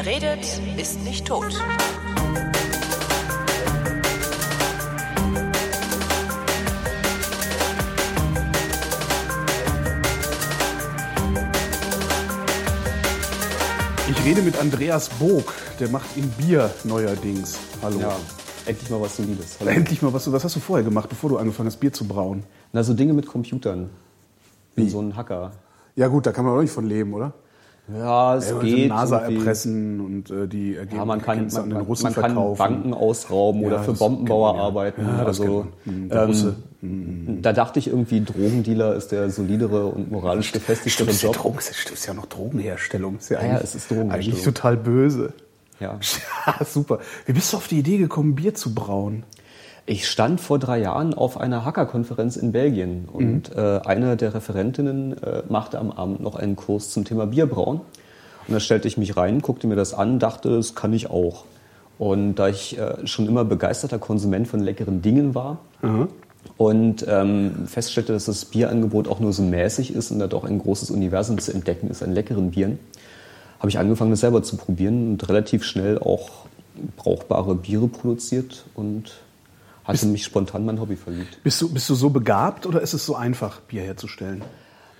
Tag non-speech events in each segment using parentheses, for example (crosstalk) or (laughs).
Wer redet, ist nicht tot. Ich rede mit Andreas Bog, der macht in Bier neuerdings. Hallo. Ja, endlich mal was Solides. Hallo. Endlich mal was. Was hast du vorher gemacht, bevor du angefangen hast, Bier zu brauen? Na, so Dinge mit Computern. Bin Wie? so ein Hacker. Ja gut, da kann man auch nicht von leben, oder? Ja, es Ja, geht. NASA irgendwie. erpressen und äh, die Ergebnisse Ja, man kann, an man, den man, Russen man kann verkaufen. Banken ausrauben Ja, oder für das Bombenbauer man, arbeiten. Das also. Mhm, ähm, da dachte ich irgendwie, Drogendealer ist der solidere und moralisch gefestigtere Job. Drogen, ist, ja noch Drogenherstellung. Ist ja, ja, es ist Drogenherstellung. Eigentlich total böse. Ja. (laughs) Ja, super. Wie bist du auf die Idee gekommen, Bier zu brauen? Ich stand vor drei Jahren auf einer Hackerkonferenz in Belgien und Mhm. äh, eine der Referentinnen äh, machte am Abend noch einen Kurs zum Thema Bierbrauen. Und da stellte ich mich rein, guckte mir das an, dachte, das kann ich auch. Und da ich äh, schon immer begeisterter Konsument von leckeren Dingen war und ähm, feststellte, dass das Bierangebot auch nur so mäßig ist und da doch ein großes Universum zu entdecken ist an leckeren Bieren, habe ich angefangen, das selber zu probieren und relativ schnell auch brauchbare Biere produziert und hatte mich spontan mein Hobby verliebt. Bist du, bist du so begabt oder ist es so einfach, Bier herzustellen?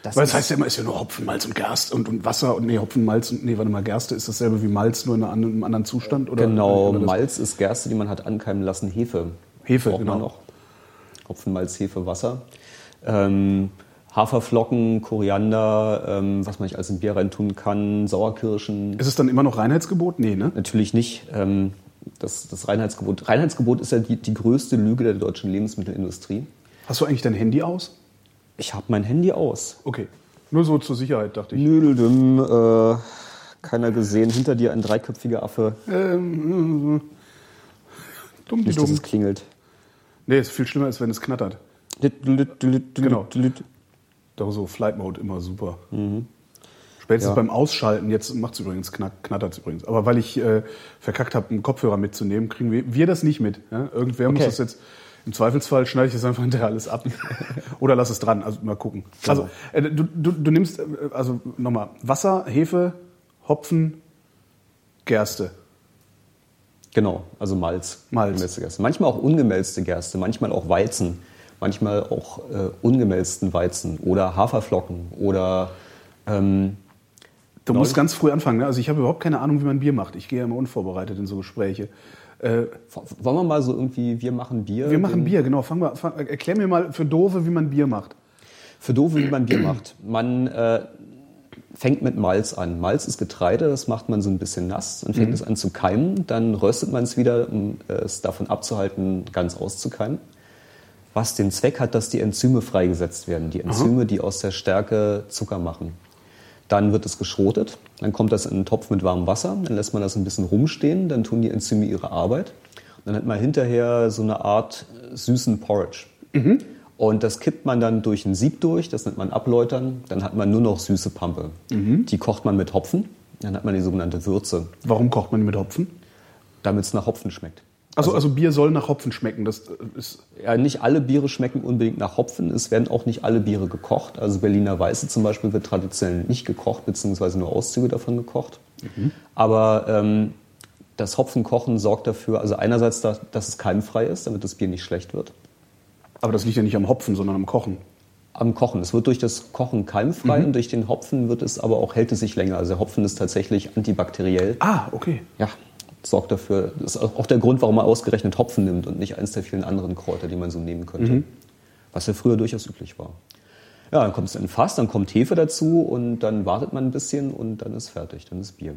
Das Weil es ist- heißt ja immer, ist ja nur Hopfen, Malz und Gerste und, und Wasser und nee, Hopfen, Malz und nee, warte mal, Gerste ist dasselbe wie Malz, nur in einem anderen Zustand? Oder, Genau, oder das- Malz ist Gerste, die man hat ankeimen lassen. Hefe. Hefe, braucht man genau. noch. Hopfen, Malz, Hefe, Wasser. Ähm, Haferflocken, Koriander, ähm, was man nicht alles in Bier reintun kann, Sauerkirschen. Ist es dann immer noch Reinheitsgebot? Nee, ne? Natürlich nicht. Ähm, das, das Reinheitsgebot. Reinheitsgebot ist ja die, die größte Lüge der deutschen Lebensmittelindustrie. Hast du eigentlich dein Handy aus? Ich habe mein Handy aus. Okay. Nur so zur Sicherheit, dachte ich. Nödeldüm, äh, keiner gesehen. Hinter dir ein dreiköpfiger Affe. Ähm, (laughs) dumm, Nicht, dass dumm. es klingelt. Nee, ist viel schlimmer, als wenn es knattert. Genau. Doch so, Flight Mode immer super. Spätestens Ja. beim Ausschalten, jetzt macht es übrigens, knack, knattert es übrigens. Aber weil ich äh, verkackt habe, einen Kopfhörer mitzunehmen, kriegen wir, wir das nicht mit. Ja? Irgendwer muss Okay. das jetzt, im Zweifelsfall schneide ich das einfach hinterher alles ab. (laughs) Oder lass es dran, also mal gucken. Also äh, du, du, du nimmst, äh, also nochmal, Wasser, Hefe, Hopfen, Gerste. Genau, also Malz. Malz. Gemälzte Gerste. Manchmal auch ungemälzte Gerste, manchmal auch Weizen, manchmal auch äh, ungemälzten Weizen oder Haferflocken oder ähm, Du musst ganz früh anfangen. Ne? Also ich habe überhaupt keine Ahnung, wie man Bier macht. Ich gehe ja immer unvorbereitet in so Gespräche. Äh, wollen wir mal so irgendwie, wir machen Bier. wir machen Bier, genau. Fang mal, fang, erklär mir mal für Doofe, wie man Bier macht. Für Doofe, wie man Bier macht. Man äh, fängt mit Malz an. Malz ist Getreide, das macht man so ein bisschen nass, dann fängt es an zu keimen, dann röstet man es wieder, um äh, es davon abzuhalten, ganz auszukeimen. Was den Zweck hat, dass die Enzyme freigesetzt werden. Die Enzyme, die aus der Stärke Zucker machen. Dann wird es geschrotet, dann kommt das in einen Topf mit warmem Wasser, dann lässt man das ein bisschen rumstehen, dann tun die Enzyme ihre Arbeit. Und dann hat man hinterher so eine Art äh, süßen Porridge. Und das kippt man dann durch ein Sieb durch, das nennt man Abläutern, dann hat man nur noch süße Pampe. Die kocht man mit Hopfen, dann hat man die sogenannte Würze, Warum kocht man mit Hopfen? damit es nach Hopfen schmeckt. Also, also Bier soll nach Hopfen schmecken. Das äh, ist Ja, nicht alle Biere schmecken unbedingt nach Hopfen. Es werden auch nicht alle Biere gekocht. Also Berliner Weiße zum Beispiel wird traditionell nicht gekocht, beziehungsweise nur Auszüge davon gekocht. Aber ähm, das Hopfenkochen sorgt dafür, also einerseits, da- dass es keimfrei ist, damit das Bier nicht schlecht wird. aber das liegt ja nicht am Hopfen, sondern am Kochen. Am Kochen. Es wird durch das Kochen keimfrei und durch den Hopfen wird es aber auch, hält es sich länger. Also der Hopfen ist tatsächlich antibakteriell. Ah, okay. Ja, sorgt dafür. Das ist auch der Grund, warum man ausgerechnet Hopfen nimmt und nicht eins der vielen anderen Kräuter, die man so nehmen könnte. Was ja früher durchaus üblich war. Ja, dann kommt es in ein Fass, dann kommt Hefe dazu und dann wartet man ein bisschen und dann ist fertig, dann ist Bier.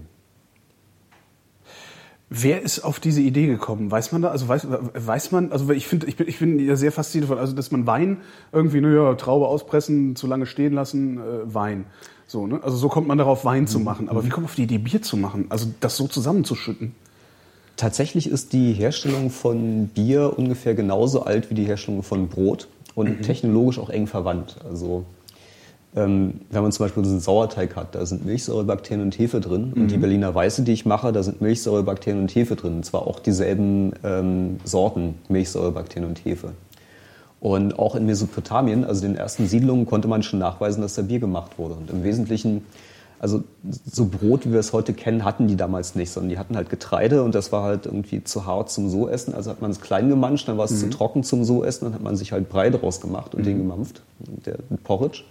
Wer ist auf diese Idee gekommen? Weiß man da? Also weiß, weiß man? Also ich finde, ich bin, ich bin ja sehr fasziniert von, also dass man Wein irgendwie, naja, Traube auspressen, zu lange stehen lassen, äh, Wein. So, ne? Also so kommt man darauf, Wein zu machen. Aber wie kommt man auf die Idee, Bier zu machen? Also das so zusammenzuschütten? Tatsächlich ist die Herstellung von Bier ungefähr genauso alt wie die Herstellung von Brot und technologisch auch eng verwandt. Also ähm, wenn man zum Beispiel so einen Sauerteig hat, da sind Milchsäurebakterien und Hefe drin. Und die Berliner Weiße, die ich mache, da sind Milchsäurebakterien und Hefe drin. Und zwar auch dieselben ähm, Sorten Milchsäurebakterien und Hefe. Und auch in Mesopotamien, also den ersten Siedlungen, konnte man schon nachweisen, dass da Bier gemacht wurde. Und im Wesentlichen Also so Brot, wie wir es heute kennen, hatten die damals nicht, sondern die hatten halt Getreide und das war halt irgendwie zu hart zum so essen. Also hat man es klein gemanscht, dann war es zu trocken zum so essen, dann hat man sich halt Brei draus gemacht und den gemampft, der Porridge.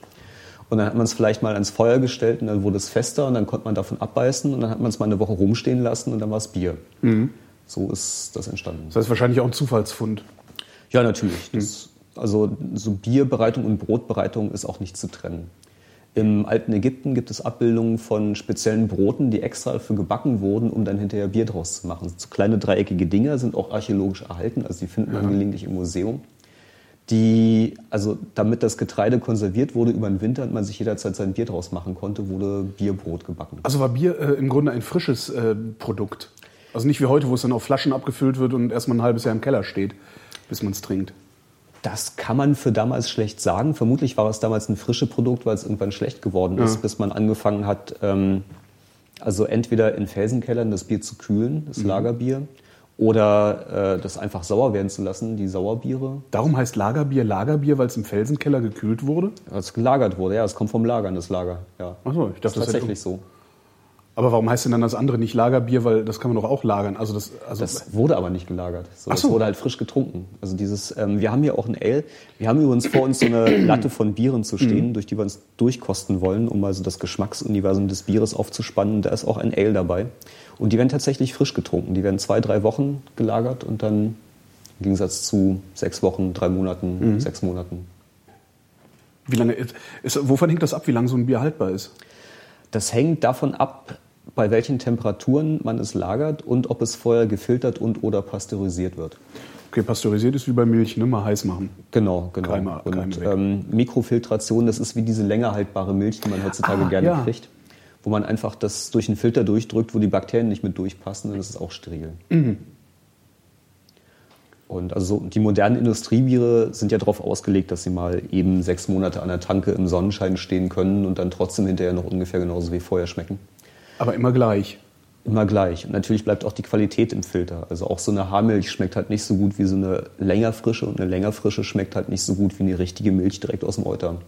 Und dann hat man es vielleicht mal ans Feuer gestellt und dann wurde es fester und dann konnte man davon abbeißen und dann hat man es mal eine Woche rumstehen lassen und dann war es Bier. So ist das entstanden. Das heißt wahrscheinlich auch ein Zufallsfund. Ja, natürlich. Das, also so Bierbereitung und Brotbereitung ist auch nicht zu trennen. Im alten Ägypten gibt es Abbildungen von speziellen Broten, die extra dafür gebacken wurden, um dann hinterher Bier draus zu machen. So kleine dreieckige Dinger sind auch archäologisch erhalten, also die findet man gelegentlich im Museum. Die, also damit das Getreide konserviert wurde über den Winter und man sich jederzeit sein Bier draus machen konnte, wurde Bierbrot gebacken. Also war Bier äh, im Grunde ein frisches äh, Produkt. Also nicht wie heute, wo es dann auf Flaschen abgefüllt wird und erstmal ein halbes Jahr im Keller steht, bis man es trinkt. Das kann man für damals schlecht sagen. Vermutlich war es damals ein frisches Produkt, weil es irgendwann schlecht geworden ist, bis man angefangen hat, ähm, also entweder in Felsenkellern das Bier zu kühlen, das Lagerbier, oder äh, das einfach sauer werden zu lassen, die Sauerbiere, Darum heißt Lagerbier Lagerbier, weil es im Felsenkeller gekühlt wurde. als gelagert wurde. Ja, es kommt vom Lagern, das Lager. Ja. Ach so, ich dachte, das ist tatsächlich so. Aber warum heißt denn dann das andere nicht Lagerbier? Weil das kann man doch auch lagern. Also das, also Das wurde aber nicht gelagert. So, Ach Das so. wurde halt frisch getrunken. Also dieses, ähm, wir haben hier auch ein Ale. Wir haben übrigens vor uns so eine (clears throat) Latte von Bieren zu stehen, Mhm. durch die wir uns durchkosten wollen, um mal so das Geschmacksuniversum des Bieres aufzuspannen. Da ist auch ein Ale dabei. Und die werden tatsächlich frisch getrunken. Die werden zwei, drei Wochen gelagert und dann im Gegensatz zu sechs Wochen, drei Monaten, Mhm. sechs Monaten. wie lange ist, ist, wovon hängt das ab, wie lange so ein Bier haltbar ist? Das hängt davon ab, bei welchen Temperaturen man es lagert und ob es vorher gefiltert und oder pasteurisiert wird. Okay, pasteurisiert ist wie bei Milch, ne? Mal heiß machen. Genau, genau. Keime- Keime und ähm, Mikrofiltration, das ist wie diese länger haltbare Milch, die man heutzutage Ah, gerne ja. kriegt, wo man einfach das durch einen Filter durchdrückt, wo die Bakterien nicht mit durchpassen und das ist auch steril. Mhm. Und also so, die modernen Industriebiere sind ja darauf ausgelegt, dass sie mal eben sechs Monate an der Tanke im Sonnenschein stehen können und dann trotzdem hinterher noch ungefähr genauso wie vorher schmecken. Aber immer gleich. Immer gleich. Und natürlich bleibt auch die Qualität im Filter. Also auch so eine Haarmilch schmeckt halt nicht so gut wie so eine länger frische und eine länger frische schmeckt halt nicht so gut wie eine richtige Milch direkt aus dem Euter.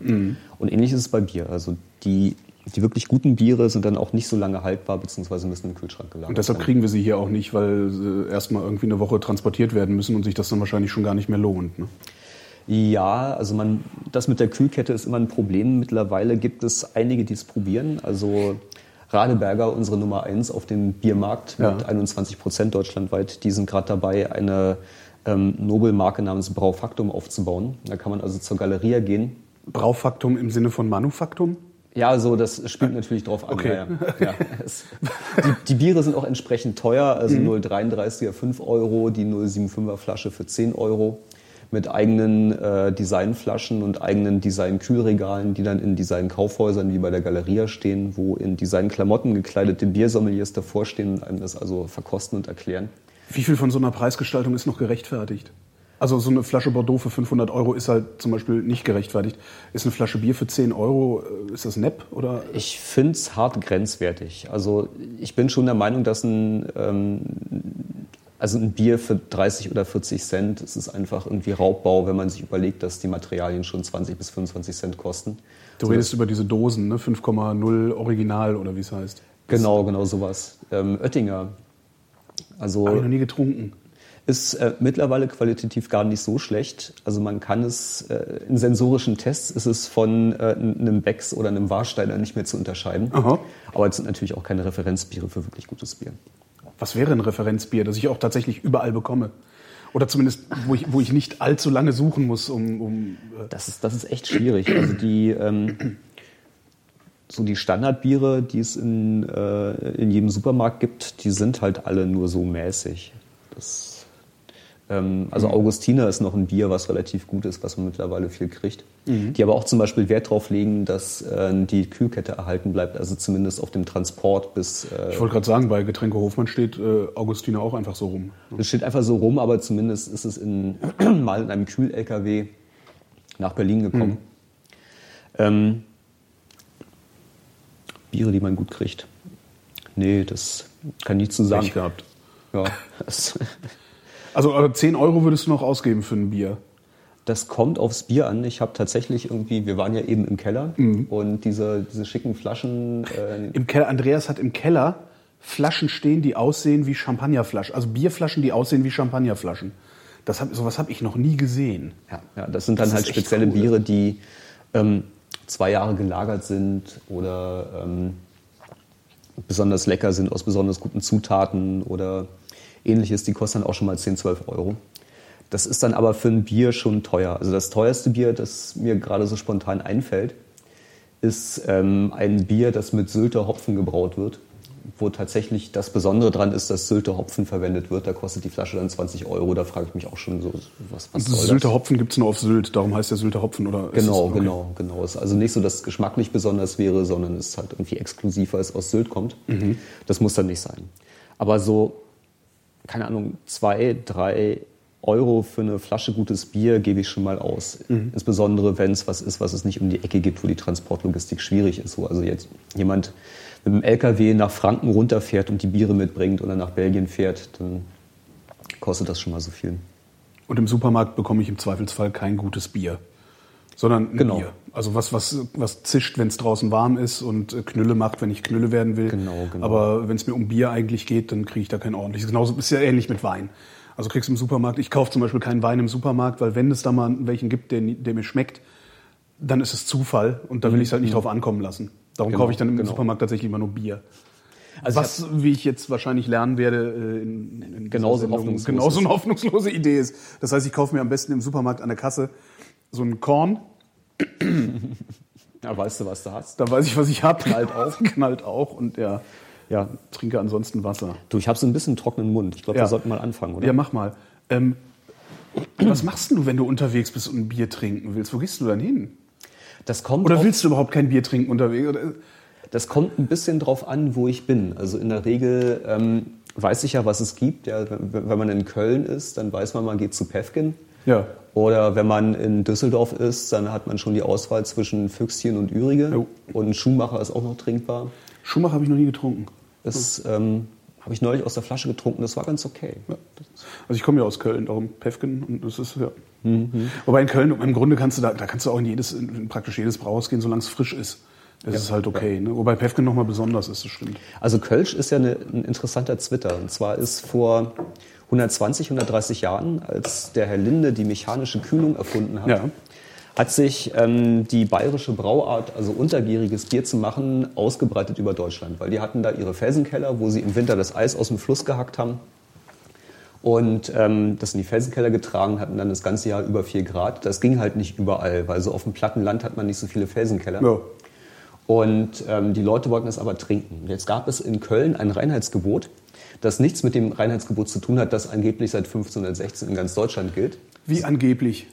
Und ähnlich ist es bei Bier. Also die, die wirklich guten Biere sind dann auch nicht so lange haltbar, beziehungsweise müssen im Kühlschrank gelagert Und deshalb werden. kriegen wir sie hier auch nicht, weil sie erstmal irgendwie eine Woche transportiert werden müssen und sich das dann wahrscheinlich schon gar nicht mehr lohnt. Ne? Ja, also man, das mit der Kühlkette ist immer ein Problem. Mittlerweile gibt es einige, die es probieren. Also Radeberger, unsere Nummer eins auf dem Biermarkt Ja. mit 21 Prozent deutschlandweit, die sind gerade dabei, eine ähm, Nobelmarke namens Braufaktum aufzubauen. Da kann man also zur Galeria gehen. Braufaktum im Sinne von Manufaktum? Ja, so das spielt natürlich drauf an. Okay. Ja, ja. (laughs) Es, die, die Biere sind auch entsprechend teuer, also 0,33er 5 Euro, die 0,75er Flasche für 10 Euro mit eigenen äh, Designflaschen und eigenen Design-Kühlregalen, die dann in Design-Kaufhäusern wie bei der Galeria stehen, wo in Design-Klamotten gekleidete Biersommeliers davor stehen und einem das also verkosten und erklären. Wie viel von so einer Preisgestaltung ist noch gerechtfertigt? Also so eine Flasche Bordeaux für 500 Euro ist halt zum Beispiel nicht gerechtfertigt. Ist eine Flasche Bier für 10 Euro, äh, ist das nepp? Oder? Ich finde es hart grenzwertig. Also ich bin schon der Meinung, dass ein, ähm, also ein Bier für 30 oder 40 Cent, es ist einfach irgendwie Raubbau, wenn man sich überlegt, dass die Materialien schon 20 bis 25 Cent kosten. Du redest über diese Dosen, ne? 5,0 Original oder wie es heißt. Genau, genau sowas. Ähm, Oettinger. Also Habe ich noch nie getrunken. Ist äh, mittlerweile qualitativ gar nicht so schlecht. Also man kann es, äh, in sensorischen Tests ist es von äh, einem Becks oder einem Warsteiner nicht mehr zu unterscheiden. Aha. Aber es sind natürlich auch keine Referenzbiere für wirklich gutes Bier. Was wäre ein Referenzbier, das ich auch tatsächlich überall bekomme? Oder zumindest, wo ich, wo ich nicht allzu lange suchen muss, um. um äh, Das ist, das ist echt schwierig. Also die, ähm, so die Standardbiere, die es in, äh, in jedem Supermarkt gibt, die sind halt alle nur so mäßig. Das, ähm, also Augustiner ist noch ein Bier, was relativ gut ist, was man mittlerweile viel kriegt. Die aber auch zum Beispiel Wert darauf legen, dass äh, die Kühlkette erhalten bleibt, also zumindest auf dem Transport bis... Äh, ich wollte gerade sagen, bei Getränke Hofmann steht äh, Augustiner auch einfach so rum. es steht einfach so rum, aber zumindest ist es in, (clears throat) mal in einem Kühl-LKW nach Berlin gekommen. Ähm, Biere, die man gut kriegt. Nee, das kann nicht zu sagen. Pech gehabt. Ja, (laughs) (laughs) Also aber 10 Euro würdest du noch ausgeben für ein Bier. Das kommt aufs Bier an. Ich habe tatsächlich irgendwie, wir waren ja eben im Keller Mhm. und diese, diese schicken Flaschen, äh, Im Keller, Andreas hat im Keller Flaschen stehen, die aussehen wie Champagnerflaschen. Also Bierflaschen, die aussehen wie Champagnerflaschen. Das hab, sowas habe ich noch nie gesehen. ja, ja, das sind dann Das halt spezielle cool. Biere, die ähm, zwei Jahre gelagert sind oder ähm, besonders lecker sind aus besonders guten Zutaten oder ähnliches. Die kosten dann auch schon mal 10, 12 Euro. Das ist dann aber für ein Bier schon teuer. Also das teuerste Bier, das mir gerade so spontan einfällt, ist ähm, ein Bier, das mit Sylter Hopfen gebraut wird, wo tatsächlich das Besondere dran ist, dass Sylter Hopfen verwendet wird. Da kostet die Flasche dann 20 Euro. Da frage ich mich auch schon so, was, was soll Sylter das? Hopfen gibt's nur auf Sylt, darum heißt der Sylter Hopfen. Oder Genau, es- okay. genau, genau. Es ist also nicht so, dass es geschmacklich besonders wäre, sondern es ist halt irgendwie exklusiv, weil es aus Sylt kommt. Mhm. Das muss dann nicht sein. Aber so, keine Ahnung, zwei, drei Euro für eine Flasche gutes Bier gebe ich schon mal aus. Mhm. Insbesondere, wenn es was ist, was es nicht um die Ecke gibt, wo die Transportlogistik schwierig ist. Wo also jetzt jemand mit dem LKW nach Franken runterfährt und die Biere mitbringt oder nach Belgien fährt, dann kostet das schon mal so viel. Und im Supermarkt bekomme ich im Zweifelsfall kein gutes Bier, sondern ein Genau. Bier. Also was, was, was zischt, wenn es draußen warm ist und äh, Knülle macht, wenn ich Knülle werden will. Genau, genau. Aber wenn es mir um Bier eigentlich geht, dann kriege ich da kein ordentliches. Genauso ist ja ähnlich mit Wein. Also kriegst du im Supermarkt, ich kaufe zum Beispiel keinen Wein im Supermarkt, weil wenn es da mal welchen gibt, der, der mir schmeckt, dann ist es Zufall und da will ich es halt nicht drauf ankommen lassen. Darum Mhm. Genau, kaufe ich dann im genau. Supermarkt tatsächlich immer nur Bier. Also ich Was, wie ich jetzt wahrscheinlich lernen werde, äh, in, in Genauso hoffnungslos genauso eine hoffnungslose Idee ist. Das heißt, ich kaufe mir am besten im Supermarkt an der Kasse so ein Korn, Ja, weißt du, was du hast? da weiß ich, was ich habe. Knallt auch. Knallt auch und ja, Ja, trinke ansonsten Wasser. Du, ich habe so ein bisschen trockenen Mund. Ich glaube, Ja. wir sollten mal anfangen, oder? Ja, mach mal. Ähm, was machst denn du, wenn du unterwegs bist und ein Bier trinken willst? Wo gehst du dann hin? Das kommt, Oder willst du überhaupt kein Bier trinken unterwegs? Oder, das kommt ein bisschen drauf an, wo ich bin. Also in der Regel ähm, weiß ich ja, was es gibt. Ja, wenn, man in Köln ist, dann weiß man, man geht zu Pefkin. ja. Oder wenn man in Düsseldorf ist, dann hat man schon die Auswahl zwischen Füchschen und Ürige. Jo. Und Schumacher ist auch noch trinkbar. Schumacher habe ich noch nie getrunken. Das ähm, habe ich neulich aus der Flasche getrunken. Das war ganz okay. Ja. Also ich komme ja aus Köln, darum Pefken und das ist ja. Mhm. Wobei in Köln im Grunde kannst du da, da kannst du auch in jedes, in praktisch jedes Brauhaus gehen, solange es frisch ist. Das ist halt okay. Ne? Wobei Pefken nochmal besonders ist, das stimmt. Also Kölsch ist ja eine, ein interessanter Twitter. Und zwar ist vor 120, 130 Jahren, als der Herr Linde die mechanische Kühlung erfunden hat, Ja. hat sich ähm, die bayerische Brauart, also untergäriges Bier zu machen, ausgebreitet über Deutschland. Weil die hatten da ihre Felsenkeller, wo sie im Winter das Eis aus dem Fluss gehackt haben. Und ähm, das in die Felsenkeller getragen, hatten dann das ganze Jahr über 4 Grad. Das ging halt nicht überall, weil so auf dem platten Land hat man nicht so viele Felsenkeller. Ja. Und ähm, die Leute wollten das aber trinken. Jetzt gab es in Köln ein Reinheitsgebot, das nichts mit dem Reinheitsgebot zu tun hat, das angeblich seit 1516 in ganz Deutschland gilt. Wie angeblich.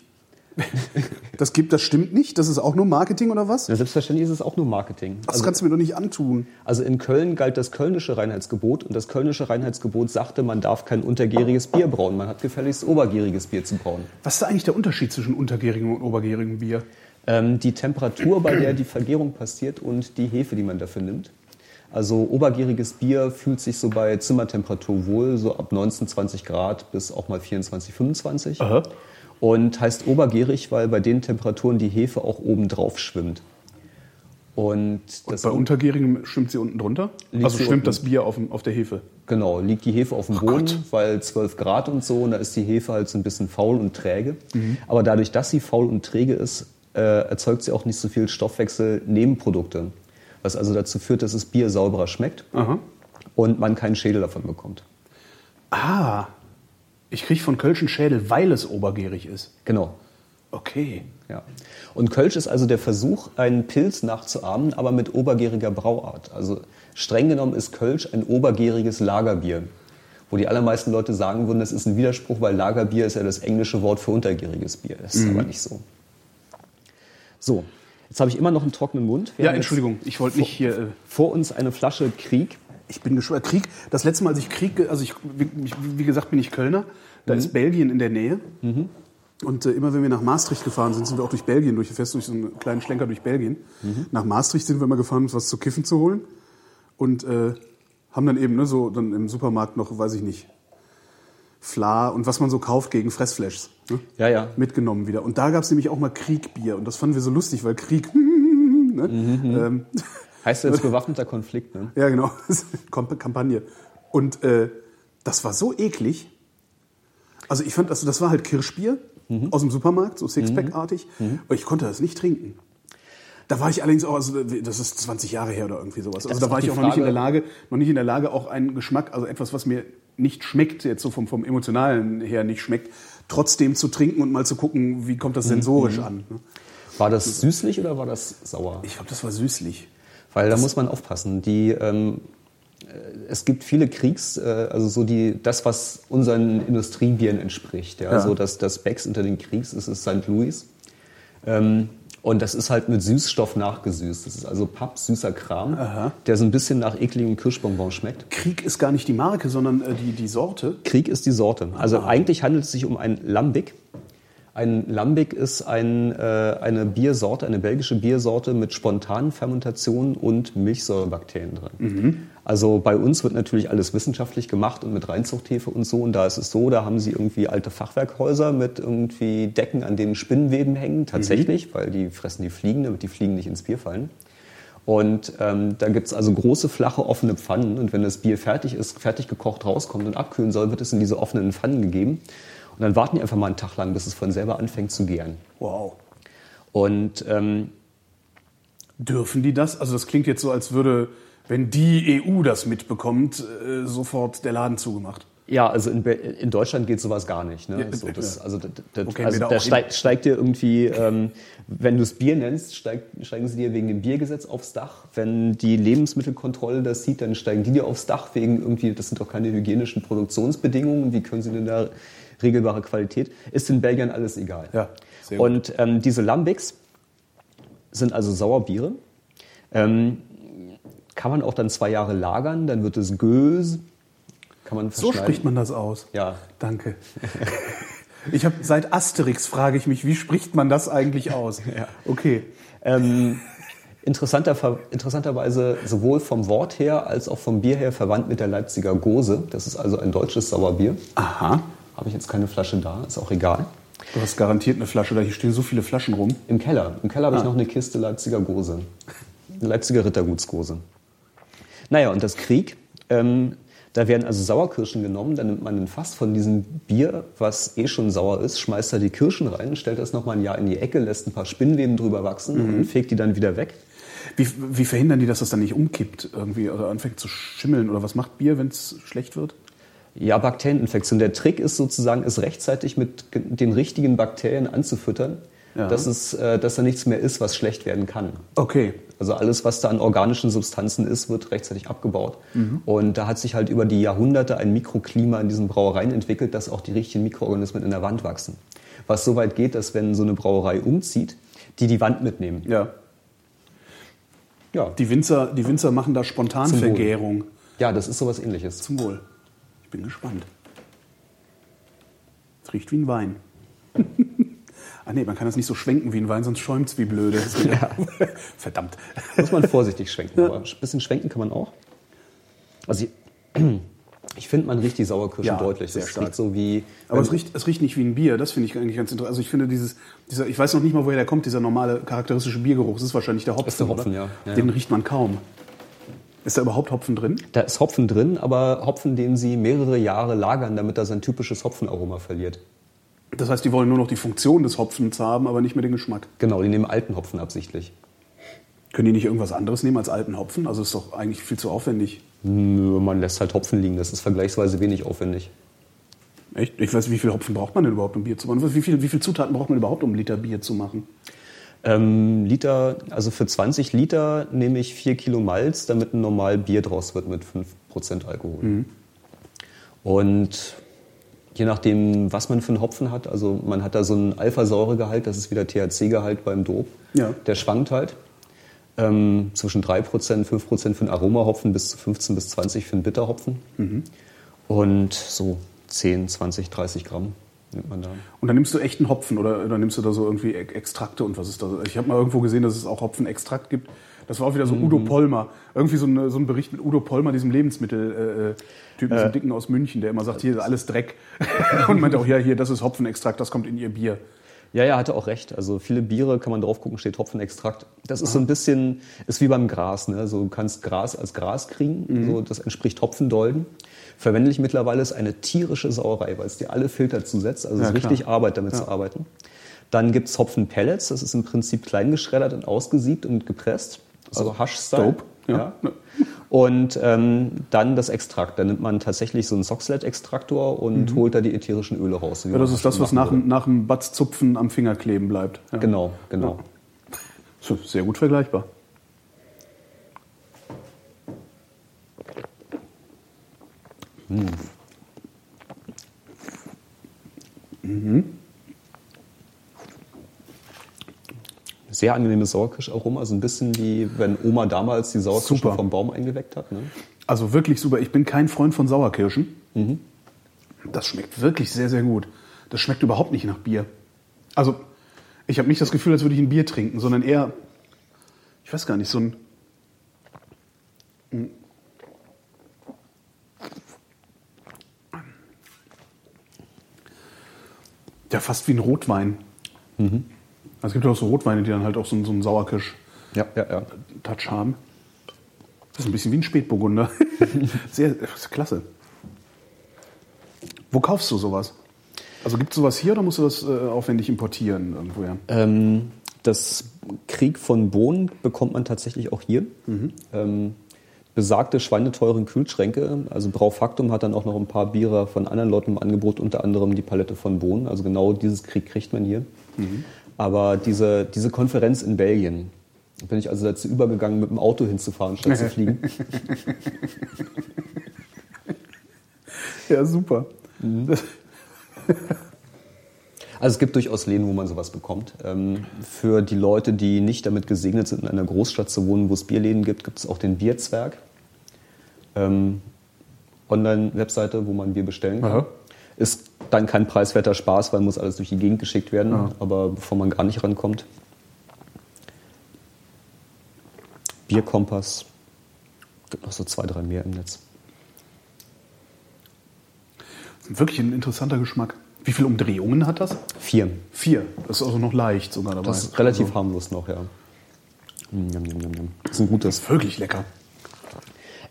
Das gibt, das stimmt nicht? Das ist auch nur Marketing oder was? Ja, selbstverständlich ist es auch nur Marketing. Das Also, kannst du mir doch nicht antun. also in Köln galt das kölnische Reinheitsgebot und das kölnische Reinheitsgebot sagte, man darf kein untergäriges Bier brauen. Man hat gefälligst obergäriges Bier zu brauen. Was ist da eigentlich der Unterschied zwischen untergärigem und obergärigem Bier? Ähm, die Temperatur, bei der die Vergärung passiert und die Hefe, die man dafür nimmt. Also obergäriges Bier fühlt sich so bei Zimmertemperatur wohl, so ab 19, 20 Grad bis auch mal 24, 25. Aha. Und heißt obergärig, weil bei den Temperaturen die Hefe auch oben drauf schwimmt. Und das Bei untergärigem schwimmt sie unten drunter? Also schwimmt unten. das Bier auf, dem, auf der Hefe? Genau, liegt die Hefe auf dem Boden, Gott. weil 12 Grad und so, und da ist die Hefe halt so ein bisschen faul und träge. Mhm. Aber dadurch, dass sie faul und träge ist, äh, erzeugt sie auch nicht so viel Stoffwechsel-Nebenprodukte. Was also dazu führt, dass das Bier sauberer schmeckt Aha. und man keinen Schädel davon bekommt. Ah, ich kriege von Kölsch einen Schädel, weil es obergärig ist. Genau. Okay. Ja. Und Kölsch ist also der Versuch, einen Pilz nachzuahmen, aber mit obergäriger Brauart. Also streng genommen ist Kölsch ein obergäriges Lagerbier. Wo die allermeisten Leute sagen würden, das ist ein Widerspruch, weil Lagerbier ist ja das englische Wort für untergäriges Bier. Das ist aber nicht so. So, jetzt habe ich immer noch einen trockenen Mund. Wir Ja, Entschuldigung, ich wollte nicht hier. Äh, Vor uns eine Flasche Krieg. ich bin gespannt. Krieg, das letzte Mal, als ich Krieg, also ich, wie, gesagt, bin ich Kölner. Da Mhm. ist Belgien in der Nähe. Und äh, immer wenn wir nach Maastricht gefahren sind, sind wir auch durch Belgien, durch, fest durch so einen kleinen Schlenker durch Belgien. Mhm. Nach Maastricht sind wir immer gefahren, uns was zu kiffen zu holen. Und äh, haben dann eben ne, so dann im Supermarkt noch, weiß ich nicht, Fla und was man so kauft gegen Fressflashs. Ne? Ja, ja. Mitgenommen wieder. Und da gab es nämlich auch mal Kriegbier. Und das fanden wir so lustig, weil Krieg. (laughs) ne? ähm, Heißt jetzt (laughs) bewaffneter Konflikt, ne? ja, genau. (laughs) Kamp- Kampagne. Und äh, das war so eklig. Also ich fand, also das war halt Kirschbier aus dem Supermarkt, so Sixpack-artig. Und ich konnte das nicht trinken. Da war ich allerdings auch, also das ist 20 Jahre her oder irgendwie sowas. Also da war ich auch noch nicht in der Lage, noch nicht in der Lage, auch einen Geschmack, also etwas, was mir nicht schmeckt, jetzt so vom, vom emotionalen her nicht schmeckt, trotzdem zu trinken und mal zu gucken, wie kommt das sensorisch an. ne? War das süßlich oder war das sauer? Ich glaube, das war süßlich. Weil da muss man aufpassen. Die, ähm, äh, es gibt viele Kriegs, äh, also so die, das, was unseren Industriebieren entspricht. Ja? Ja. So das, das Becks unter den Kriegs ist es St. Louis. Ähm, und das ist halt mit Süßstoff nachgesüßt. Das ist also Papp, süßer Kram, Aha. der so ein bisschen nach ekligem Kirschbonbon schmeckt. Krieg ist gar nicht die Marke, sondern äh, die, die Sorte. Krieg ist die Sorte. Also eigentlich handelt es sich um ein Lambic. Ein Lambic ist ein, äh, eine Biersorte, eine belgische Biersorte mit spontanen Fermentationen und Milchsäurebakterien drin. Also bei uns wird natürlich alles wissenschaftlich gemacht und mit Reinzuchthefe und so. Und da ist es so, da haben sie irgendwie alte Fachwerkhäuser mit irgendwie Decken, an denen Spinnenweben hängen, tatsächlich, weil die fressen die Fliegen, damit die Fliegen nicht ins Bier fallen. Und ähm, da gibt's also große, flache, offene Pfannen. Und wenn das Bier fertig ist, fertig gekocht rauskommt und abkühlen soll, wird es in diese offenen Pfannen gegeben. Und dann warten die einfach mal einen Tag lang, bis es von selber anfängt zu gären. Wow. Und ähm, Dürfen die das? Also das klingt jetzt so, als würde, wenn die EU das mitbekommt, äh, sofort der Laden zugemacht. ja, also in, in Deutschland geht sowas gar nicht. Ne? Ja, so, das, also da, da, Wo kennen also da steigt, steigt dir irgendwie, ähm, wenn du es Bier nennst, steigt, steigen sie dir wegen dem Biergesetz aufs Dach. Wenn die Lebensmittelkontrolle das sieht, dann steigen die dir aufs Dach wegen irgendwie, das sind doch keine hygienischen Produktionsbedingungen. Wie können sie denn da regelbare Qualität? Ist in Belgien alles egal. Ja, sehr gut. Und ähm, diese Lambics sind also Sauerbiere. Ähm, kann man auch dann zwei Jahre lagern, dann wird es Gös. Kann man So spricht man das aus. Ja. Danke. (laughs) Ich habe seit Asterix frage ich mich, wie spricht man das eigentlich aus? (laughs) Ja. Okay. Ähm, interessanter, interessanterweise sowohl vom Wort her als auch vom Bier her verwandt mit der Leipziger Gose. Das ist also ein deutsches Sauerbier. Aha. Habe ich jetzt keine Flasche da, ist auch egal. Du hast garantiert eine Flasche da. Hier stehen so viele Flaschen rum. Im Keller. Im Keller habe ich Ah. noch eine Kiste Leipziger Gose. Leipziger Rittergutsgose. Naja, und das Krieg, ähm, da werden also Sauerkirschen genommen, dann nimmt man ein Fass von diesem Bier, was eh schon sauer ist, schmeißt da die Kirschen rein, stellt das nochmal ein Jahr in die Ecke, lässt ein paar Spinnweben drüber wachsen Mhm. und fegt die dann wieder weg. Wie, wie verhindern die, dass das dann nicht umkippt irgendwie oder anfängt zu schimmeln? Oder was macht Bier, wenn es schlecht wird? Ja, Bakterieninfektion. Der Trick ist sozusagen, es rechtzeitig mit den richtigen Bakterien anzufüttern, Ja. dass, es, äh, dass da nichts mehr ist, was schlecht werden kann. Okay. Also alles, was da an organischen Substanzen ist, wird rechtzeitig abgebaut. Und da hat sich halt über die Jahrhunderte ein Mikroklima in diesen Brauereien entwickelt, dass auch die richtigen Mikroorganismen in der Wand wachsen. Was so weit geht, dass wenn so eine Brauerei umzieht, die die Wand mitnehmen. Ja. Ja, Die Winzer, die Winzer machen da Spontanvergärung. ja das ist sowas ähnliches. Zum Wohl. Ich bin gespannt. Es riecht wie ein Wein. (laughs) ah nee, man kann das nicht so schwenken wie ein Wein, sonst schäumt es wie blöde. (laughs) (laughs) Verdammt. Muss man vorsichtig schwenken, aber ein bisschen schwenken kann man auch. Also ich, (clears throat) finde, man riecht die Sauerkirsche Ja, deutlich. sehr Es stark. riecht so wie... Aber es riecht, es riecht nicht wie ein Bier, das finde ich eigentlich ganz interessant. Also ich finde dieses, dieser, ich weiß noch nicht mal, woher der kommt, dieser normale charakteristische Biergeruch. Das ist wahrscheinlich der Hopfen. ist der Hopfen, ja. Ja, Den ja. riecht man kaum. Ist da überhaupt Hopfen drin? Da ist Hopfen drin, aber Hopfen, den sie mehrere Jahre lagern, damit er sein typisches Hopfenaroma verliert. Das heißt, die wollen nur noch die Funktion des Hopfens haben, aber nicht mehr den Geschmack. Genau, die nehmen alten Hopfen absichtlich. Können die nicht irgendwas anderes nehmen als alten Hopfen? Also ist doch eigentlich viel zu aufwendig. Nö, man lässt halt Hopfen liegen. Das ist vergleichsweise wenig aufwendig. Echt? Ich weiß, nicht, wie viel Hopfen braucht man denn überhaupt, um Bier zu machen? Wie viel, wie viel Zutaten braucht man überhaupt, um einen Liter Bier zu machen? Ähm, Liter, also für 20 Liter nehme ich 4 Kilo Malz, damit ein normal Bier draus wird mit 5% Alkohol. Und je nachdem, was man für einen Hopfen hat, also man hat da so einen Alphasäuregehalt, das ist wieder THC-Gehalt beim Dop. Ja. Der schwankt halt. Ähm, zwischen 3%, 5% für einen Aromahopfen bis zu 15 bis 20 für einen Bitterhopfen. Und so 10, 20, 30 Gramm nimmt man da. Und dann nimmst du echten Hopfen oder, oder nimmst du da so irgendwie Ex- Extrakte und was ist da? Ich habe mal irgendwo gesehen, dass es auch Hopfenextrakt gibt. Das war auch wieder so Udo Pollmer. Irgendwie so, eine, so ein Bericht mit Udo Pollmer, diesem Lebensmittel-Typen, diesem Dicken aus München, der immer sagt, hier ist alles Dreck. (laughs) Und meinte auch, ja, hier, das ist Hopfenextrakt, das kommt in ihr Bier. Ja, ja, hatte auch recht. Also viele Biere kann man drauf gucken, steht Hopfenextrakt. Das ist so ein bisschen, ist wie beim Gras. Ne? So, du kannst Gras als Gras kriegen, so, das entspricht Hopfendolden. Verwende ich mittlerweile ist eine tierische Sauerei, weil es dir alle Filter zusetzt. Also es Ja, ist klar. richtig Arbeit, damit zu arbeiten. Dann gibt's Hopfenpellets, das ist im Prinzip klein geschreddert und ausgesiebt und gepresst. Also Hasch-Style. Dope, ja. Ja. Und ähm, dann das Extrakt. Da nimmt man tatsächlich so einen Soxlet-Extraktor und holt da die ätherischen Öle raus. Mhm. Ja, das ist das, was nach, nach dem Batzzupfen am Finger kleben bleibt. Ja. Genau, genau. So, Sehr gut vergleichbar. Sehr angenehmes Sauerkirscharoma, so ein bisschen wie wenn Oma damals die Sauerkirsche vom Baum eingeweckt hat. Ne? Also wirklich super. Ich bin kein Freund von Sauerkirschen. Das schmeckt wirklich sehr, sehr gut. Das schmeckt überhaupt nicht nach Bier. Also, ich habe nicht das Gefühl, als würde ich ein Bier trinken, sondern eher, ich weiß gar nicht, so ein. Ja, fast wie ein Rotwein. Also es gibt ja auch so Rotweine, die dann halt auch so, einen- so einen Sauerkirsch. Ja, ja, ja. Touch haben. Das ist ein bisschen wie ein Spätburgunder. (laughs) Sehr, das ist klasse. Wo kaufst du sowas? Also gibt es sowas hier oder musst du das äh, aufwendig importieren irgendwoher? Ähm, das Krieg von Bohnen bekommt man tatsächlich auch hier. Ähm, besagte schweineteuren Kühlschränke, also Braufaktum hat dann auch noch ein paar Biere von anderen Leuten im Angebot, unter anderem die Palette von Bohnen. Also genau dieses Krieg kriegt man hier. Aber diese, diese Konferenz in Belgien, da bin ich also dazu übergegangen, mit dem Auto hinzufahren, statt zu (laughs) fliegen. Ja, super. Das, Also es gibt durchaus Läden, wo man sowas bekommt. Ähm, für die Leute, die nicht damit gesegnet sind, in einer Großstadt zu wohnen, wo es Bierläden gibt, gibt es auch den Bierzwerg. Ähm, Online-Webseite, wo man Bier bestellen kann. Aha. Ist dann kein preiswerter Spaß, weil muss alles durch die Gegend geschickt werden. Aber bevor man gar nicht rankommt. Bierkompass. Gibt noch so zwei, drei mehr im Netz. ist wirklich ein interessanter Geschmack. Wie viele Umdrehungen hat das? Vier. Vier. Das ist also noch leicht sogar dabei. Das ist relativ also, harmlos noch, ja. Mm, Yum, yum, yum, yum. Das ist ein gutes. Wirklich lecker.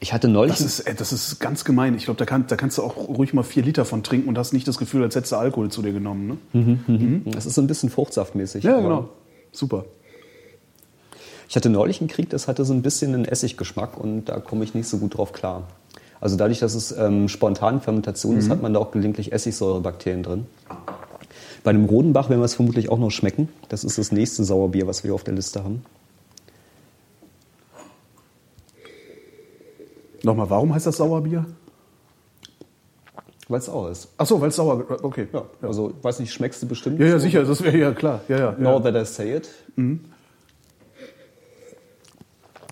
Ich hatte neulich. Das ist, äh, das ist ganz gemein. Ich glaube, da, kann, da kannst du auch ruhig mal vier Liter von trinken und hast nicht das Gefühl, als hättest du Alkohol zu dir genommen. Ne? Das ist so ein bisschen fruchtsaftmäßig. Ja, genau. Super. Ich hatte neulich einen Krieg, das hatte so ein bisschen einen Essiggeschmack und da komme ich nicht so gut drauf klar. Also dadurch, dass es ähm, spontan Fermentation ist, hat man da auch gelegentlich Essigsäurebakterien drin. Bei dem Rodenbach werden wir es vermutlich auch noch schmecken. Das ist das nächste Sauerbier, was wir auf der Liste haben. Nochmal, warum heißt das Sauerbier? Weil es sauer ist. Ach so, weil es sauer. Okay. Ja, also, weiß nicht, schmeckst du bestimmt? Ja, ja, so? sicher. Das wäre ja klar. Ja, ja. Now ja. that I say it.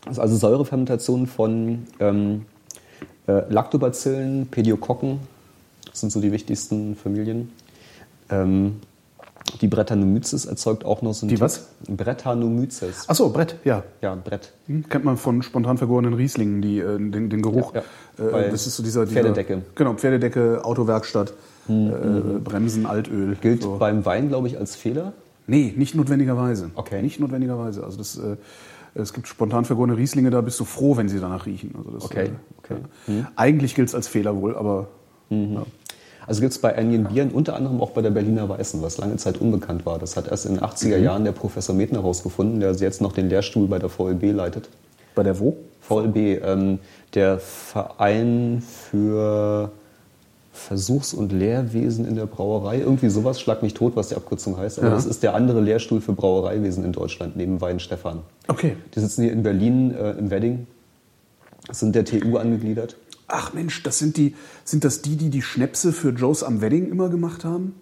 Das ist also Säurefermentation von ähm, äh, Lactobacillen, Pediokokken. Das sind so die wichtigsten Familien. Ähm, die Brettanomyces erzeugt auch noch so ein Die Tick- was? Brettanomyces. Ach so, Brett, ja. Ja, Brett. Hm, Kennt man von spontan vergorenen Rieslingen, die, äh, den, den Geruch. Ja, ja. Bei Äh, das ist so dieser, dieser Pferdedecke. Genau, Pferdedecke, Autowerkstatt, äh, Bremsen, Altöl. Gilt so. beim Wein, glaube ich, als Fehler. Nee, nicht notwendigerweise. Okay. Nicht notwendigerweise. Also das, äh, es gibt spontan vergorene Rieslinge, da bist du froh, wenn sie danach riechen. Also das, Okay, äh, okay. ja. Eigentlich gilt es als Fehler wohl, aber ja. Also gibt es bei einigen Bieren, unter anderem auch bei der Berliner Weißen, was lange Zeit unbekannt war. Das hat erst in den 80er Jahren der Professor Metner herausgefunden, der jetzt noch den Lehrstuhl bei der VLB leitet. bei der wo? VLB, ähm, der Verein für Versuchs- und Lehrwesen in der Brauerei. Irgendwie sowas, schlag mich tot, was die Abkürzung heißt. Aber Ja. das ist der andere Lehrstuhl für Brauereiwesen in Deutschland, neben Wein Stefan. Okay. Die sitzen hier in Berlin, äh, im Wedding, sind der TU angegliedert. Ach Mensch, das sind die, sind das die, die die Schnäpse für Joe's am Wedding immer gemacht haben?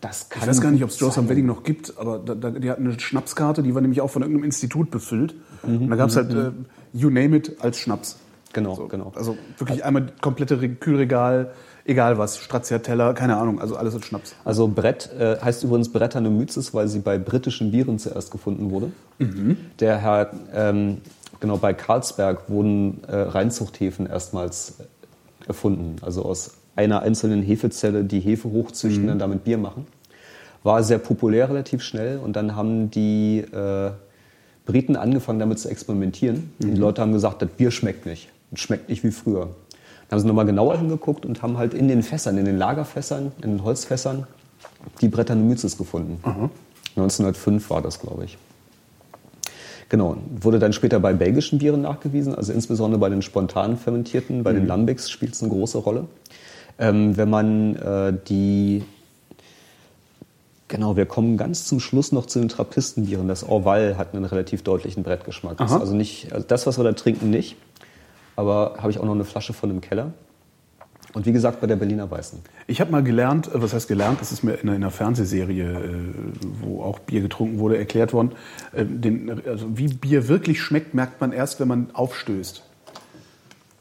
Das kann Ich weiß gar nicht, ob es Joe's am. Wedding noch gibt, aber da, da, die hatten eine Schnapskarte, die war nämlich auch von irgendeinem Institut befüllt. Mhm, Und da gab es halt äh, You Name It als Schnaps. Genau, So, genau. Also wirklich einmal komplette Re- Kühlregal egal was, Stracciatella, keine Ahnung, also alles ist Schnaps. Also Brett äh, heißt übrigens Brettanomyces, weil sie bei britischen Bieren zuerst gefunden wurde. Der Herr, ähm, genau bei Carlsberg wurden äh, Reinzuchthäfen erstmals erfunden. Also aus einer einzelnen Hefezelle die Hefe hochzüchten und dann damit Bier machen. War sehr populär relativ schnell und dann haben die äh, Briten angefangen damit zu experimentieren. Und die Leute haben gesagt, das Bier schmeckt nicht. Es schmeckt nicht wie früher. Dann haben sie nochmal genauer hingeguckt und haben halt in den Fässern, in den Lagerfässern, in den Holzfässern die Brettanomyces gefunden. 1905 war das, glaube ich. Genau, wurde dann später bei belgischen Bieren nachgewiesen, also insbesondere bei den spontan fermentierten, bei den Lambics spielt es eine große Rolle. Ähm, wenn man äh, die, genau, wir kommen ganz zum Schluss noch zu den Trappistenbieren. Das Orval hat einen relativ deutlichen Brettgeschmack. Also nicht, also das, was wir da trinken, nicht. Aber habe ich auch noch eine Flasche von im Keller. Und wie gesagt, bei der Berliner Weißen. Ich habe mal gelernt, äh, was heißt gelernt, das ist mir in einer, in einer Fernsehserie, äh, wo auch Bier getrunken wurde, erklärt worden. Äh, Den, also wie Bier wirklich schmeckt, merkt man erst, wenn man aufstößt.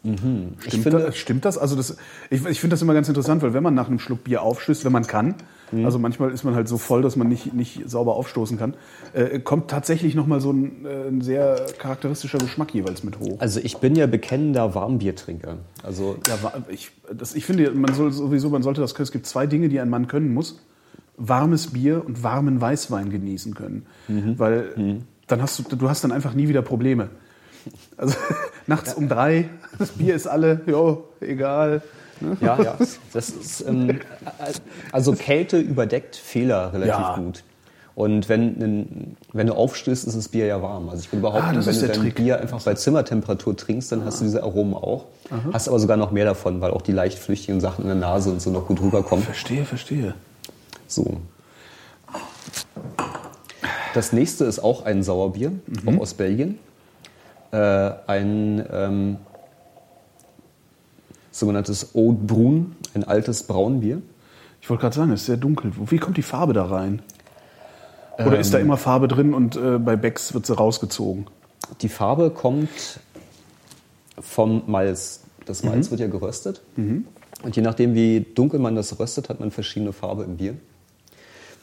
Stimmt, Ich finde- das, stimmt das? Also das, ich, ich finde das immer ganz interessant, weil wenn man nach einem Schluck Bier aufstößt, wenn man kann, Mhm. also manchmal ist man halt so voll, dass man nicht, nicht sauber aufstoßen kann, äh, kommt tatsächlich nochmal so ein, äh, ein sehr charakteristischer Geschmack jeweils mit hoch. Also ich bin ja bekennender Warmbiertrinker. Also Ja, ich, das, ich finde, man soll sowieso, man sollte das können. Es gibt zwei Dinge, die ein Mann können muss: warmes Bier und warmen Weißwein genießen können, weil dann hast du, du hast dann einfach nie wieder Probleme. Also nachts um drei, das Bier ist alle, ja, egal. Ja, ja. Das ist, ähm, also Kälte überdeckt Fehler relativ Ja. gut. Und wenn, wenn du aufstößt, ist das Bier ja warm. Also ich würde behaupten, Ah, das wenn ist du dein Trick. Bier einfach bei Zimmertemperatur trinkst, dann hast du diese Aromen auch. Hast aber sogar noch mehr davon, weil auch die leicht flüchtigen Sachen in der Nase und so noch gut rüberkommen. Verstehe, verstehe. So. Das nächste ist auch ein Sauerbier, Mhm. auch aus Belgien. Äh, ein ähm, sogenanntes de Brun, ein altes Braunbier. Ich wollte gerade sagen, es ist sehr dunkel. Wie kommt die Farbe da rein? Oder ist da immer Farbe drin und äh, bei Becks wird sie rausgezogen? Die Farbe kommt vom Malz. Das Malz wird ja geröstet. Und je nachdem, wie dunkel man das röstet, hat man verschiedene Farbe im Bier.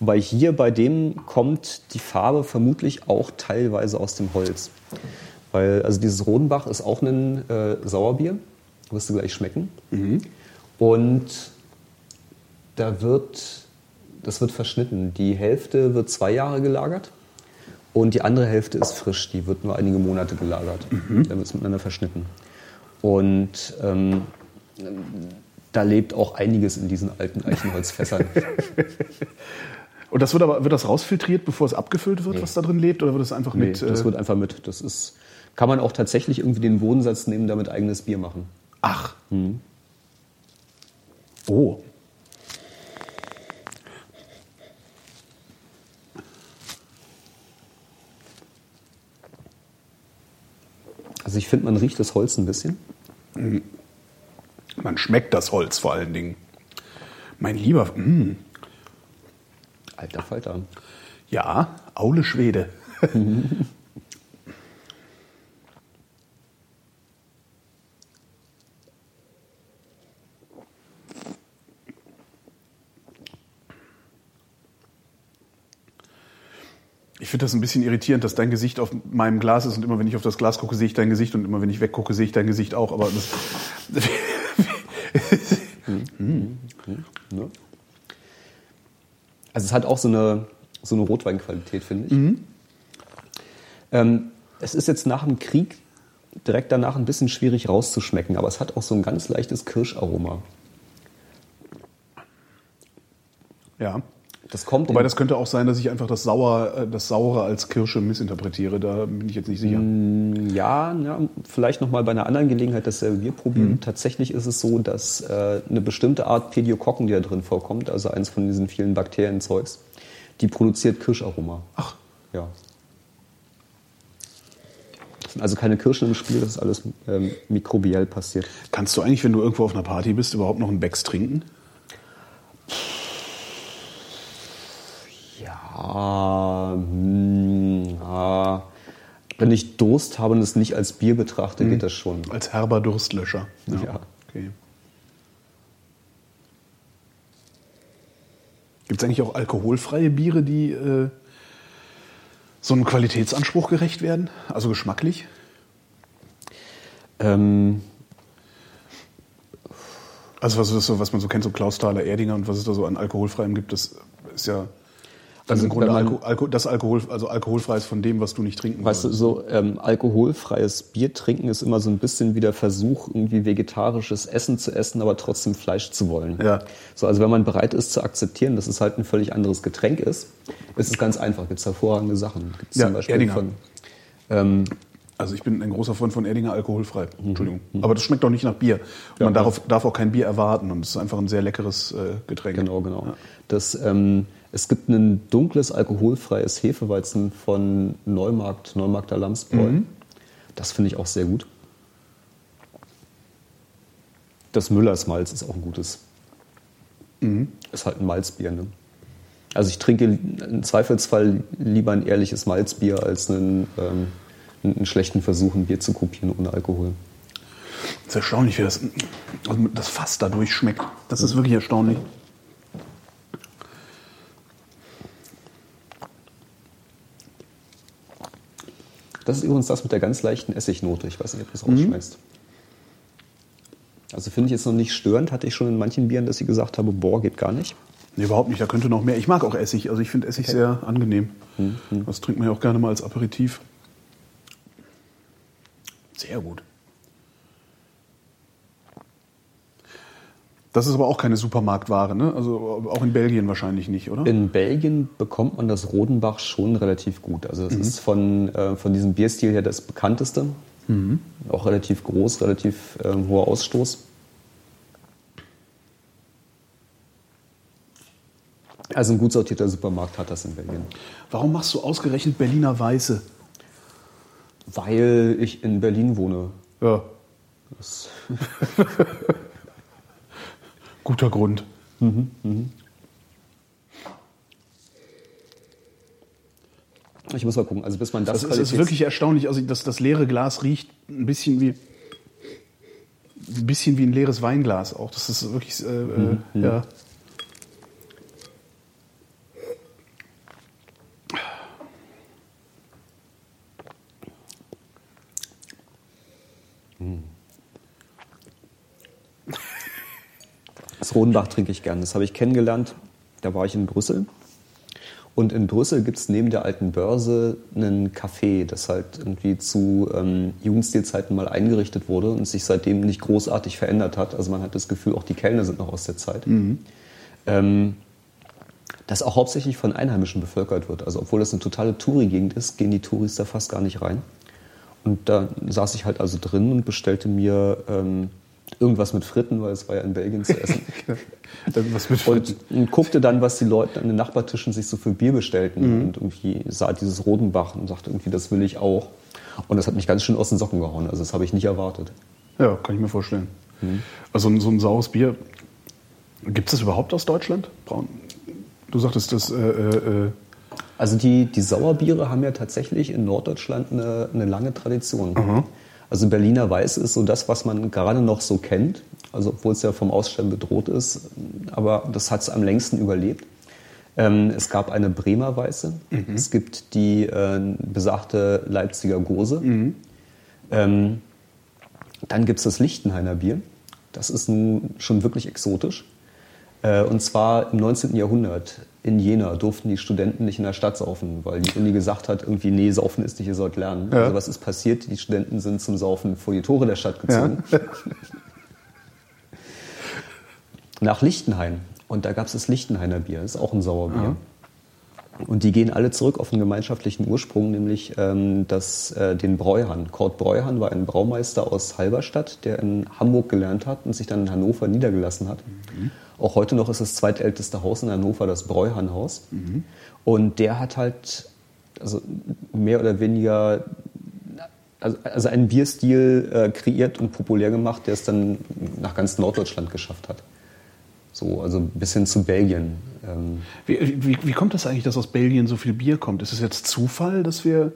Wobei hier bei dem kommt die Farbe vermutlich auch teilweise aus dem Holz. Weil, also dieses Rodenbach ist auch ein äh, Sauerbier. Wirst du gleich schmecken. Und da wird, das wird verschnitten. Die Hälfte wird zwei Jahre gelagert und die andere Hälfte ist frisch. Die wird nur einige Monate gelagert. Dann wird es miteinander verschnitten. Und ähm, da lebt auch einiges in diesen alten Eichenholzfässern. (laughs) Und das wird aber wird das rausfiltriert, bevor es abgefüllt wird, was da drin lebt, oder wird es einfach Nee, mit? das äh, wird einfach mit. Das ist, kann man auch tatsächlich irgendwie den Bodensatz nehmen, damit eigenes Bier machen. ach. Oh. Also ich finde, man riecht das Holz ein bisschen. Man schmeckt das Holz vor allen Dingen. Mein lieber, mm, Alter Falter. ja, Aule Schwede. (laughs) Ich finde das ein bisschen irritierend, dass dein Gesicht auf meinem Glas ist und immer wenn ich auf das Glas gucke, sehe ich dein Gesicht und immer wenn ich weggucke, sehe ich dein Gesicht auch. Aber das, Ne? Also es hat auch so eine, so eine Rotweinqualität, finde ich. Ähm, es ist jetzt nach dem Krieg direkt danach ein bisschen schwierig rauszuschmecken, aber es hat auch so ein ganz leichtes Kirscharoma. ja. Das kommt Wobei das könnte auch sein, dass ich einfach das Sauer, äh, das Saure als Kirsche missinterpretiere. Da bin ich jetzt nicht sicher. Ja, ja vielleicht nochmal bei einer anderen Gelegenheit dasselbe Bier probieren. Tatsächlich ist es so, dass äh, eine bestimmte Art Pediokokken, die da drin vorkommt, also eins von diesen vielen Bakterienzeugs, die produziert Kirscharoma. Ach. Ja. Es sind also keine Kirschen im Spiel, das ist alles ähm, mikrobiell passiert. Kannst du eigentlich, wenn du irgendwo auf einer Party bist, überhaupt noch einen Becks trinken? Ja, hm, ja, wenn ich Durst habe und es nicht als Bier betrachte, geht das schon. Als herber Durstlöscher. Ja. Okay. Gibt es eigentlich auch alkoholfreie Biere, die äh, so einem Qualitätsanspruch gerecht werden? Also geschmacklich? Ähm, Also was so, was man so kennt, so Klausthaler, Erdinger und was es da so an alkoholfreiem gibt, das ist ja Also im Grunde man- Alko, Alko, das Alkohol, also alkoholfreies von dem, was du nicht trinken Weißt du, sollst. so ähm, alkoholfreies Bier trinken ist immer so ein bisschen wie der Versuch, irgendwie vegetarisches Essen zu essen, aber trotzdem Fleisch zu wollen. Ja. So, also wenn man bereit ist zu akzeptieren, dass es halt ein völlig anderes Getränk ist, ist es ganz einfach. Gibt es hervorragende Sachen. Gibt's Ja, zum Beispiel Erdinger. von ähm, Also ich bin ein großer Freund von Erdinger alkoholfrei. Entschuldigung. Aber das schmeckt doch nicht nach Bier. Und Ja, man ja. darf, darf auch kein Bier erwarten. Und es ist einfach ein sehr leckeres äh, Getränk. Genau, genau. Das, ähm, es gibt ein dunkles alkoholfreies Hefeweizen von Neumarkt, Neumarkter Lamsbräu. Das finde ich auch sehr gut. Das Müllers Malz ist auch ein gutes. Ist halt ein Malzbier. Ne? Also ich trinke im Zweifelsfall lieber ein ehrliches Malzbier als einen, ähm, einen schlechten Versuch, ein Bier zu kopieren ohne Alkohol. Es ist erstaunlich, wie das, also das Fass dadurch schmeckt. Das ist wirklich erstaunlich. Das ist übrigens das mit der ganz leichten Essignote. Ich weiß nicht, ob du es rausschmeckst. Also finde ich jetzt noch nicht störend. Hatte ich schon in manchen Bieren, dass ich gesagt habe, boah, geht gar nicht. Nee, überhaupt nicht. Da könnte noch mehr. Ich mag auch Essig. Also ich finde Essig sehr angenehm. Das trinkt man ja auch gerne mal als Aperitif. Sehr gut. Das ist aber auch keine Supermarktware, ne? Also auch in Belgien wahrscheinlich nicht, oder? In Belgien bekommt man das Rodenbach schon relativ gut. Also es ist von, äh, von diesem Bierstil her das bekannteste. Auch relativ groß, relativ ähm, hoher Ausstoß. Also ein gut sortierter Supermarkt hat das in Belgien. Warum machst du ausgerechnet Berliner Weiße? Weil ich in Berlin wohne. Ja, Das, (laughs) guter Grund. ich muss mal gucken. Also bis man das, Das ist, ist wirklich erstaunlich. Also das, das leere Glas riecht ein bisschen wie ein bisschen wie ein leeres Weinglas auch. Das ist wirklich äh, äh, ja. Das Rodenbach trinke ich gern. Das habe ich kennengelernt. Da war ich in Brüssel. Und in Brüssel gibt es neben der alten Börse einen Café, das halt irgendwie zu ähm, Jugendstilzeiten mal eingerichtet wurde und sich seitdem nicht großartig verändert hat. Also man hat das Gefühl, auch die Kellner sind noch aus der Zeit. Ähm, das auch hauptsächlich von Einheimischen bevölkert wird. Also obwohl das eine totale Touri-Gegend ist, gehen die Touris da fast gar nicht rein. Und da saß ich halt also drin und bestellte mir ähm, irgendwas mit Fritten, weil es war ja in Belgien zu essen. (laughs) Was mit Und, und guckte dann, was die Leute an den Nachbartischen sich so für Bier bestellten. Und irgendwie sah dieses Rodenbach und sagte irgendwie, das will ich auch. Und das hat mich ganz schön aus den Socken gehauen. Also das habe ich nicht erwartet. Ja, kann ich mir vorstellen. Also ein- so ein saures Bier. Gibt es das überhaupt aus Deutschland? Braun? Du sagtest das. Äh, äh, äh, Also die, die Sauerbiere haben ja tatsächlich in Norddeutschland eine, eine lange Tradition. Also Berliner Weiß ist so das, was man gerade noch so kennt. Also obwohl es ja vom Aussterben bedroht ist, aber das hat es am längsten überlebt. Ähm, es gab eine Bremer Weiße, es gibt die äh, besagte Leipziger Gose. Ähm, dann gibt es das Lichtenhainer Bier. Das ist nun schon wirklich exotisch. Äh, Und zwar im 19. Jahrhundert in Jena durften die Studenten nicht in der Stadt saufen, weil die Uni gesagt hat, irgendwie, nee, saufen ist nicht, ihr sollt lernen. Ja. Also was ist passiert? Die Studenten sind zum Saufen vor die Tore der Stadt gezogen. (laughs) Nach Lichtenhain. Und da gab es das Lichtenhainer Bier, das ist auch ein Sauerbier. Und die gehen alle zurück auf einen gemeinschaftlichen Ursprung, nämlich ähm, das, äh, den Bräuhahn. Kurt Bräuhahn war ein Braumeister aus Halberstadt, der in Hamburg gelernt hat und sich dann in Hannover niedergelassen hat. Auch heute noch ist das zweitälteste Haus in Hannover das Bräuhahnhaus. Und der hat halt also mehr oder weniger also, also einen Bierstil äh, kreiert und populär gemacht, der es dann nach ganz Norddeutschland geschafft hat. So, also bis hin zu Belgien. Ähm, wie, wie, wie kommt das eigentlich, dass aus Belgien so viel Bier kommt? Ist es jetzt Zufall, dass wir.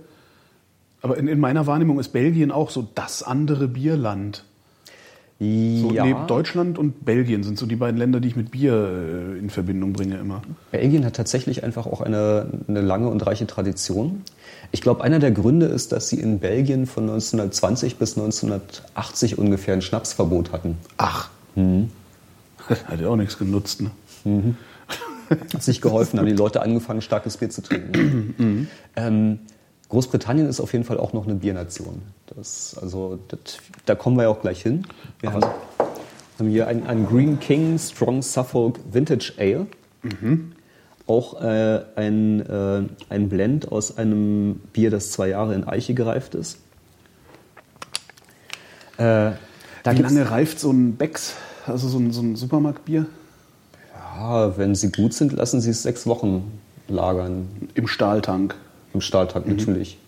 Aber in, in meiner Wahrnehmung ist Belgien auch so das andere Bierland. So ja, neben Deutschland und Belgien sind so die beiden Länder, die ich mit Bier äh, in Verbindung bringe immer. Belgien hat tatsächlich einfach auch eine, eine lange und reiche Tradition. Ich glaube, einer der Gründe ist, dass sie in Belgien von 1920 bis 1980 ungefähr ein Schnapsverbot hatten. Ach. (laughs) Hat ja auch nichts genutzt, ne? Hat nicht geholfen, haben die Leute angefangen, starkes Bier zu trinken. (laughs) ähm, Großbritannien ist auf jeden Fall auch noch eine Biernation. Das, also, das, da kommen wir ja auch gleich hin. Wir haben, haben hier einen, einen Green King Strong Suffolk Vintage Ale. Auch äh, ein, äh, ein Blend aus einem Bier, das zwei Jahre in Eiche gereift ist. Äh, Wie lange reift so ein Becks, also so ein, so ein Supermarktbier? Ja, wenn sie gut sind, lassen sie es sechs Wochen lagern. Im Stahltank. Im Stahltank natürlich.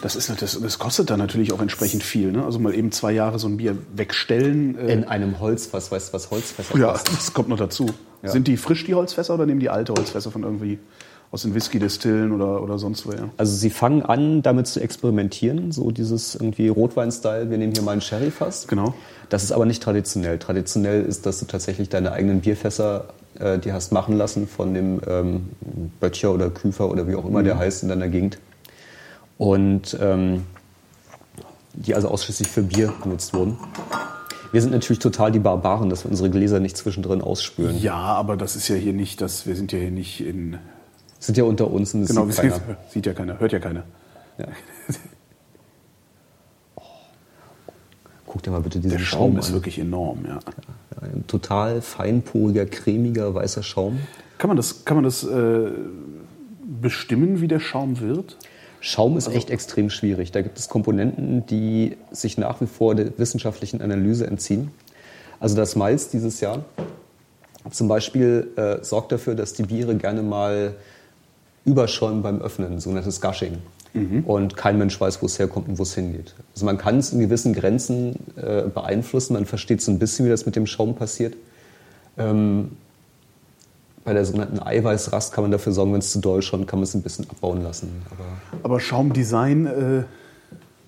Das, ist, das, das kostet dann natürlich auch entsprechend viel. Ne? Also mal eben zwei Jahre so ein Bier wegstellen. Äh, In einem Holzfass, weißt du, was Holzfässer ja, kosten? das kommt noch dazu. Ja. Sind die frisch, die Holzfässer, oder nehmen die alte Holzfässer von irgendwie aus den Whisky-Destillen oder, oder sonst woher? Also sie fangen an, damit zu experimentieren, so dieses irgendwie Rotwein-Style, wir nehmen hier mal einen Sherry-Fass. Genau. Das ist aber nicht traditionell. Traditionell ist, dass du tatsächlich deine eigenen Bierfässer äh, die hast machen lassen von dem ähm, Böttcher oder Küfer oder wie auch immer der heißt in deiner Gegend. Und ähm, die also ausschließlich für Bier genutzt wurden. Wir sind natürlich total die Barbaren, dass wir unsere Gläser nicht zwischendrin ausspülen. Ja, aber das ist ja hier nicht, das, wir sind ja hier nicht in. Sind ja unter uns und das Genau, sieht keiner. sieht ja keiner, hört ja keiner. Ja. Guck dir mal bitte diesen Der Schaum Schaum, ist an. wirklich enorm, ja. Ein total feinporiger, cremiger, weißer Schaum. Kann man das, kann man das äh, bestimmen, wie der Schaum wird? Schaum ist echt extrem schwierig. Da gibt es Komponenten, die sich nach wie vor der wissenschaftlichen Analyse entziehen. Also das Malz dieses Jahr zum Beispiel äh, sorgt dafür, dass die Biere gerne mal überschäumen beim Öffnen, sogenanntes Gushing. Und kein Mensch weiß, wo es herkommt und wo es hingeht. Also man kann es in gewissen Grenzen äh, beeinflussen, man versteht so ein bisschen, wie das mit dem Schaum passiert. Ähm, bei der sogenannten Eiweißrast kann man dafür sorgen, wenn es zu doll schon, kann man es ein bisschen abbauen lassen. Aber Aber Schaumdesign äh,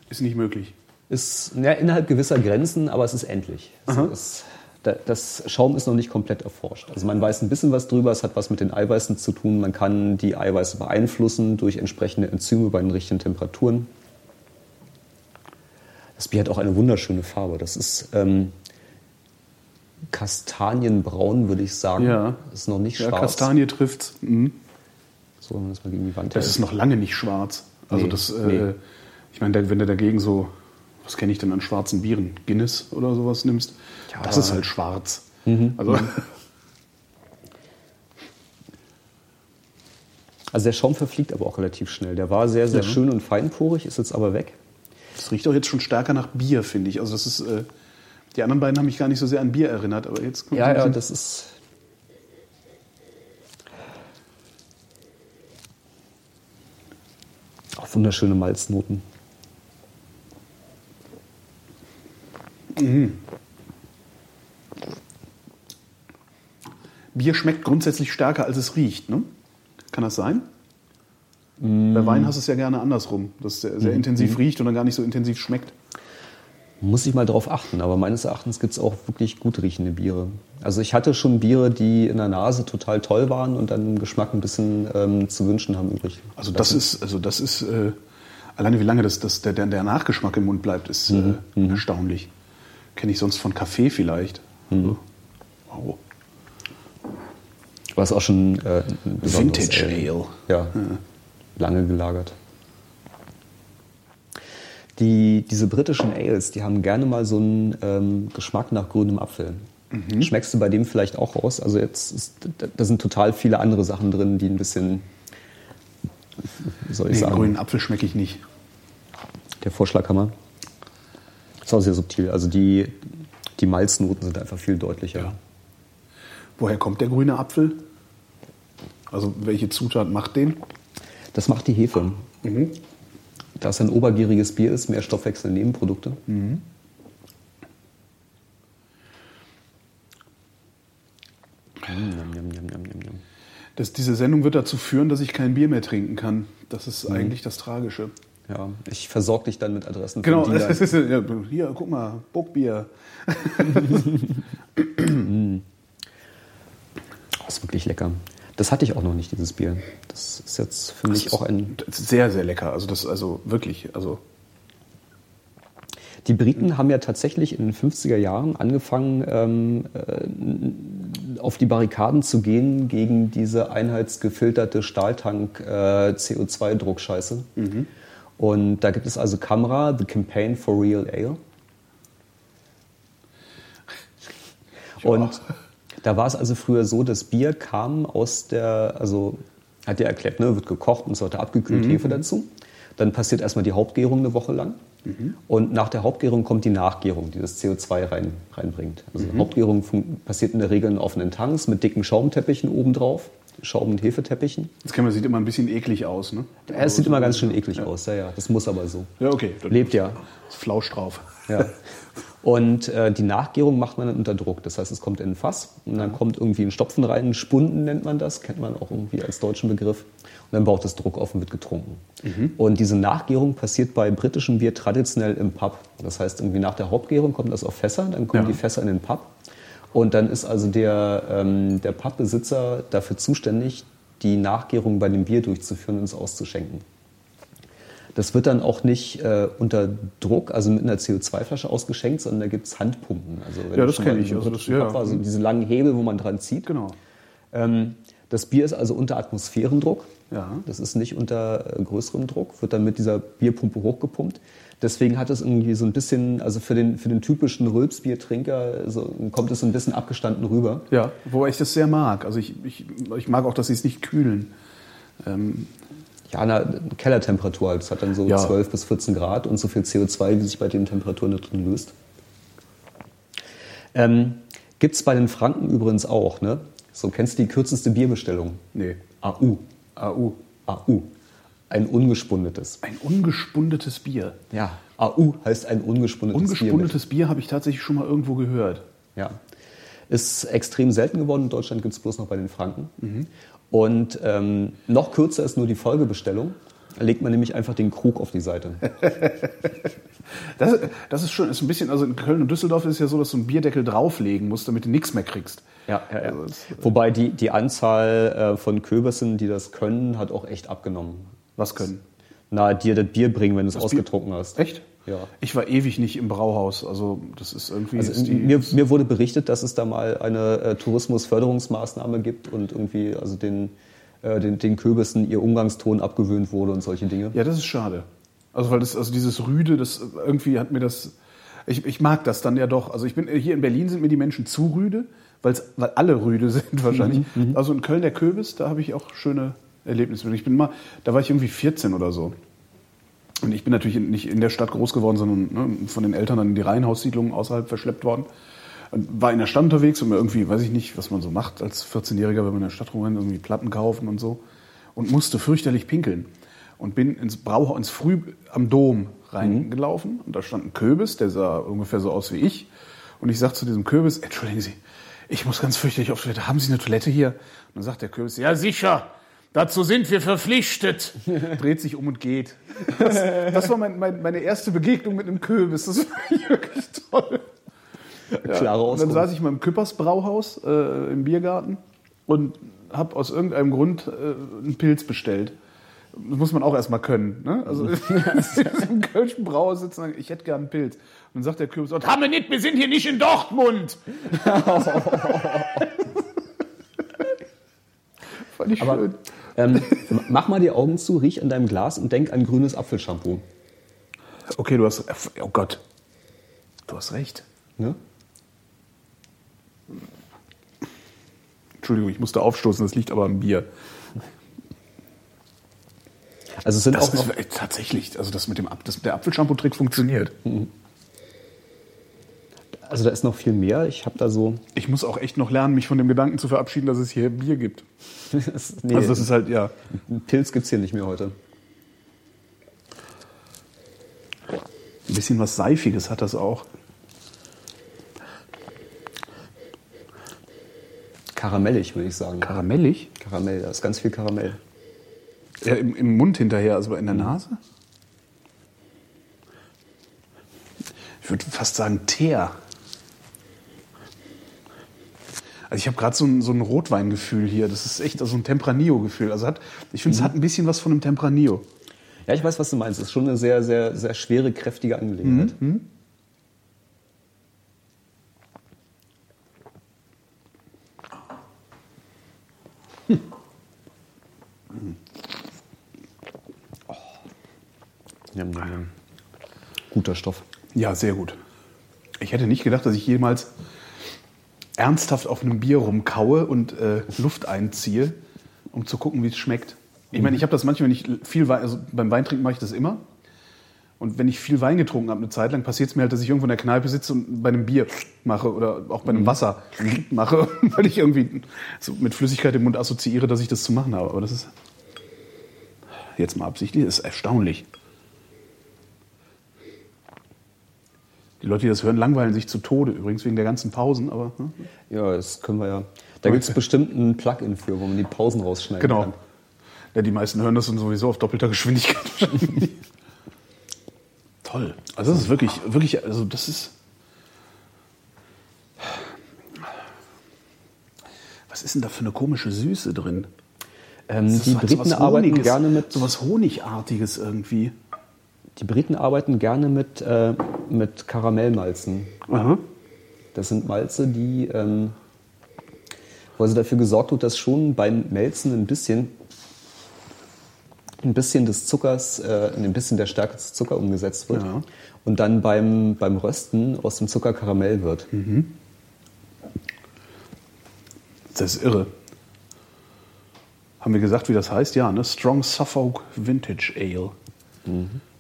ist nicht möglich. ist ja, innerhalb gewisser Grenzen, aber es ist endlich. Also es, das Schaum ist noch nicht komplett erforscht. Also man weiß ein bisschen was drüber, es hat was mit den Eiweißen zu tun. Man kann die Eiweiße beeinflussen durch entsprechende Enzyme bei den richtigen Temperaturen. Das Bier hat auch eine wunderschöne Farbe. Das ist ähm, kastanienbraun, würde ich sagen. Ja. Ist noch nicht Ja, schwarz. Kastanie trifft's. Mhm. So, wenn man das mal gegen die Wand Das hält. ist noch lange nicht schwarz. Also Nee, das, äh, nee. ich meine, wenn du dagegen so, was kenne ich denn an schwarzen Bieren? Guinness oder sowas nimmst, Ja. das ist halt schwarz. Also Also der Schaum verfliegt aber auch relativ schnell. Der war sehr, sehr Ja. schön und feinporig, ist jetzt aber weg. das riecht auch jetzt schon stärker nach Bier, finde ich. Also das ist, äh, die anderen beiden haben mich gar nicht so sehr an Bier erinnert, aber jetzt kommt Ja, ja, das ist. Auch wunderschöne Malznoten. Bier schmeckt grundsätzlich stärker, als es riecht, ne? Kann das sein? Mm. Bei Wein hast du es ja gerne andersrum, dass es sehr, sehr intensiv riecht und dann gar nicht so intensiv schmeckt. Muss ich mal drauf achten, aber meines Erachtens gibt es auch wirklich gut riechende Biere. Also ich hatte schon Biere, die in der Nase total toll waren und dann im Geschmack ein bisschen ähm, zu wünschen haben übrig. Also das ist, also das ist äh, alleine wie lange das, das, der, der Nachgeschmack im Mund bleibt, ist äh, erstaunlich. Kenne ich sonst von Kaffee vielleicht. Also, wow. War es auch schon äh, Vintage Ale. Ja, lange gelagert. Die, diese britischen Ales, die haben gerne mal so einen ähm, Geschmack nach grünem Apfel. Schmeckst du bei dem vielleicht auch raus? Also jetzt ist, da, da sind total viele andere Sachen drin, die ein bisschen, wie soll ich Nee, sagen, grünen Apfel schmecke ich nicht. der Vorschlaghammer. Ist auch sehr subtil. Also die, die Malznoten sind einfach viel deutlicher. Ja. Woher kommt der grüne Apfel? Also welche Zutat macht den? Das macht die Hefe. Da es ein obergieriges Bier ist, mehr Stoffwechsel, Nebenprodukte. Njam, njam. Das, diese Sendung wird dazu führen, dass ich kein Bier mehr trinken kann. Das ist eigentlich das Tragische. Ja, ich versorge dich dann mit Adressen Genau, von Dealern. das (laughs) ist, ja, hier, guck mal, Burgbier. Das (laughs) (laughs) ist wirklich lecker. Das hatte ich auch noch nicht, dieses Bier. Das ist jetzt für mich auch ein. Sehr, sehr lecker. Also das, also wirklich, also Die Briten haben ja tatsächlich in den 50er Jahren angefangen, ähm, äh, auf die Barrikaden zu gehen gegen diese einheitsgefilterte Stahltank äh, CO2-Druckscheiße. Und da gibt es also Camera, The Campaign for Real Ale. Und da war es also früher so, das Bier kam aus der, also hat er erklärt, ne, wird gekocht und so weiter, abgekühlt Hefe dazu. Dann passiert erstmal die Hauptgärung eine Woche lang. Und nach der Hauptgärung kommt die Nachgärung, die das CO2 rein, reinbringt. Also Hauptgärung fun- passiert in der Regel in offenen Tanks mit dicken Schaumteppichen obendrauf, Schaum- und Hefeteppichen. das kann man sieht immer ein bisschen eklig aus, ne? Es sieht immer ganz schön eklig aus, ja, ja, das muss aber so. Ja, okay. dann Lebt ja. ist Flausch drauf. Ja. (laughs) Und äh, die Nachgärung macht man dann unter Druck. Das heißt, es kommt in ein Fass und dann kommt irgendwie ein Stopfen rein, ein Spunden nennt man das, kennt man auch irgendwie als deutschen Begriff. Und dann baut das Druck auf und wird getrunken. Und diese Nachgärung passiert bei britischem Bier traditionell im Pub. Das heißt, irgendwie nach der Hauptgärung kommt das auf Fässer, dann kommen Ja. die Fässer in den Pub. Und dann ist also der, ähm, der Pubbesitzer dafür zuständig, die Nachgärung bei dem Bier durchzuführen und es auszuschenken. Das wird dann auch nicht äh, unter Druck, also mit einer CO2-Flasche ausgeschenkt, sondern da gibt es Handpumpen. Also wenn Ja, das schon kenn mal in ich. Also das- ja, also diese langen Hebel, wo man dran zieht. Genau. Ähm, das Bier ist also unter Atmosphärendruck. Ja. Das ist nicht unter äh, größerem Druck, wird dann mit dieser Bierpumpe hochgepumpt. Deswegen hat es irgendwie so ein bisschen, also für den, für den typischen Rülpsbiertrinker so, kommt es so ein bisschen abgestanden rüber. Ja, wobei ich das sehr mag. Also ich, ich, ich mag auch, dass sie es nicht kühlen. Ähm, Ja, na, Kellertemperatur halt. Es hat dann so Ja. 12 bis 14 Grad und so viel CO2, wie sich bei den Temperaturen da drin löst. Ähm, Gibt es bei den Franken übrigens auch, ne? So, kennst du die kürzeste Bierbestellung? nee. AU. AU. AU. Ein ungespundetes. Ein ungespundetes Bier. Ja, AU heißt ein ungespundetes, Ungespundetes Bier habe ich tatsächlich schon mal irgendwo gehört. Bier. Ja. Ist extrem selten geworden. In Deutschland gibt es bloß noch bei den Franken. Und ähm, noch kürzer ist nur die Folgebestellung. Da legt man nämlich einfach den Krug auf die Seite. (laughs) Das, das ist schon, ist ein bisschen, also in Köln und Düsseldorf ist es ja so, dass du einen Bierdeckel drauflegen musst, damit du nichts mehr kriegst. Ja, ja, ja. Also das- Wobei die, die Anzahl äh, von Köbersen, die das können, hat auch echt abgenommen. Was können? Na, dir das Bier bringen, wenn du es Bier- ausgetrunken hast. Echt? Ja. Ich war ewig nicht im Brauhaus. Also das ist irgendwie. Also ist die, mir, mir wurde berichtet, dass es da mal eine äh, Tourismusförderungsmaßnahme gibt und irgendwie also den, äh, den, den Kürbissen ihr Umgangston abgewöhnt wurde und solche Dinge. ja, das ist schade. Also weil das, also dieses Rüde, das irgendwie hat mir das. Ich, ich mag das dann ja doch. Also ich bin hier in Berlin sind mir die Menschen zu rüde, weil's, weil alle rüde (laughs) sind wahrscheinlich. Also in Köln der Kürbis, da habe ich auch schöne Erlebnisse. Ich bin mal, da war ich irgendwie 14 oder so. Und ich bin natürlich nicht in der Stadt groß geworden, sondern ne, von den Eltern dann in die Reihenhaussiedlung außerhalb verschleppt worden. Und war in der Stadt unterwegs und irgendwie, weiß ich nicht, was man so macht als 14-Jähriger, wenn man in der Stadt rumrennt, irgendwie Platten kaufen und so. Und musste fürchterlich pinkeln. Und bin ins Brauhaus, ins Früh am Dom reingelaufen. Und da stand ein Köbis, der sah ungefähr so aus wie ich. Und ich sag zu diesem Köbis, entschuldigen Sie, ich muss ganz fürchterlich auf Toilette. Haben Sie eine Toilette hier? Und dann sagt der Köbis, ja sicher, dazu sind wir verpflichtet. (laughs) Dreht sich um und geht. Das, das war mein, mein, meine erste Begegnung mit einem Köbis. Das war (laughs) wirklich toll. Klare Und dann saß ich mal im Küppers Brauhaus äh, im Biergarten und habe aus irgendeinem Grund äh, einen Pilz bestellt. Das muss man auch erstmal können. Ne? Also (laughs) im Kölschen Brauhaus sitzen und sagen, ich hätte gern einen Pilz. Und dann sagt der Kürbis, "Das haben wir nicht, wir sind hier nicht in Dortmund. Fand ich Aber schön. Ähm, mach mal die Augen zu, riech an deinem Glas und denk an grünes Apfelshampoo. Okay, du hast, oh Gott, du hast recht. Ne? Entschuldigung, ich musste aufstoßen, das liegt aber am Bier. Also es sind Das auch ist tatsächlich, also das mit dem das, der Apfelshampoo-Trick funktioniert. Also da ist noch viel mehr. Ich habe da so, Ich muss auch echt noch lernen, mich von dem Gedanken zu verabschieden, dass es hier Bier gibt. (laughs) nee, Also das ist halt, ja. Pilz gibt's hier nicht mehr heute. Ein bisschen was Seifiges hat das auch. Karamellig, würde ich sagen. Karamellig? Karamell, da ist ganz viel Karamell. Ja, im, im Mund hinterher, also in der Nase? Ich würde fast sagen Teer. Also ich habe gerade so ein, so ein Rotweingefühl hier. Das ist echt so ein Tempranillo-Gefühl. Also hat, ich finde, es hat ein bisschen was von einem Tempranillo. Ja, ich weiß, was du meinst. Es ist schon eine sehr, sehr, sehr schwere, kräftige Angelegenheit. Oh. Njam, njam. Guter Stoff. Ja, sehr gut. Ich hätte nicht gedacht, dass ich jemals ernsthaft auf einem Bier rumkaue und äh, Luft einziehe, um zu gucken, wie es schmeckt. Ich meine, ich habe das manchmal, wenn ich viel Wein, also beim Weintrinken mache ich das immer. Und wenn ich viel Wein getrunken habe, eine Zeit lang, passiert es mir halt, dass ich irgendwo in der Kneipe sitze und bei einem Bier mache oder auch bei einem Wasser (laughs) mache, (laughs) weil ich irgendwie so mit Flüssigkeit im Mund assoziiere, dass ich das zu machen habe. Aber das ist jetzt mal absichtlich, das ist erstaunlich. Die Leute, die das hören, langweilen sich zu Tode, übrigens wegen der ganzen Pausen, aber ne? Ja, das können wir ja. Da gibt es bestimmt ein Plugin für, wo man die Pausen rausschneiden genau. kann. Ja, die meisten hören das dann sowieso auf doppelter Geschwindigkeit. (laughs) Toll. Also das ist wirklich, wirklich, also das ist. Was ist denn da für eine komische Süße drin? Ähm, die halt Briten arbeiten gerne mit sowas Honigartiges irgendwie. Die Briten arbeiten gerne mit, äh, mit Karamellmalzen. Aha. Das sind Malze, die, ähm, wo also dafür gesorgt wird, dass schon beim Melzen ein bisschen, ein bisschen des Zuckers, äh, ein bisschen der Stärke des Zucker umgesetzt wird. Ja. Und dann beim, beim Rösten aus dem Zucker Karamell wird. Das ist irre. Haben wir gesagt, wie das heißt? Ja, ne? Strong Suffolk Vintage Ale.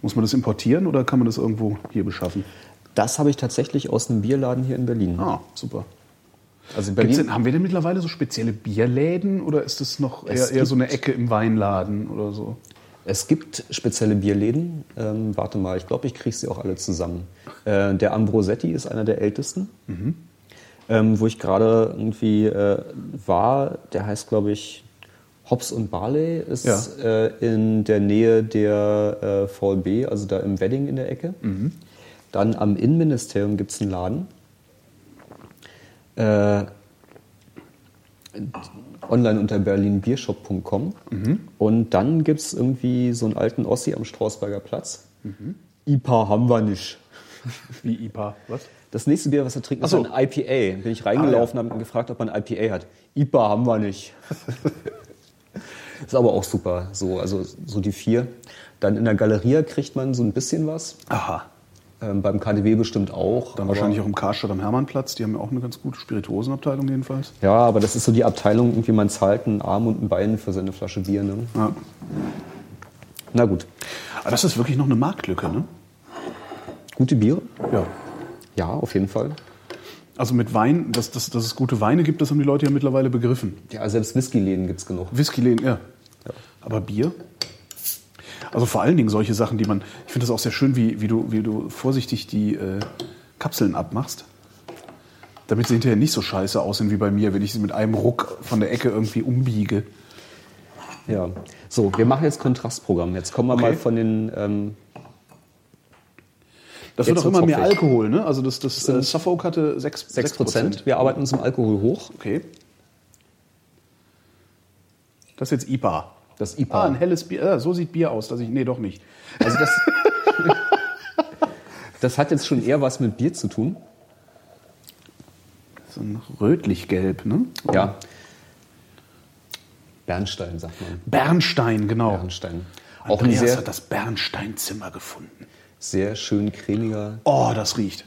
Muss man das importieren oder kann man das irgendwo hier beschaffen? Das habe ich tatsächlich aus einem Bierladen hier in Berlin. Ah, super. Also Berlin, denn, haben wir denn mittlerweile so spezielle Bierläden oder ist es noch eher, eher so eine Ecke im Weinladen oder so? Es gibt spezielle Bierläden. Ähm, warte mal, ich glaube, ich kriege sie auch alle zusammen. Äh, der Ambrosetti ist einer der ältesten. Ähm, wo ich gerade irgendwie äh, war, der heißt, glaube ich, Hops und Barley, ist Ja. äh, in der Nähe der äh, VLB, also da im Wedding in der Ecke. Dann am Innenministerium gibt es einen Laden. Äh, online unter berlinbiershop.com. Und dann gibt es irgendwie so einen alten Ossi am Strausberger Platz. IPA haben wir nicht. (laughs) Wie IPA? Was? Das nächste Bier, was wir trinken, Ach so. ist ein IPA. Bin ich reingelaufen, Ah, habe ihn gefragt, ob man ein IPA hat. IPA haben wir nicht. (laughs) ist aber auch super. So, also so die vier. Dann in der Galeria kriegt man so ein bisschen was. Aha. Ähm, beim KDW bestimmt auch. Dann wahrscheinlich auch im Karstadt am Hermannplatz. Die haben ja auch eine ganz gute Spirituosenabteilung jedenfalls. Ja, aber das ist so die Abteilung, irgendwie man zahlt einen Arm und ein Bein für seine Flasche Bier. Ne? Ja. Na gut. Aber das ist wirklich noch eine Marktlücke, ne? Gute Biere? Ja. Ja, auf jeden Fall. Also mit Wein, dass, dass, dass es gute Weine gibt, das haben die Leute ja mittlerweile begriffen. Ja, selbst Whiskyläden gibt es genug. Whiskyläden, ja. Aber Bier? Also vor allen Dingen solche Sachen, die man. Ich finde das auch sehr schön, wie, wie, du, wie du vorsichtig die äh, Kapseln abmachst. Damit sie hinterher nicht so scheiße aussehen wie bei mir, wenn ich sie mit einem Ruck von der Ecke irgendwie umbiege. Ja. So, wir machen jetzt Kontrastprogramm. Jetzt kommen wir Okay. mal von den. Ähm, Das Jetzt wird auch immer mehr. Alkohol, ne? Also das, das äh, Suffolk hatte 6, 6 Prozent. Wir arbeiten uns im Alkohol hoch. Okay. Das ist jetzt IPA. Das Ah, IPA. ein helles Bier. Ah, so sieht Bier aus, dass ich. Nee, doch nicht. Also das, (laughs) das hat jetzt schon eher was mit Bier zu tun. So ein rötlich-gelb, ne? Ja. Bernstein, sagt man. Bernstein, genau. Bernstein. Auch Andreas sehr, hat das Bernsteinzimmer gefunden. Sehr schön cremiger. Oh, das riecht.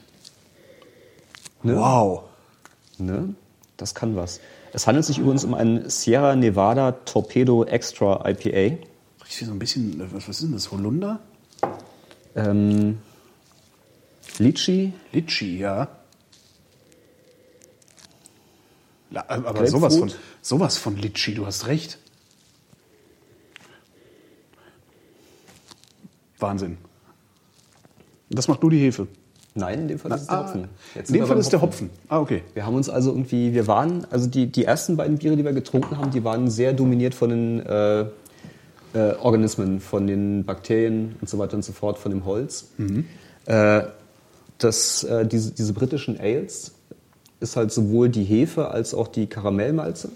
Ne? Wow. Ne? Das kann was. Es handelt sich übrigens um einen Sierra Nevada Torpedo Extra IPA. Riecht wie so ein bisschen, äh, was, was ist denn das? Holunder? Ähm, Litchi, Litschi, ja. La- Aber Grapefruit. sowas von, sowas von Litschi, du hast recht. Wahnsinn. Das macht nur die Hefe. Nein, in dem Fall ist es der Ah, Hopfen. in Jetzt sind dem Fall ist der Hopfen. Ah, okay. Wir haben uns also irgendwie, wir waren, also die, die ersten beiden Biere, die wir getrunken haben, die waren sehr dominiert von den äh, äh, Organismen, von den Bakterien und so weiter und so fort, von dem Holz. Äh, das, äh, diese, diese britischen Ales ist halt sowohl die Hefe als auch die Karamellmalze.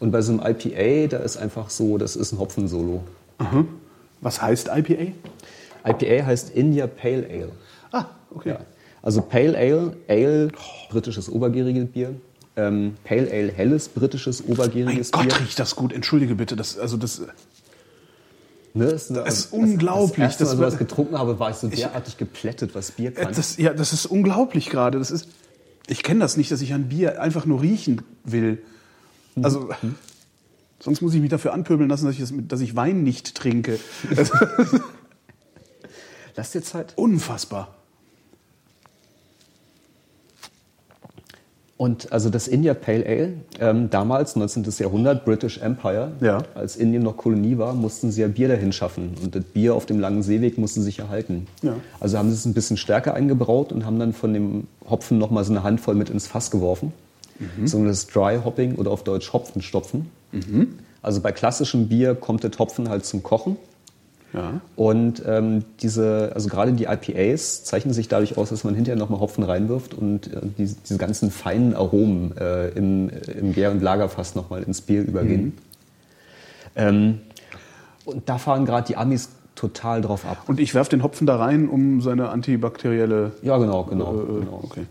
Und bei so einem IPA, da ist einfach so, das ist ein Hopfensolo. Was heißt IPA? IPA heißt India Pale Ale. Ah, okay. Ja. Also Pale Ale, Ale, britisches obergäriges Bier. Ähm, Pale Ale, helles britisches Mein obergäriges Gott, Bier. riecht das gut. Entschuldige bitte. Das, also das, Ne, ist, eine- Das ist unglaublich. Als, Das ich was getrunken habe, war ich so derartig geplättet, was Bier kann. das, ja, das ist unglaublich gerade. Das ist, ich kenne das nicht, dass ich ein Bier einfach nur riechen will. Also, sonst muss ich mich dafür anpöbeln lassen, dass ich, das, dass ich Wein nicht trinke. (laughs) Das ist Lass dir Zeit. unfassbar. Und also das India Pale Ale, ähm, damals, 19. Jahrhundert, British Empire, Ja. als Indien noch Kolonie war, mussten sie ja Bier dahin schaffen. Und das Bier auf dem langen Seeweg musste sich erhalten. Ja. Also haben sie es ein bisschen stärker eingebraut und haben dann von dem Hopfen nochmal so eine Handvoll mit ins Fass geworfen. So das Dry Hopping oder auf Deutsch Hopfenstopfen. Also bei klassischem Bier kommt der Hopfen halt zum Kochen. Ja. Und ähm, diese, also gerade die IPAs zeichnen sich dadurch aus, dass man hinterher nochmal Hopfen reinwirft und äh, diese, diese ganzen feinen Aromen äh, im, im Gär- und Lagerfass nochmal ins Bier übergehen. Ähm, und da fahren gerade die Amis total drauf ab. Und ich werfe den Hopfen da rein, um seine antibakterielle. Ja, genau, genau. Äh, genau. Okay.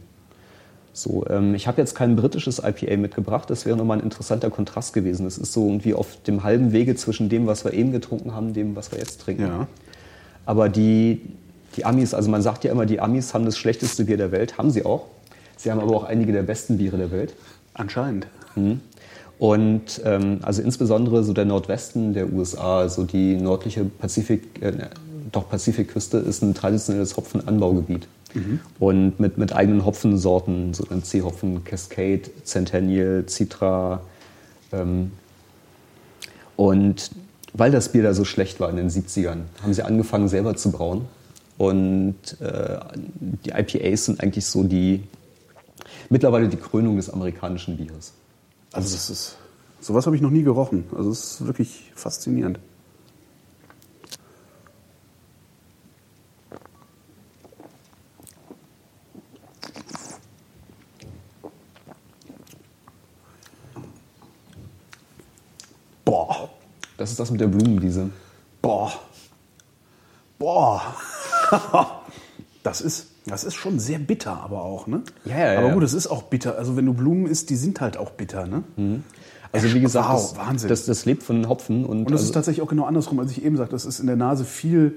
So, ähm, ich habe jetzt kein britisches IPA mitgebracht. Das wäre nochmal ein interessanter Kontrast gewesen. Das ist so irgendwie auf dem halben Wege zwischen dem, was wir eben getrunken haben, dem, was wir jetzt trinken. Ja. Aber die, die Amis, also man sagt ja immer, die Amis haben das schlechteste Bier der Welt. Haben sie auch. Sie haben aber auch einige der besten Biere der Welt. Anscheinend. Und ähm, also insbesondere so der Nordwesten der USA, also die nördliche Pazifik, äh, doch Pazifikküste, ist ein traditionelles Hopfenanbaugebiet. Und mit, mit eigenen Hopfensorten, so ein C-Hopfen, Cascade, Centennial, Citra. Ähm, und weil das Bier da so schlecht war in den 70ern, haben sie angefangen selber zu brauen. Und äh, die IPAs sind eigentlich so die, mittlerweile die Krönung des amerikanischen Bieres. Also das ist. Sowas habe ich noch nie gerochen. Also es ist wirklich faszinierend. Boah. Das ist das mit der Blumenwiese. Boah. Boah. (laughs) Das ist, das ist schon sehr bitter, aber auch, ne? Ja, ja, ja, Aber gut, es ist auch bitter. Also wenn du Blumen isst, die sind halt auch bitter, ne? Also wie gesagt, Wow, das, Wahnsinn. Das, das lebt von Hopfen und, Und das also, ist tatsächlich auch genau andersrum, als ich eben sagte. Das ist in der Nase viel,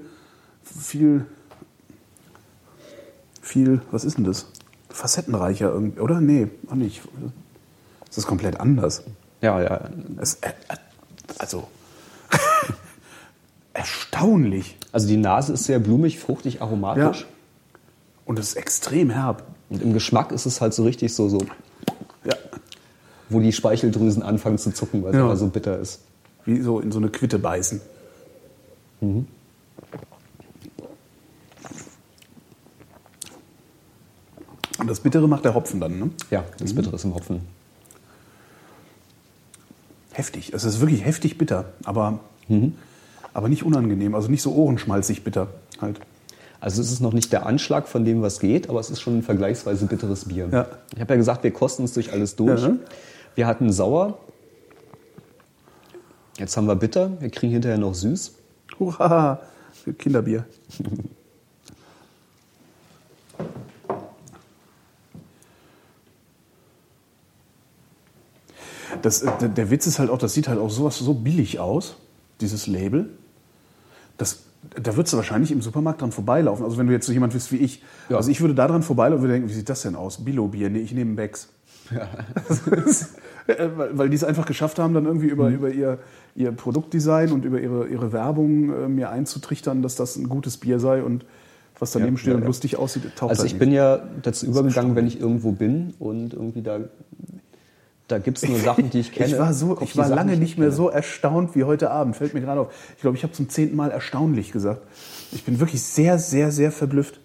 viel, viel, was ist denn das? Facettenreicher irgendwie, oder? Nee, auch nicht. Das ist komplett anders. ja, ja, Es, äh, äh, also, (laughs) erstaunlich. also die Nase ist sehr blumig, fruchtig, aromatisch. Ja. Und es ist extrem herb. Und im Geschmack ist es halt so richtig so, so Ja. wo die Speicheldrüsen anfangen zu zucken, weil es Ja. immer so bitter ist. Wie so in so eine Quitte beißen. Und das Bittere macht der Hopfen dann, ne? Ja, das Bittere ist im Hopfen. Heftig. Es ist wirklich heftig bitter, aber, aber nicht unangenehm. Also nicht so ohrenschmalzig bitter halt. Also es ist noch nicht der Anschlag von dem, was geht, aber es ist schon ein vergleichsweise bitteres Bier. Ja. Ich habe ja gesagt, wir kosten uns durch alles durch. Ja. Wir hatten sauer. Jetzt haben wir bitter. Wir kriegen hinterher noch süß. Hurra! Kinderbier. (laughs) Das, äh, der- Witz ist halt auch, das sieht halt auch sowas so billig aus, dieses Label. Das, da würdest du wahrscheinlich im Supermarkt dran vorbeilaufen. Also wenn du jetzt so jemand bist wie ich. Ja. Also ich würde da dran vorbeilaufen und würde denken, wie sieht das denn aus? Billo-Bier? Nee, ich nehme Becks. (laughs) Äh, weil, weil die es einfach geschafft haben, dann irgendwie über, über ihr, ihr Produktdesign und über ihre, ihre Werbung äh, mir einzutrichtern, dass das ein gutes Bier sei und was daneben Ja, steht ja, und ja. lustig aussieht, taucht Also ich bin ja dazu übergegangen, wenn ich irgendwo bin und irgendwie da, da gibt es nur Sachen, die ich (laughs) kenne. Ich war, so, ich war Sachen, lange ich nicht mehr so erstaunt wie heute Abend. Fällt mir gerade auf. Ich glaube, ich habe zum zehnten Mal erstaunlich gesagt. Ich bin wirklich sehr, sehr, sehr verblüfft.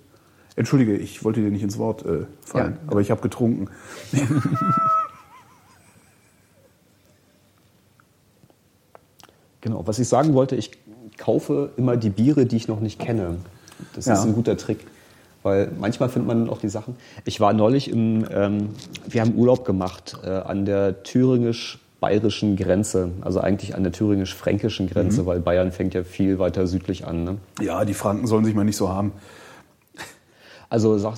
Entschuldige, ich wollte dir nicht ins Wort äh, fallen, Ja. aber ich habe getrunken. (laughs) Genau, was ich sagen wollte, ich kaufe immer die Biere, die ich noch nicht kenne. Das Ja. ist ein guter Trick. Weil manchmal findet man auch die Sachen. Ich war neulich im, ähm, wir haben Urlaub gemacht äh, an der thüringisch-bayerischen Grenze, also eigentlich an der thüringisch-fränkischen Grenze, weil Bayern fängt ja viel weiter südlich an. Ne? Ja, die Franken sollen sich mal nicht so haben. Also sag,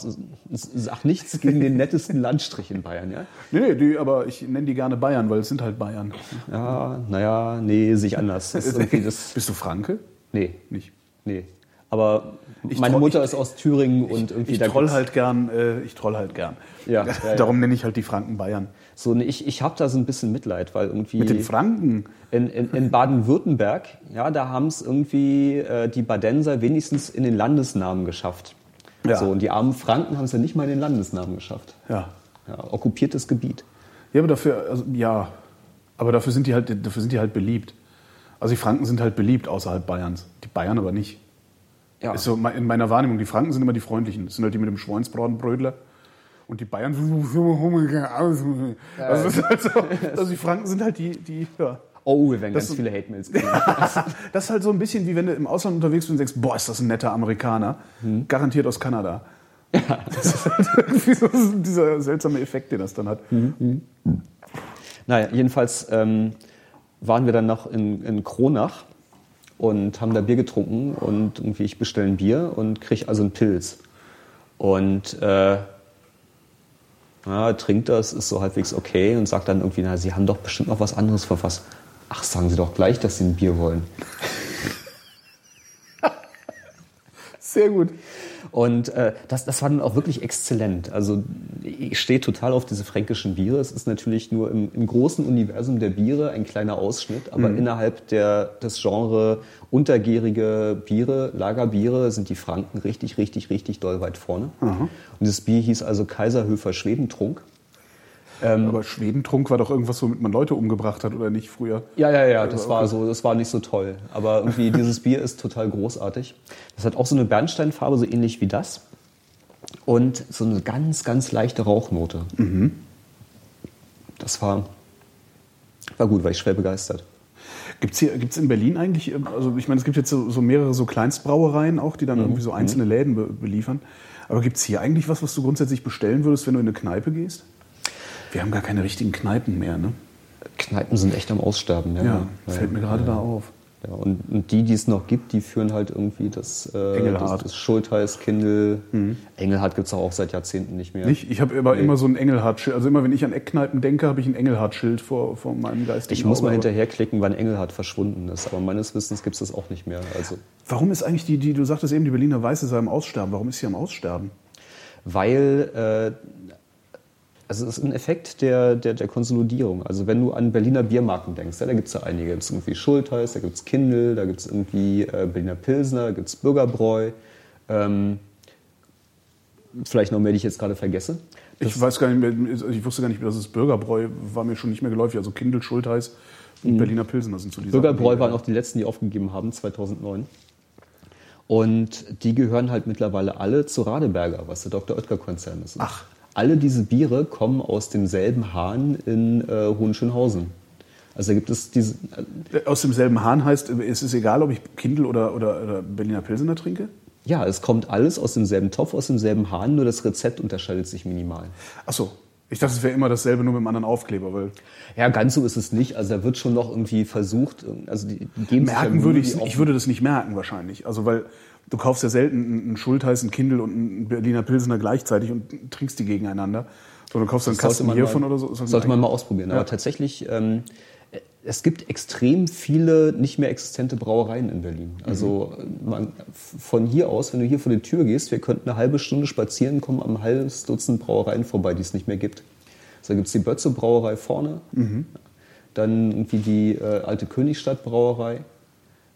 sag nichts gegen den nettesten Landstrich in Bayern, ja? Nee, nee, aber ich nenne die gerne Bayern, weil es sind halt Bayern. Ja, naja, nee, sich anders. Ist (laughs) irgendwie das, Bist du Franke? nee, Nicht. nee. Aber Ich meine Mutter ich- ist aus Thüringen und irgendwie Ich da troll halt gern, äh, ich troll halt gern. Ja, (laughs) ja, ja. Darum nenne ich halt die Franken Bayern. So, nee, ich, ich habe da so ein bisschen Mitleid, weil irgendwie Mit den Franken. in, in, in Baden-Württemberg, ja, da haben es irgendwie äh, die Badenser wenigstens in den Landesnamen geschafft. Ja. So, und die armen Franken haben es ja nicht mal in den Landesnamen geschafft. Ja. Ja, okkupiertes Gebiet. Ja, aber dafür, also, ja, aber dafür sind die halt, dafür sind die halt beliebt. Also die Franken sind halt beliebt außerhalb Bayerns. Die Bayern aber nicht. Ja. Ist so in meiner Wahrnehmung. Die Franken sind immer die Freundlichen. Das sind halt die mit dem Schweinsbratenbrödler. Und die Bayern sind so. Also, das ist halt so, also die Franken sind halt die, die, ja. Oh, wir werden Das ganz viele Hate-Mails (laughs) kriegen. Das ist halt so ein bisschen wie wenn du im Ausland unterwegs bist und denkst, boah, ist das ein netter Amerikaner. Garantiert aus Kanada. (laughs) Das ist halt irgendwie so dieser seltsame Effekt, den das dann hat. Naja, jedenfalls ähm, waren wir dann noch in, in Kronach und haben da Bier getrunken und irgendwie ich bestelle ein Bier und kriege also einen Pilz. Und äh, ja, trinkt das, ist so halbwegs okay und sagt dann irgendwie, na, Sie haben doch bestimmt noch was anderes verfasst. Ach, sagen Sie doch gleich, dass Sie ein Bier wollen. (laughs) Sehr gut. Und äh, das, das war dann auch wirklich exzellent. Also ich stehe total auf diese fränkischen Biere. Es ist natürlich nur im, im großen Universum der Biere ein kleiner Ausschnitt, aber innerhalb der, des Genre untergärige Biere, Lagerbiere, sind die Franken richtig, richtig, richtig doll weit vorne. Und dieses Bier hieß also Kaiserhöfer Schwedentrunk. Aber Schwedentrunk war doch irgendwas, womit man Leute umgebracht hat, oder nicht früher? Ja, ja, ja, das war so, das war nicht so toll. Aber irgendwie (laughs) dieses Bier ist total großartig. Das hat auch so eine Bernsteinfarbe, so ähnlich wie das. Und so eine ganz, ganz leichte Rauchnote. Das war, war gut, war ich schwer begeistert. Gibt's hier, gibt's in Berlin eigentlich, ähm, also ich meine, es gibt jetzt so, so mehrere so Kleinstbrauereien auch, die dann irgendwie so einzelne Läden be beliefern. Aber gibt's hier eigentlich was, was du grundsätzlich bestellen würdest, wenn du in eine Kneipe gehst? Wir haben gar keine richtigen Kneipen mehr, ne? Kneipen sind echt am Aussterben. Ja, Ja, fällt mir gerade da auf. Ja, und, und die, die es noch gibt, die führen halt irgendwie das, äh, Engelhardt. das, das Schultheiß, Kindle. Engelhardt gibt es auch seit Jahrzehnten nicht mehr. Nicht? Ich habe aber immer so ein Engelhardt-Schild. Also immer, wenn ich an Eckkneipen denke, habe ich ein Engelhardt-Schild vor, vor meinem geistigen Ich muss mal hinterherklicken, wann Engelhardt verschwunden ist. Aber meines Wissens gibt es das auch nicht mehr. Also, Warum ist eigentlich die, die, du sagtest eben, die Berliner Weiße sei am Aussterben. Warum ist sie am Aussterben? weil äh, also es ist ein Effekt der, der, der Konsolidierung. Also wenn du an Berliner Biermarken denkst, ja, da gibt es ja einige. Da gibt es irgendwie Schultheiß, da gibt es Kindl, da gibt es irgendwie äh, Berliner Pilsner, da gibt es Bürgerbräu. Ähm, vielleicht noch mehr, die ich jetzt gerade vergesse. Ich weiß gar nicht mehr, ich wusste gar nicht mehr, dass es Bürgerbräu war mir schon nicht mehr geläufig. Also Kindl, Schultheiß und Berliner Pilsen, das sind so die Sachen, Mhm. Bürgerbräu waren auch die letzten, die aufgegeben haben, 2009. Und die gehören halt mittlerweile alle zu Radeberger, was der Dr. Oetker-Konzern ist. Ach. Alle diese Biere kommen aus demselben Hahn in äh, Hohenschönhausen. Also da gibt es diese, Äh, Aus demselben Hahn heißt, es ist egal, ob ich Kindl oder, oder, oder Berliner Pilsener trinke? ja, es kommt alles aus demselben Topf, aus demselben Hahn, nur das Rezept unterscheidet sich minimal. Ach so. Ich dachte, es wäre immer dasselbe, nur mit einem anderen Aufkleber, weil Ja, ganz so ist es nicht. Also da wird schon noch irgendwie versucht, also die, die geben sich ja merken würde ich ich würde das nicht merken wahrscheinlich. Also weil du kaufst ja selten einen Schultheiß, einen Kindl und einen Berliner Pilsener gleichzeitig und trinkst die gegeneinander. Sondern du kaufst einen sollte Kasten hiervon mal, oder so. Sollte man mal ausprobieren. Ja. Aber tatsächlich, ähm, es gibt extrem viele nicht mehr existente Brauereien in Berlin. Also man, von hier aus, wenn du hier vor die Tür gehst, wir könnten eine halbe Stunde spazieren kommen am halbes Dutzend Brauereien vorbei, die es nicht mehr gibt. Also da gibt es die Bötze Brauerei vorne, dann irgendwie die äh, alte Königstadt Brauerei,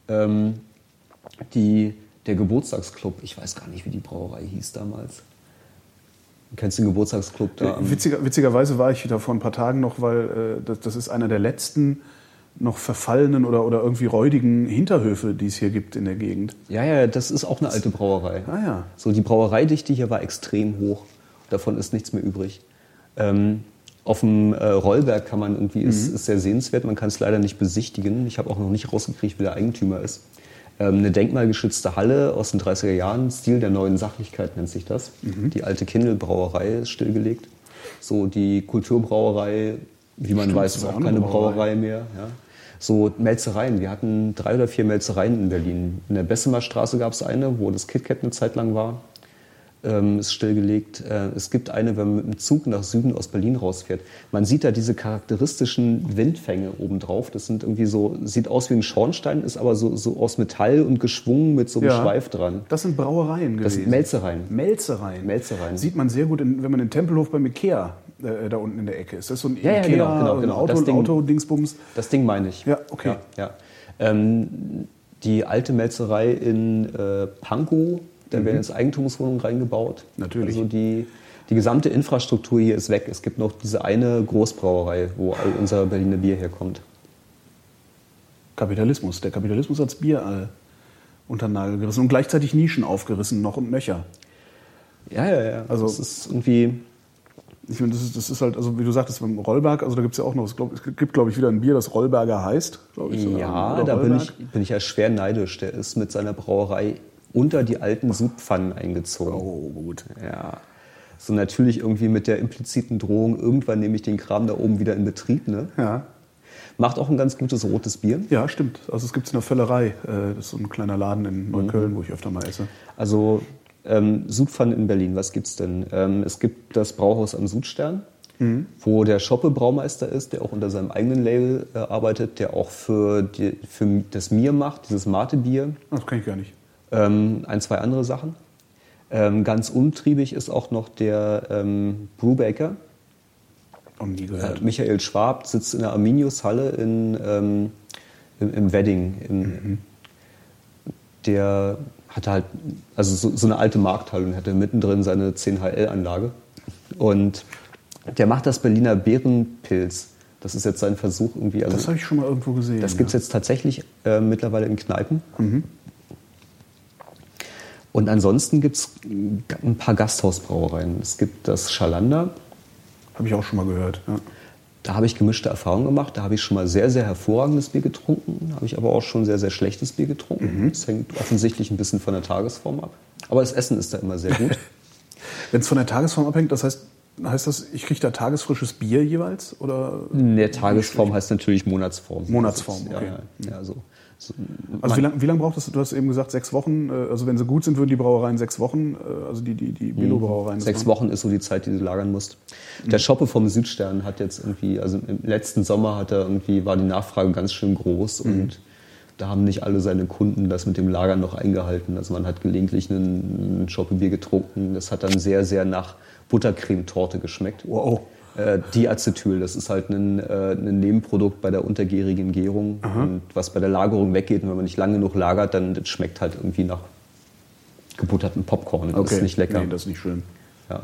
ähm, die, der Geburtstagsclub, ich weiß gar nicht, wie die Brauerei hieß damals. Kennst du den Geburtstagsclub da? am- Witziger, witzigerweise war ich da vor ein paar Tagen noch, weil äh, das, das ist einer der letzten noch verfallenen oder, oder irgendwie räudigen Hinterhöfe, die es hier gibt in der Gegend. Ja, ja, das ist auch eine alte Brauerei. Ah ja. So, die Brauereidichte hier war extrem hoch. Davon ist nichts mehr übrig. Ähm, auf dem äh, Rollberg kann man irgendwie, ist, ist sehr sehenswert, man kann es leider nicht besichtigen. Ich habe auch noch nicht rausgekriegt, wie der Eigentümer ist. Ähm, eine denkmalgeschützte Halle aus den 30er Jahren, Stil der neuen Sachlichkeit nennt sich das. Die alte Kindl-Brauerei ist stillgelegt. So die Kulturbrauerei, wie man Stimmt, weiß, ist auch eine keine Brauerei. Brauerei mehr. Ja. So Melzereien. Wir hatten drei oder vier Melzereien in Berlin. In der Bessemer Straße gab es eine, wo das KitKat eine Zeit lang war. Ähm, ist stillgelegt. Äh, es gibt eine, wenn man mit dem Zug nach Süden aus Berlin rausfährt. Man sieht da diese charakteristischen Windfänge obendrauf. Das sind irgendwie so, sieht aus wie ein Schornstein, ist aber so, so aus Metall und geschwungen mit so einem Ja. Schweif dran. Das sind Brauereien gewesen. Das sind Melzereien. Melzereien. Melzereien. Sieht man sehr gut, in, wenn man in Tempelhof beim Ikea äh, da unten in der Ecke ist. Das ist so ein Ja, ja, Ikea, genau, genau, ein genau. Auto, Das Ding- Auto-Dingsbums. Das Ding meine ich. Ja, okay. Ja, ja. Ähm, die alte Melzerei in äh, Pankow, da werden jetzt Eigentumswohnungen reingebaut. Mhm. Natürlich. Also die, die gesamte Infrastruktur hier ist weg. Es gibt noch diese eine Großbrauerei, wo all unser Berliner Bier herkommt. Kapitalismus. Der Kapitalismus hat's Bier äh, unter den Nagel gerissen und gleichzeitig Nischen aufgerissen, noch und nöcher. Ja, ja, ja. Also- das ist irgendwie. Ich meine, das ist, das ist halt, also wie du sagtest, beim Rollberg, also da gibt's ja auch noch, es glaub, es gibt, glaube ich, wieder ein Bier, das Rollberger heißt, glaube ich. sogar. Ja, da bin ich, bin ich ja schwer neidisch. Der ist mit seiner Brauerei unter die alten Subpfannen eingezogen. Oh, gut. Ja. So natürlich irgendwie mit der impliziten Drohung, irgendwann nehme ich den Kram da oben wieder in Betrieb. Ne? Ja. Macht auch ein ganz gutes rotes Bier. Ja, stimmt. Also es gibt's in der Völlerei. Äh, Das ist so ein kleiner Laden in Mhm. Neukölln, wo ich öfter mal esse. Also ähm, Sudpfanne in Berlin, was gibt's denn? Ähm, es gibt das Brauhaus am Sudstern, wo der Schoppe Braumeister ist, der auch unter seinem eigenen Label äh, arbeitet, der auch für, die, für das Mir macht, dieses Mate-Bier, Das kann ich gar nicht. Ähm, ein, zwei andere Sachen. Ähm, ganz untriebig ist auch noch der ähm, Brewbaker. Noch nie Äh, gehört. Michael Schwab sitzt in der Arminius-Halle in, ähm, im, im Wedding. Im, Der hatte halt, also so, so eine alte Markthalle und hatte mittendrin seine 10HL-Anlage. Und der macht das Berliner Bärenpilz. Das ist jetzt sein Versuch irgendwie. Also Das habe ich schon mal irgendwo gesehen. das gibt es jetzt tatsächlich äh, mittlerweile in Kneipen. Und ansonsten gibt es ein paar Gasthausbrauereien. Es gibt das Schalander, Habe ich auch schon mal gehört. Ja. Da habe ich gemischte Erfahrungen gemacht. Da habe ich schon mal sehr, sehr hervorragendes Bier getrunken. Da habe ich aber auch schon sehr, sehr schlechtes Bier getrunken. Das hängt offensichtlich ein bisschen von der Tagesform ab. Aber das Essen ist da immer sehr gut. (laughs) Wenn es von der Tagesform abhängt, das heißt, heißt das, ich kriege da tagesfrisches Bier jeweils? Oder? In der Tagesform heißt natürlich Monatsform. Monatsform, Ja, okay. ja, ja, so. So Also wie lange wie lang braucht das? Du hast eben gesagt, sechs Wochen. äh, Also wenn sie gut sind, würden die Brauereien sechs Wochen, äh, also die, die, die Billo-Brauereien. das Sechs machen. Wochen ist so die Zeit, die du lagern musst. Der Schoppe vom Südstern hat jetzt irgendwie, also im letzten Sommer hat er irgendwie, war die Nachfrage ganz schön groß und da haben nicht alle seine Kunden das mit dem Lagern noch eingehalten. Also man hat gelegentlich einen, einen Schoppe-Bier getrunken. Das hat dann sehr, sehr nach Buttercremetorte geschmeckt. Wow. Äh, Diacetyl, das ist halt ein, äh, ein Nebenprodukt bei der untergärigen Gärung, und was bei der Lagerung weggeht. Und wenn man nicht lange genug lagert, dann das schmeckt halt irgendwie nach gebuttertem Popcorn. Das ist nicht lecker. Nee, das ist nicht schön. ja, ja.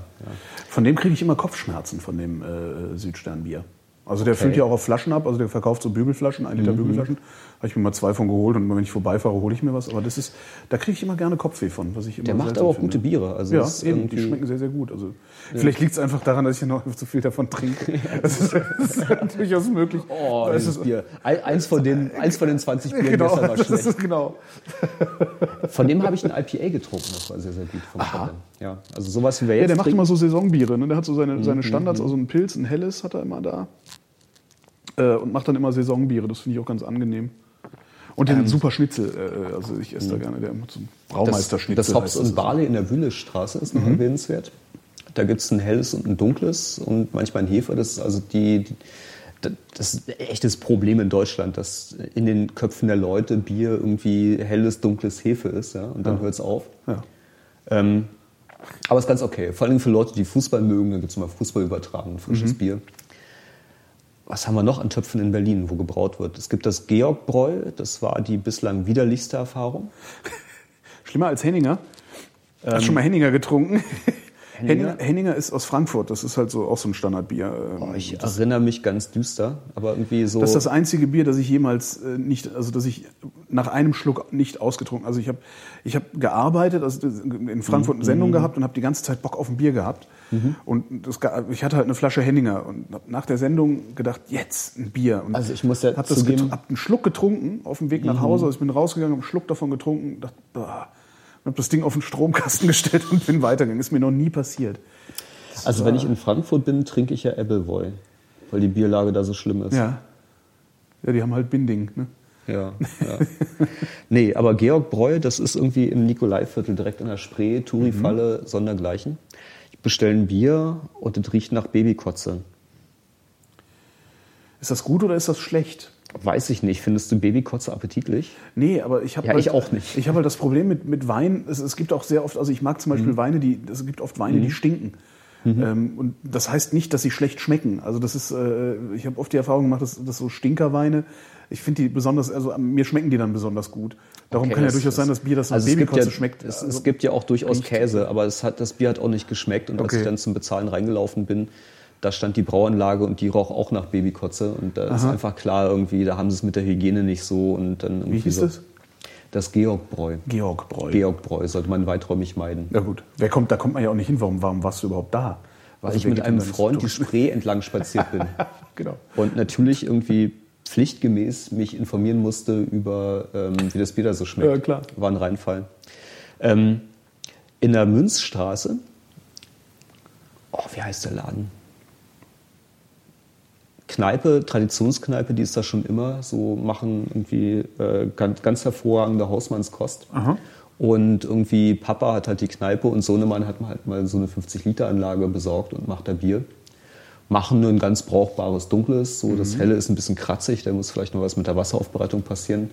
Von dem kriege ich immer Kopfschmerzen, von dem äh, Südsternbier. Also der füllt ja auch auf Flaschen ab, also der verkauft so Bügelflaschen, ein Liter Mhm. Bügelflaschen. Habe ich mir mal zwei von geholt und wenn ich vorbeifahre, hole ich mir was. Aber das ist, da kriege ich immer gerne Kopfweh von, was ich immer Der macht aber auch finde. gute Biere. Also ja, das eben, die schmecken sehr, sehr gut. Also vielleicht liegt es einfach daran, dass ich noch zu viel davon trinke. (laughs) (laughs) Das ist, das ist durchaus möglich. Oh, Das ist- Bier. Ein- Eins von den, (laughs) eins von den 20 Bieren Genau, gestern war das schlecht. ist genau. Von dem habe ich ein IPA getrunken, das war sehr, sehr gut. Vom Schottland. Ja, also sowas wie wir jetzt Ja, der macht trinken. immer so Saisonbiere. Ne? Der hat so seine, Mhm, seine Standards, also ein Pilz, ein helles hat er immer da. Äh, und macht dann immer Saisonbiere. Das finde ich auch ganz angenehm. Und den super Schnitzel. Äh, also ich esse da gerne. Der so Ähm, das, Braumeisterschnitzel. das Hops und Barley in der Wühlestraße ist noch Mhm. erwähnenswert. Da gibt es ein helles und ein dunkles und manchmal ein Hefe. Das ist also die, die das ist ein echtes Problem in Deutschland, dass in den Köpfen der Leute Bier irgendwie helles, dunkles Hefe ist. Ja? Und dann Ja. hört es auf. Ja. Ähm, aber ist ganz okay. Vor allem für Leute, die Fußball mögen, da gibt es immer Fußball übertragen, frisches Mhm. Bier. Was haben wir noch an Töpfen in Berlin, wo gebraut wird? Es gibt das Georgbräu, das war die bislang widerlichste Erfahrung. (laughs) Schlimmer als Henninger. Hast du schon mal Henninger getrunken? (laughs) Henninger? Henninger, ist aus Frankfurt. Das ist halt so auch so ein Standardbier. Ähm, Oh, ich das, erinnere mich ganz düster, aber irgendwie so. das ist das einzige Bier, das ich jemals äh, nicht, also das ich nach einem Schluck nicht ausgetrunken. Also ich habe ich hab gearbeitet, also in Frankfurt eine Sendung gehabt und habe die ganze Zeit Bock auf ein Bier gehabt. Und das, ich hatte halt eine Flasche Henninger und hab nach der Sendung gedacht, jetzt ein Bier. Und Also ich muss ja hab das zugeben- hab einen Schluck getrunken auf dem Weg nach Hause. Also ich bin rausgegangen, habe einen Schluck davon getrunken, dachte, boah, habe das Ding auf den Stromkasten (laughs) gestellt und bin weitergegangen. Ist mir noch nie passiert. Also wenn ich in Frankfurt bin, trinke ich ja Appleboy, weil die Bierlage da so schlimm ist. Ja. Ja, die haben halt Binding. Ne? Ja, ja. (laughs) nee, aber Georg Breu, das ist irgendwie im Nikolaiviertel direkt an der Spree, Tourifalle, sondergleichen. Ich bestelle ein Bier und es riecht nach Babykotze. Ist das gut oder ist das schlecht? Weiß ich nicht. Findest du Babykotze appetitlich? Nee, aber ich habe Ja, halt, ich auch nicht. Ich habe halt das Problem mit, mit Wein. Es, es gibt auch sehr oft, also ich mag zum Beispiel Mhm. Weine, die es gibt oft Weine, die stinken. Ähm, und das heißt nicht, dass sie schlecht schmecken. Also das ist, äh, ich habe oft die Erfahrung gemacht, dass, dass so Stinkerweine, ich finde die besonders, also mir schmecken die dann besonders gut. Darum Okay, kann ja durchaus sein, dass Bier, das Also gibt, Babykotze ja, schmeckt. es, also, es gibt ja auch durchaus Käse, aber es hat, das Bier hat auch nicht geschmeckt. Und als Okay. ich dann zum Bezahlen reingelaufen bin, da stand die Brauanlage und die roch auch nach Babykotze. Und da ist einfach klar irgendwie, da haben sie es mit der Hygiene nicht so. Und dann irgendwie Wie hieß so, das? Das Georgbräu. Georg Breu. Georgbräu sollte man weiträumig meiden. Ja gut, wer kommt, da kommt man ja auch nicht hin. Warum, warum warst du überhaupt da? Weil ich mit einem Freund die? Spree entlang spaziert bin. (laughs) Genau. Und natürlich irgendwie pflichtgemäß mich informieren musste über, ähm, wie das Bier da so schmeckt. Ja, klar. War ein Reinfall. Ähm, in der Münzstraße, oh, wie heißt der Laden? Kneipe, Traditionskneipe, die ist da schon immer, so machen irgendwie äh, ganz, ganz hervorragende Hausmannskost. Und irgendwie Papa hat halt die Kneipe und Sohnemann hat halt mal so eine 50-Liter-Anlage besorgt und macht da Bier. Machen nur ein ganz brauchbares Dunkles, so das Helle ist ein bisschen kratzig, da muss vielleicht noch was mit der Wasseraufbereitung passieren.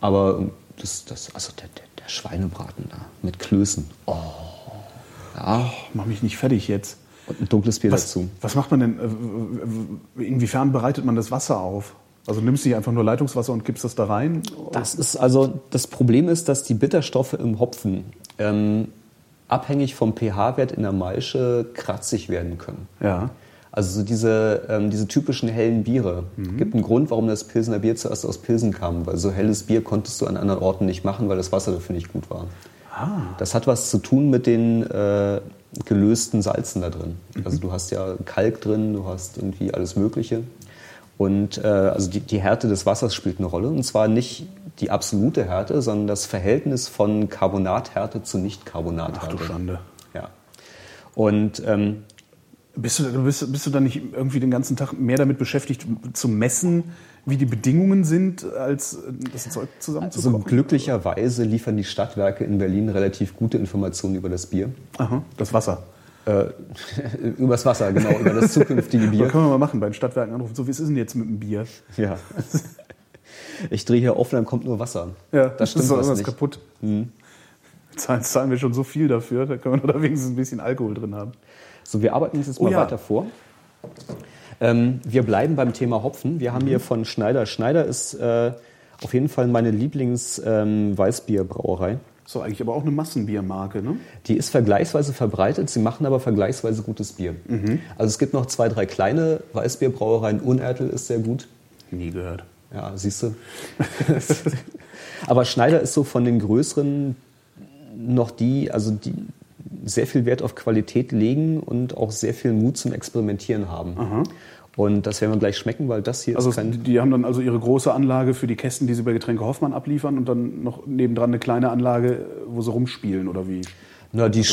Aber ähm, das, das, also der, der, der Schweinebraten da mit Klößen. Oh. Ja, Mach mich nicht fertig jetzt. Und ein dunkles Bier Was, dazu. was macht man denn? äh, Inwiefern bereitet man das Wasser auf? Also nimmst du nicht einfach nur Leitungswasser und gibst das da rein? Das ist also das Problem ist, dass die Bitterstoffe im Hopfen ähm, abhängig vom pH-Wert in der Maische kratzig werden können. Ja. Also so diese, ähm, diese typischen hellen Biere. Mhm. Gibt einen Grund, warum das Pilsener Bier zuerst aus Pilsen kam, weil so helles Bier konntest du an anderen Orten nicht machen, weil das Wasser dafür nicht gut war. Ah. Das hat was zu tun mit den äh, gelösten Salzen da drin. Mhm. Also du hast ja Kalk drin, du hast irgendwie alles Mögliche. Und äh, also die, die Härte des Wassers spielt eine Rolle. Und zwar nicht die absolute Härte, sondern das Verhältnis von Carbonathärte zu Nicht-Carbonathärte. Ach du Schande. Ja. Und ähm, Bist du, bist, bist du dann nicht irgendwie den ganzen Tag mehr damit beschäftigt, zu messen, wie die Bedingungen sind, als äh, das Zeug zusammenzubekommen? glücklicherweise liefern die Stadtwerke in Berlin relativ gute Informationen über das Bier. Aha, das Wasser. Äh, (laughs) übers Wasser, genau, über das zukünftige Das Bier. können wir mal machen, bei den Stadtwerken anrufen. So, wie ist es denn jetzt mit dem Bier? Ja. Ich drehe hier auf und dann kommt nur Wasser. Ja, das stimmt ist doch was nicht. kaputt. Zahlen, zahlen wir schon so viel dafür, da können wir nur da wenigstens ein bisschen Alkohol drin haben. So, wir arbeiten uns jetzt Oh mal ja. weiter vor. Ähm, wir bleiben beim Thema Hopfen. Wir haben hier von Schneider. Schneider ist äh, auf jeden Fall meine Lieblings-Weißbierbrauerei. Ist doch eigentlich aber auch eine Massenbiermarke, ne? Die ist vergleichsweise verbreitet, sie machen aber vergleichsweise gutes Bier. Mhm. Also es gibt noch zwei, drei kleine Weißbierbrauereien. Unertel ist sehr gut. Nie gehört. Ja, siehst du. (laughs) aber Schneider ist so von den größeren noch die, also die sehr viel Wert auf Qualität legen und auch sehr viel Mut zum Experimentieren haben. Und das werden wir gleich schmecken, weil das hier Also ist kein. die, haben dann also ihre große Anlage für die Kästen, die sie bei Getränke Hoffmann abliefern und dann noch nebendran eine kleine Anlage, wo sie rumspielen oder wie? Na, die,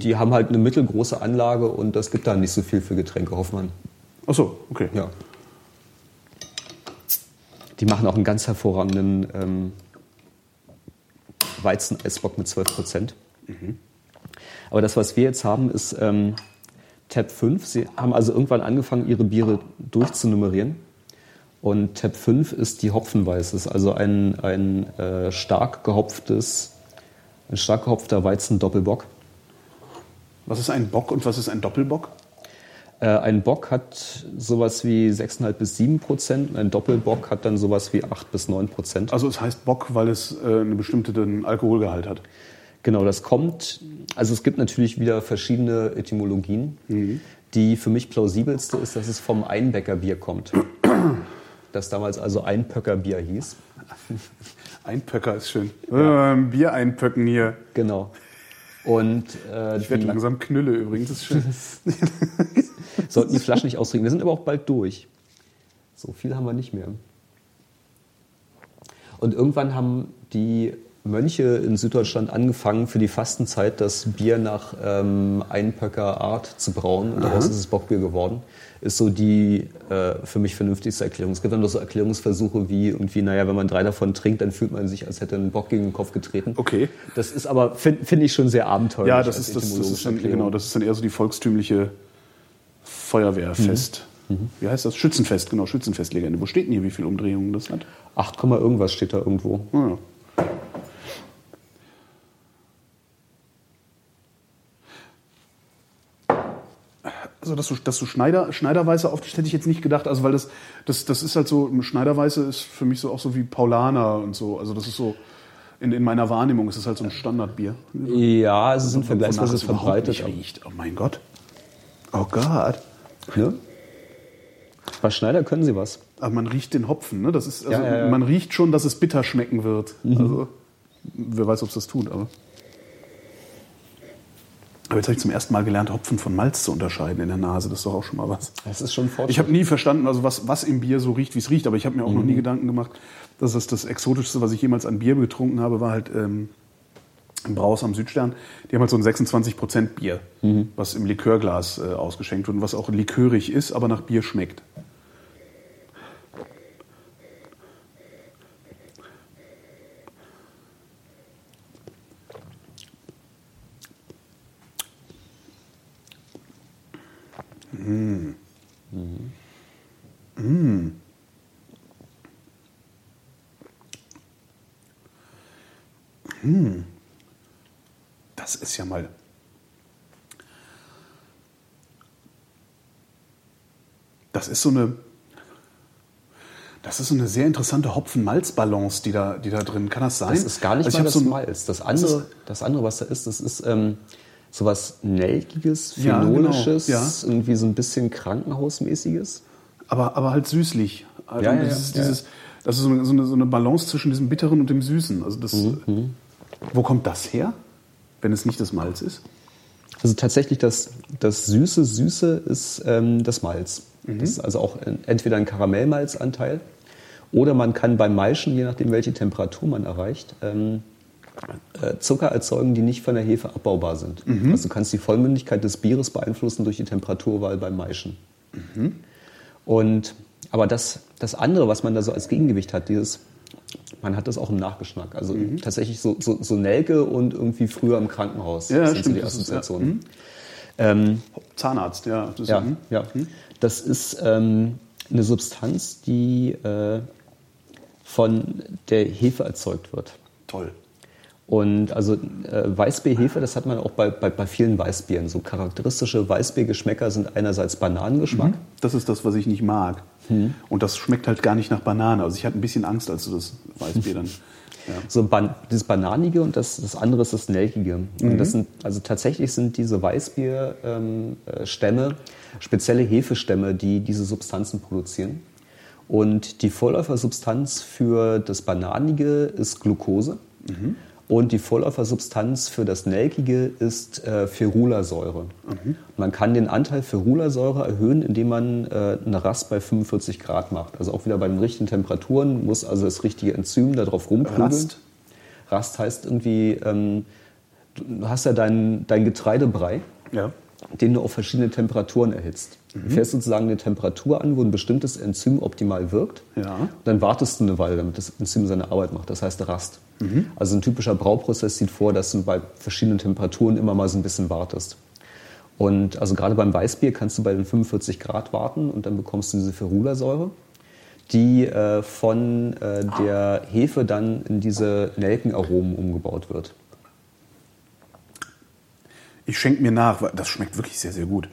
die haben halt eine mittelgroße Anlage und das gibt da nicht so viel für Getränke Hoffmann. Ach so, okay. Ja. Die machen auch einen ganz hervorragenden ähm, Weizen-Eisbock mit 12 Prozent. Aber das, was wir jetzt haben, ist ähm, Tab 5. Sie haben also irgendwann angefangen, ihre Biere durchzunummerieren. Und Tab 5 ist die Hopfenweiß. Das ist also ein, ein äh, stark gehopftes, ein stark gehopfter Weizen-Doppelbock. Was ist ein Bock und was ist ein Doppelbock? Äh, ein Bock hat sowas wie 6,5 bis 7 Prozent und ein Doppelbock hat dann sowas wie 8 bis 9 Prozent. Also es heißt Bock, weil es äh, einen bestimmten Alkoholgehalt hat. Genau, das kommt, also es gibt natürlich wieder verschiedene Etymologien. Die für mich plausibelste ist, dass es vom Einbäckerbier kommt. das damals also Einpöcker-Bier hieß. (laughs) Einpöcker ist schön. Ja. Ähm, Bier einpöcken hier. Genau. Und äh, ich werde langsam Knülle übrigens. Das ist schön. (laughs) sollten die Flaschen nicht austrinken. Wir sind aber auch bald durch. So viel haben wir nicht mehr. Und irgendwann haben die Mönche in Süddeutschland angefangen, für die Fastenzeit das Bier nach ähm, Einpöcker Art zu brauen. Und daraus ist es Bockbier geworden. Ist so die äh, für mich vernünftigste Erklärung. Es gibt dann noch so Erklärungsversuche wie irgendwie, naja, wenn man drei davon trinkt, dann fühlt man sich, als hätte ein Bock gegen den Kopf getreten. Okay. Das ist aber, finde find ich schon sehr abenteuerlich. Ja, das ist, das, das ist dann, genau, das ist dann eher so die volkstümliche Feuerwehrfest. Mhm. Mhm. Wie heißt das? Schützenfest, genau, Schützenfestlegende. Wo steht denn hier, wie viele Umdrehungen das hat? 8, irgendwas steht da irgendwo. Ja. Also, dass du, dass du Schneider, Schneiderweiße auftischt, hätte ich jetzt nicht gedacht. Also, weil das, das, das ist halt so, Schneiderweiße ist für mich so auch so wie Paulaner und so. Also, das ist so, in, in meiner Wahrnehmung ist es halt so ein Standardbier. Ja, es sind vergleichsweise verbreitet. Riecht. Oh mein Gott. Oh Gott. Ne? Bei Schneider können sie was. Aber man riecht den Hopfen, ne? Das ist, also, ja, ja, ja. Man riecht schon, dass es bitter schmecken wird. Mhm. Also, wer weiß, ob es das tut, aber. Aber jetzt habe ich zum ersten Mal gelernt, Hopfen von Malz zu unterscheiden in der Nase. Das ist doch auch schon mal was. Das ist schon Fortschritt. Ich habe nie verstanden, also was, was im Bier so riecht, wie es riecht. Aber ich habe mir auch mhm. noch nie mhm. Gedanken gemacht, dass das das Exotischste, was ich jemals an Bier getrunken habe, war halt ähm, im Braus am Südstern. Die haben halt so ein 26% Bier, mhm. was im Likörglas äh, ausgeschenkt wird und was auch likörig ist, aber nach Bier schmeckt. Mm. Mm. Mm. Das ist ja mal. Das ist so eine. Das ist so eine sehr interessante Hopfen-Malz-Balance, die da, die da drin. Kann das sein? Das ist gar nicht also mal das so Malz. Das andere, das andere, was da ist, das ist ähm, sowas Nelkiges, Phenolisches, ja, genau. ja. irgendwie so ein bisschen Krankenhausmäßiges. Aber, aber halt süßlich. Also ja, ja, dieses, dieses, das ist so eine, so, eine, Balance zwischen diesem Bitteren und dem Süßen. Also das, mhm. mhm. Wo kommt das her, wenn es nicht das Malz ist? Also tatsächlich das, das Süße, Süße ist ähm, das Malz. Mhm. Das ist also auch entweder ein Karamellmalzanteil oder man kann beim Maischen, je nachdem welche Temperatur man erreicht, ähm, äh, Zucker erzeugen, die nicht von der Hefe abbaubar sind. Mhm. Also du kannst die Vollmündigkeit des Bieres beeinflussen durch die Temperaturwahl beim Maischen. Mhm. Und, aber das, das andere, was man da so als Gegengewicht hat, dieses, man hat das auch im Nachgeschmack. Also mhm. tatsächlich so, so, so, Nelke und irgendwie früher im Krankenhaus. Ja, sind so die Assoziationen. Ja. Mhm. Ähm, Zahnarzt, ja. Das ja, ja. Mhm. Das ist ähm, eine Substanz, die äh, von der Hefe erzeugt wird. Toll. Und also äh, Weißbierhefe, das hat man auch bei, bei, bei vielen Weißbieren. So charakteristische Weißbiergeschmäcker sind einerseits Bananengeschmack. Mhm. Das ist das, was ich nicht mag. Mhm. Und das schmeckt halt gar nicht nach Banane. Also ich hatte ein bisschen Angst, als du das Weißbier dann. (laughs) Ja. So ban das Bananige und das, das andere ist das Nelkige. Mhm. Und das sind, also tatsächlich sind diese Weißbierstämme ähm, äh, spezielle Hefestämme, die diese Substanzen produzieren. Und die Vorläufersubstanz für das Bananige ist Glucose. Mhm. Und die Vorläufersubstanz für das Nelkige ist äh, Ferulasäure. Mhm. Man kann den Anteil Ferulasäure erhöhen, indem man äh, eine Rast bei 45 Grad macht. Also auch wieder bei den richtigen Temperaturen muss also das richtige Enzym darauf rumprügeln. Rast? Rast heißt irgendwie, ähm, du hast ja deinen dein Getreidebrei. Ja den du auf verschiedene Temperaturen erhitzt. Mhm. Du fährst sozusagen eine Temperatur an, wo ein bestimmtes Enzym optimal wirkt. Ja. dann wartest du eine Weile, damit das Enzym seine Arbeit macht. Das heißt Rast. Mhm. Also ein typischer Brauprozess sieht vor, dass du bei verschiedenen Temperaturen immer mal so ein bisschen wartest. Und also gerade beim Weißbier kannst du bei den 45 Grad warten und dann bekommst du diese Ferulasäure, die äh, von äh, der Hefe dann in diese Nelkenaromen umgebaut wird. Ich schenke mir nach, weil das schmeckt wirklich sehr, sehr gut.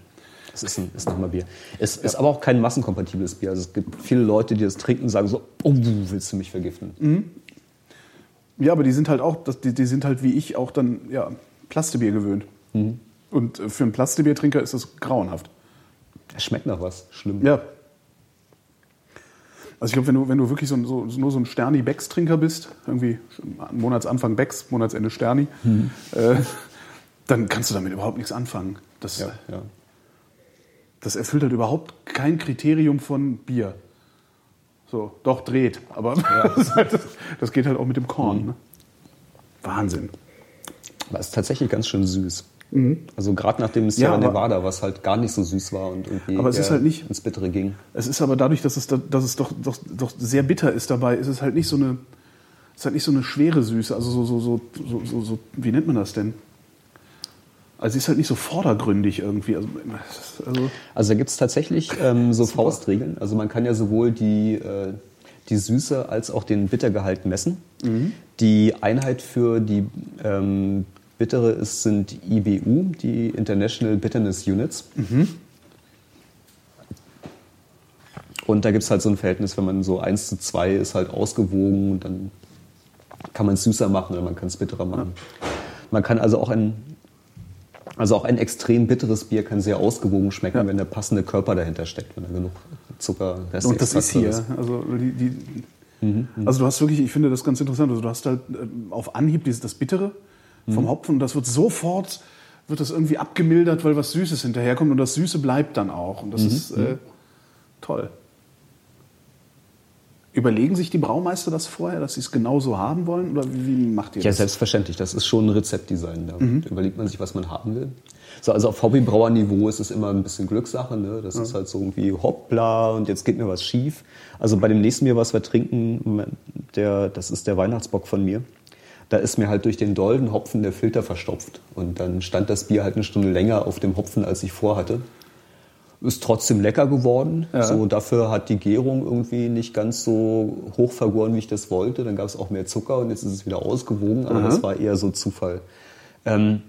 Es ist, ein, ist nochmal Bier. Es ja. ist aber auch kein massenkompatibles Bier. Also es gibt viele Leute, die das trinken und sagen so, oh, willst du mich vergiften? Mhm. Ja, aber die sind halt auch, die, die sind halt wie ich auch dann, ja, Plastebier gewöhnt. Mhm. Und für einen Plastebiertrinker ist das grauenhaft. Es schmeckt nach was. Schlimm. Ja. Also ich glaube, wenn du, wenn du wirklich so, ein- so, nur so ein Sterni-Becks-Trinker bist, irgendwie Monatsanfang Becks, Monatsende Sterni, äh, dann kannst du damit überhaupt nichts anfangen. Das, ja. das erfüllt halt überhaupt kein Kriterium von Bier. So, doch dreht, aber (laughs) das, ist halt, das, das geht halt auch mit dem Korn. Ne? Wahnsinn. Aber es ist tatsächlich ganz schön süß. Also gerade nach dem Sierra Mhm. Ja, Nevada, was halt gar nicht so süß war und irgendwie Aber es ist halt nicht- ins Bittere ging. Es ist aber dadurch, dass es, da, dass es doch, doch, doch sehr bitter ist dabei, ist es halt nicht so eine, ist halt nicht so eine schwere Süße. Also so, so, so, so, so, so wie nennt man das denn? Also sie ist halt nicht so vordergründig irgendwie. Also, also Also da gibt es tatsächlich ähm, so Faustregeln. Also man kann ja sowohl die, äh, die Süße als auch den Bittergehalt messen. Mhm. Die Einheit für die ähm, Bittere ist, sind IBU, die International Bitterness Units. Mhm. Und da gibt es halt so ein Verhältnis, wenn man so 1 zu 2 ist halt ausgewogen und dann kann man es süßer machen oder man kann es bitterer machen. Man kann also auch ein, also auch ein extrem bitteres Bier kann sehr ausgewogen schmecken, wenn der passende Körper dahinter steckt, wenn da genug Zucker, Und das ist hier. Also, die, die, also du hast wirklich, ich finde das ganz interessant. Also du hast halt ähm, auf Anhieb dieses, das Bittere vom Hopfen und das wird sofort, wird das irgendwie abgemildert, weil was Süßes hinterherkommt und das Süße bleibt dann auch. Und das ist äh, toll. Überlegen sich die Braumeister das vorher, dass sie es genauso haben wollen? Oder wie, wie macht ihr Ja, das? selbstverständlich. Das ist schon ein Rezeptdesign. Da Mhm. überlegt man sich, was man haben will. So, also auf Hobbybrauerniveau ist es immer ein bisschen Glückssache. Ne? Das ist halt so irgendwie hoppla und jetzt geht mir was schief. Also bei dem nächsten Bier, was wir trinken, der, das ist der Weihnachtsbock von mir. Da ist mir halt durch den dolden Hopfen der Filter verstopft. Und dann stand das Bier halt eine Stunde länger auf dem Hopfen, als ich vorhatte. Ist trotzdem lecker geworden. Ja. So, dafür hat die Gärung irgendwie nicht ganz so hoch vergoren, wie ich das wollte. Dann gab es auch mehr Zucker und jetzt ist es wieder ausgewogen, aber das war eher so Zufall. Ähm,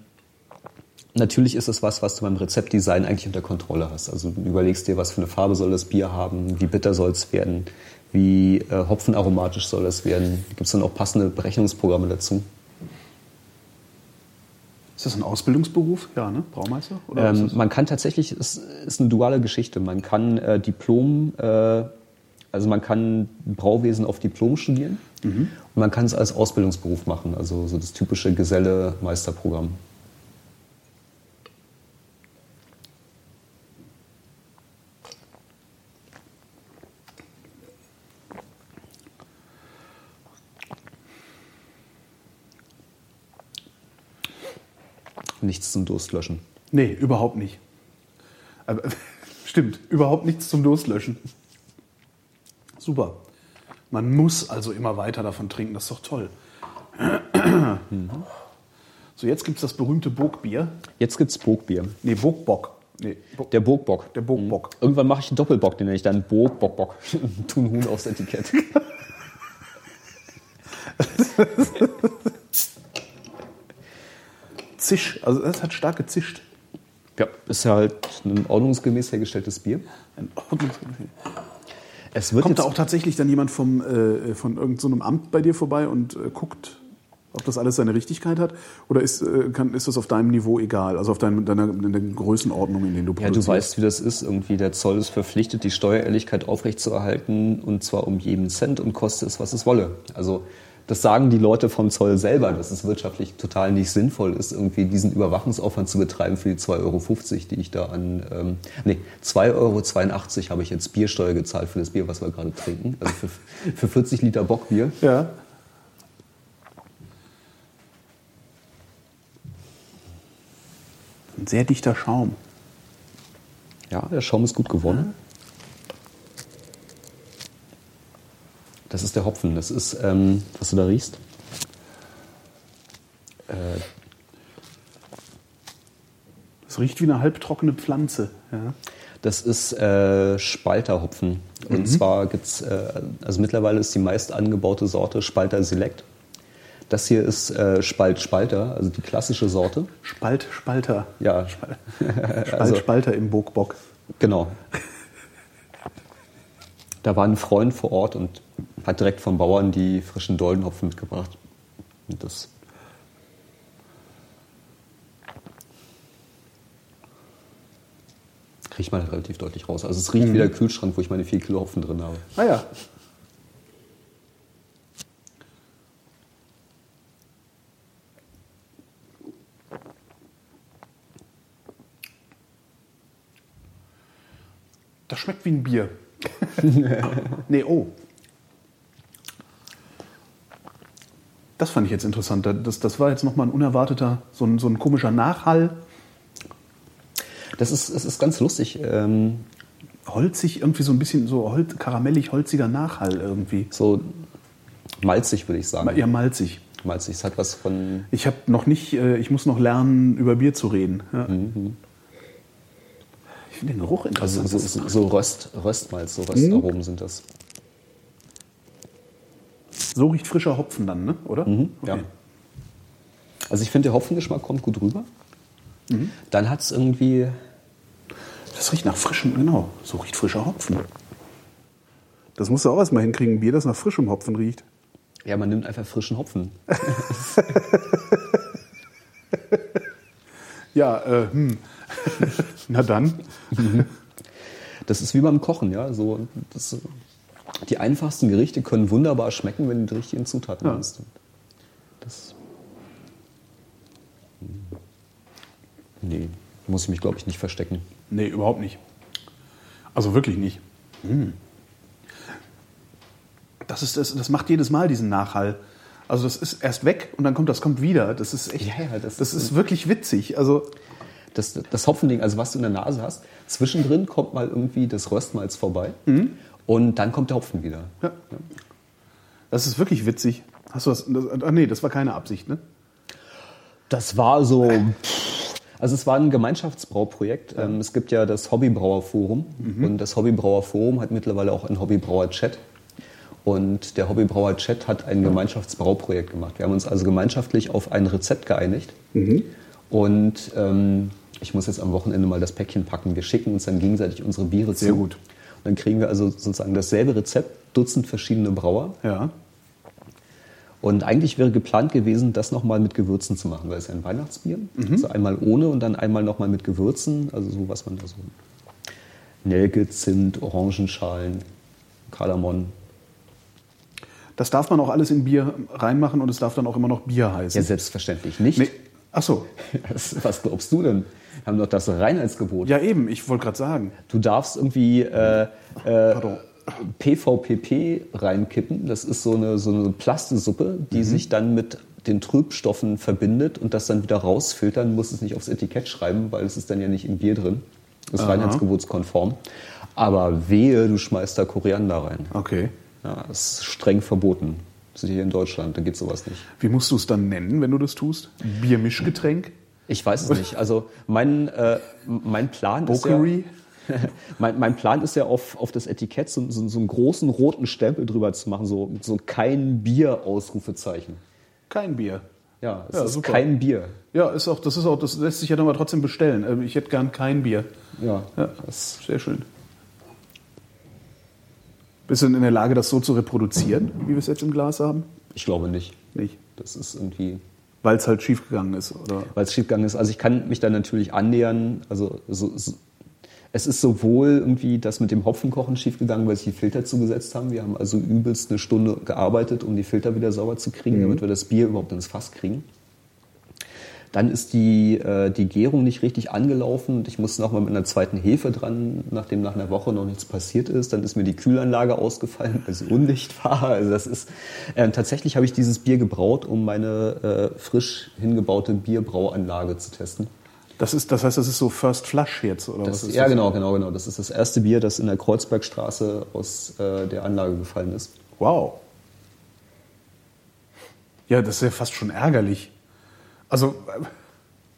natürlich ist es was, was du beim Rezeptdesign eigentlich unter Kontrolle hast. Also du überlegst dir, was für eine Farbe soll das Bier haben, wie bitter soll es werden, wie äh, hopfenaromatisch soll es werden. Gibt es dann auch passende Berechnungsprogramme dazu? Ist das ein Ausbildungsberuf? Ja, ne? Braumeister? Ähm, man kann tatsächlich, es ist eine duale Geschichte. Man kann äh, Diplom, äh, also man kann Brauwesen auf Diplom studieren und man kann es als Ausbildungsberuf machen, also so das typische Geselle-Meisterprogramm. Nichts zum Durstlöschen. Nee, überhaupt nicht. Aber, (laughs) stimmt, überhaupt nichts zum Durstlöschen. Super. Man muss also immer weiter davon trinken, das ist doch toll. (clears throat) So, jetzt gibt es das berühmte Burgbier. Jetzt gibt's Burgbier. Nee, Burgbock. Nee, Bo Der Burgbock. Der Burgbock. Irgendwann mache ich einen Doppelbock, den nenne ich dann Burgbockbock. (laughs) Tun Huhn aufs Etikett. (laughs) Zisch, also das hat stark gezischt. Ja, ist ja halt ein ordnungsgemäß hergestelltes Bier. Ein Ordnungsgefühl. Es wird Kommt da auch tatsächlich dann jemand vom, äh, von irgendeinem so Amt bei dir vorbei und äh, guckt, ob das alles seine Richtigkeit hat? Oder ist, äh, kann, ist das auf deinem Niveau egal? Also auf deinem, deiner, deiner Größenordnung, in denen du Ja, produzierst? du weißt, wie das ist. Irgendwie der Zoll ist verpflichtet, die Steuerehrlichkeit aufrechtzuerhalten und zwar um jeden Cent und koste es, was es wolle. Also das sagen die Leute vom Zoll selber, dass es wirtschaftlich total nicht sinnvoll ist, irgendwie diesen Überwachungsaufwand zu betreiben für die 2,50 Euro, die ich da an, ähm, nee, 2,82 Euro habe ich jetzt Biersteuer gezahlt für das Bier, was wir gerade trinken. Also für, für 40 Liter Bockbier. Ja. Ein sehr dichter Schaum. Ja, der Schaum ist gut geworden. Das ist der Hopfen. Das ist, ähm, was du da riechst. Es riecht wie eine halbtrockene Pflanze. Ja. Das ist äh, Spalterhopfen. Und zwar gibt's, äh, also mittlerweile ist die meist angebaute Sorte Spalter Select. Das hier ist äh, Spalt Spalter, also die klassische Sorte. Spalt, Spalter. Ja, (laughs) Spalt, Also- Spalter im Burgbock. genau. (laughs) Da war ein Freund vor Ort und hat direkt vom Bauern die frischen Doldenhopfen mitgebracht. Und das riecht man halt relativ deutlich raus. Also es riecht mhm. wie der Kühlschrank, wo ich meine 4 Kilo Hopfen drin habe. Ah ja. Das schmeckt wie ein Bier. (laughs) nee, oh, Das fand ich jetzt interessant. Das, das war jetzt nochmal ein unerwarteter, so ein, so ein komischer Nachhall. Das ist, es ist ganz lustig. Ähm, Holzig, irgendwie so ein bisschen so holz, karamellig, holziger Nachhall irgendwie. so malzig, würde ich sagen. Ja, malzig. Malzig. Es hat was von. Ich habe noch nicht, äh, ich muss noch lernen, über Bier zu reden. Ja. Ich finde den Geruch Also interessant. so, so, so Röst, Röstmalz, so Röstaromen sind das. So riecht frischer Hopfen dann, ne? oder? Ja. Also ich finde, der Hopfengeschmack kommt gut rüber. Dann hat es irgendwie. Das riecht nach frischem, genau. So riecht frischer Hopfen. Das musst du auch erstmal hinkriegen, ein Bier, das nach frischem Hopfen riecht. Ja, man nimmt einfach frischen Hopfen. (laughs) Ja, äh, hm. (laughs) Na dann. Das ist wie beim Kochen, ja. So, das, die einfachsten Gerichte können wunderbar schmecken, wenn du die richtigen Zutaten Ja. nimmst. Das. Nee, muss ich mich, glaube ich, nicht verstecken. Nee, überhaupt nicht. Also wirklich nicht. Hm. Das, ist, das, das macht jedes Mal diesen Nachhall. Also das ist erst weg und dann kommt das kommt wieder. Das ist echt. Ja, ja, das das ist- ist wirklich witzig. Also Das, das Hopfending, also was du in der Nase hast, zwischendrin kommt mal irgendwie das Röstmalz vorbei und dann kommt der Hopfen wieder. ja. das ist wirklich witzig. Hast du das? das ah, nee, das war keine Absicht, ne? Das war so. Also es war ein Gemeinschaftsbrauprojekt. Ähm, es gibt ja das Hobbybrauerforum und das Hobbybrauerforum hat mittlerweile auch ein Hobbybrauer-Chat. Und der Hobbybrauer-Chat hat ein Gemeinschaftsbrauprojekt gemacht. Wir haben uns also gemeinschaftlich auf ein Rezept geeinigt. Und ähm, ich muss jetzt am Wochenende mal das Päckchen packen. Wir schicken uns dann gegenseitig unsere Biere zu. Sehr gut. Dann kriegen wir also sozusagen dasselbe Rezept, Dutzend verschiedene Brauer. Ja. Und eigentlich wäre geplant gewesen, das nochmal mit Gewürzen zu machen, weil es ja ein Weihnachtsbier. Also einmal ohne und dann einmal nochmal mit Gewürzen. Also so, was man da so. Nelke, Zimt, Orangenschalen, Kardamom. Das darf man auch alles in Bier reinmachen und es darf dann auch immer noch Bier heißen. Ja, selbstverständlich nicht. nee. Ach so. (laughs) Was glaubst du denn? Haben doch das Reinheitsgebot. Ja, eben. Ich wollte gerade sagen. Du darfst irgendwie äh, Pardon. PVPP reinkippen. Das ist so eine, so eine Plastesuppe, die sich dann mit den Trübstoffen verbindet und das dann wieder rausfiltern. Du musst es nicht aufs Etikett schreiben, weil es ist dann ja nicht im Bier drin. Das ist Aha. reinheitsgebotskonform. Aber wehe, du schmeißt da Koriander rein. Okay. Ja, das ist streng verboten. Das ist hier in Deutschland, da geht sowas nicht. Wie musst du es dann nennen, wenn du das tust? Biermischgetränk? Ich weiß es nicht. Also mein, äh, mein Plan ist ja, Bokery? (laughs) mein, mein Plan ist ja auf, auf das Etikett so, so, so einen großen roten Stempel drüber zu machen, so, so kein Bier Ausrufezeichen. Kein Bier. Ja, es Ja, ist super. kein Bier. Ja, ist auch, das ist auch, das lässt sich ja dann aber trotzdem bestellen. Äh, Ich hätte gern kein Bier. Ja, Ja, das ist sehr schön. Bist du denn in der Lage, das so zu reproduzieren, wie wir es jetzt im Glas haben? ich glaube nicht. Nicht. Das ist irgendwie, Weil es halt schiefgegangen ist, oder? weil es schiefgegangen ist. Also ich kann mich da natürlich annähern. Also so, so, es ist sowohl irgendwie das mit dem Hopfenkochen schiefgegangen, weil sie die Filter zugesetzt haben. Wir haben also übelst eine Stunde gearbeitet, um die Filter wieder sauber zu kriegen, damit wir das Bier überhaupt ins Fass kriegen. Dann ist die, äh, die Gärung nicht richtig angelaufen und ich musste nochmal mit einer zweiten Hefe dran, nachdem nach einer Woche noch nichts passiert ist. Dann ist mir die Kühlanlage ausgefallen, weil sie undicht war. Also das ist, äh, tatsächlich habe ich dieses Bier gebraut, um meine äh, frisch hingebaute Bierbrauanlage zu testen. Das, ist, das heißt, das ist so First Flush jetzt, oder Das, was ist ja, das? genau, genau, genau. Das ist das erste Bier, das in der Kreuzbergstraße aus äh, der Anlage gefallen ist. Wow. Ja, das ist ja fast schon ärgerlich. Also,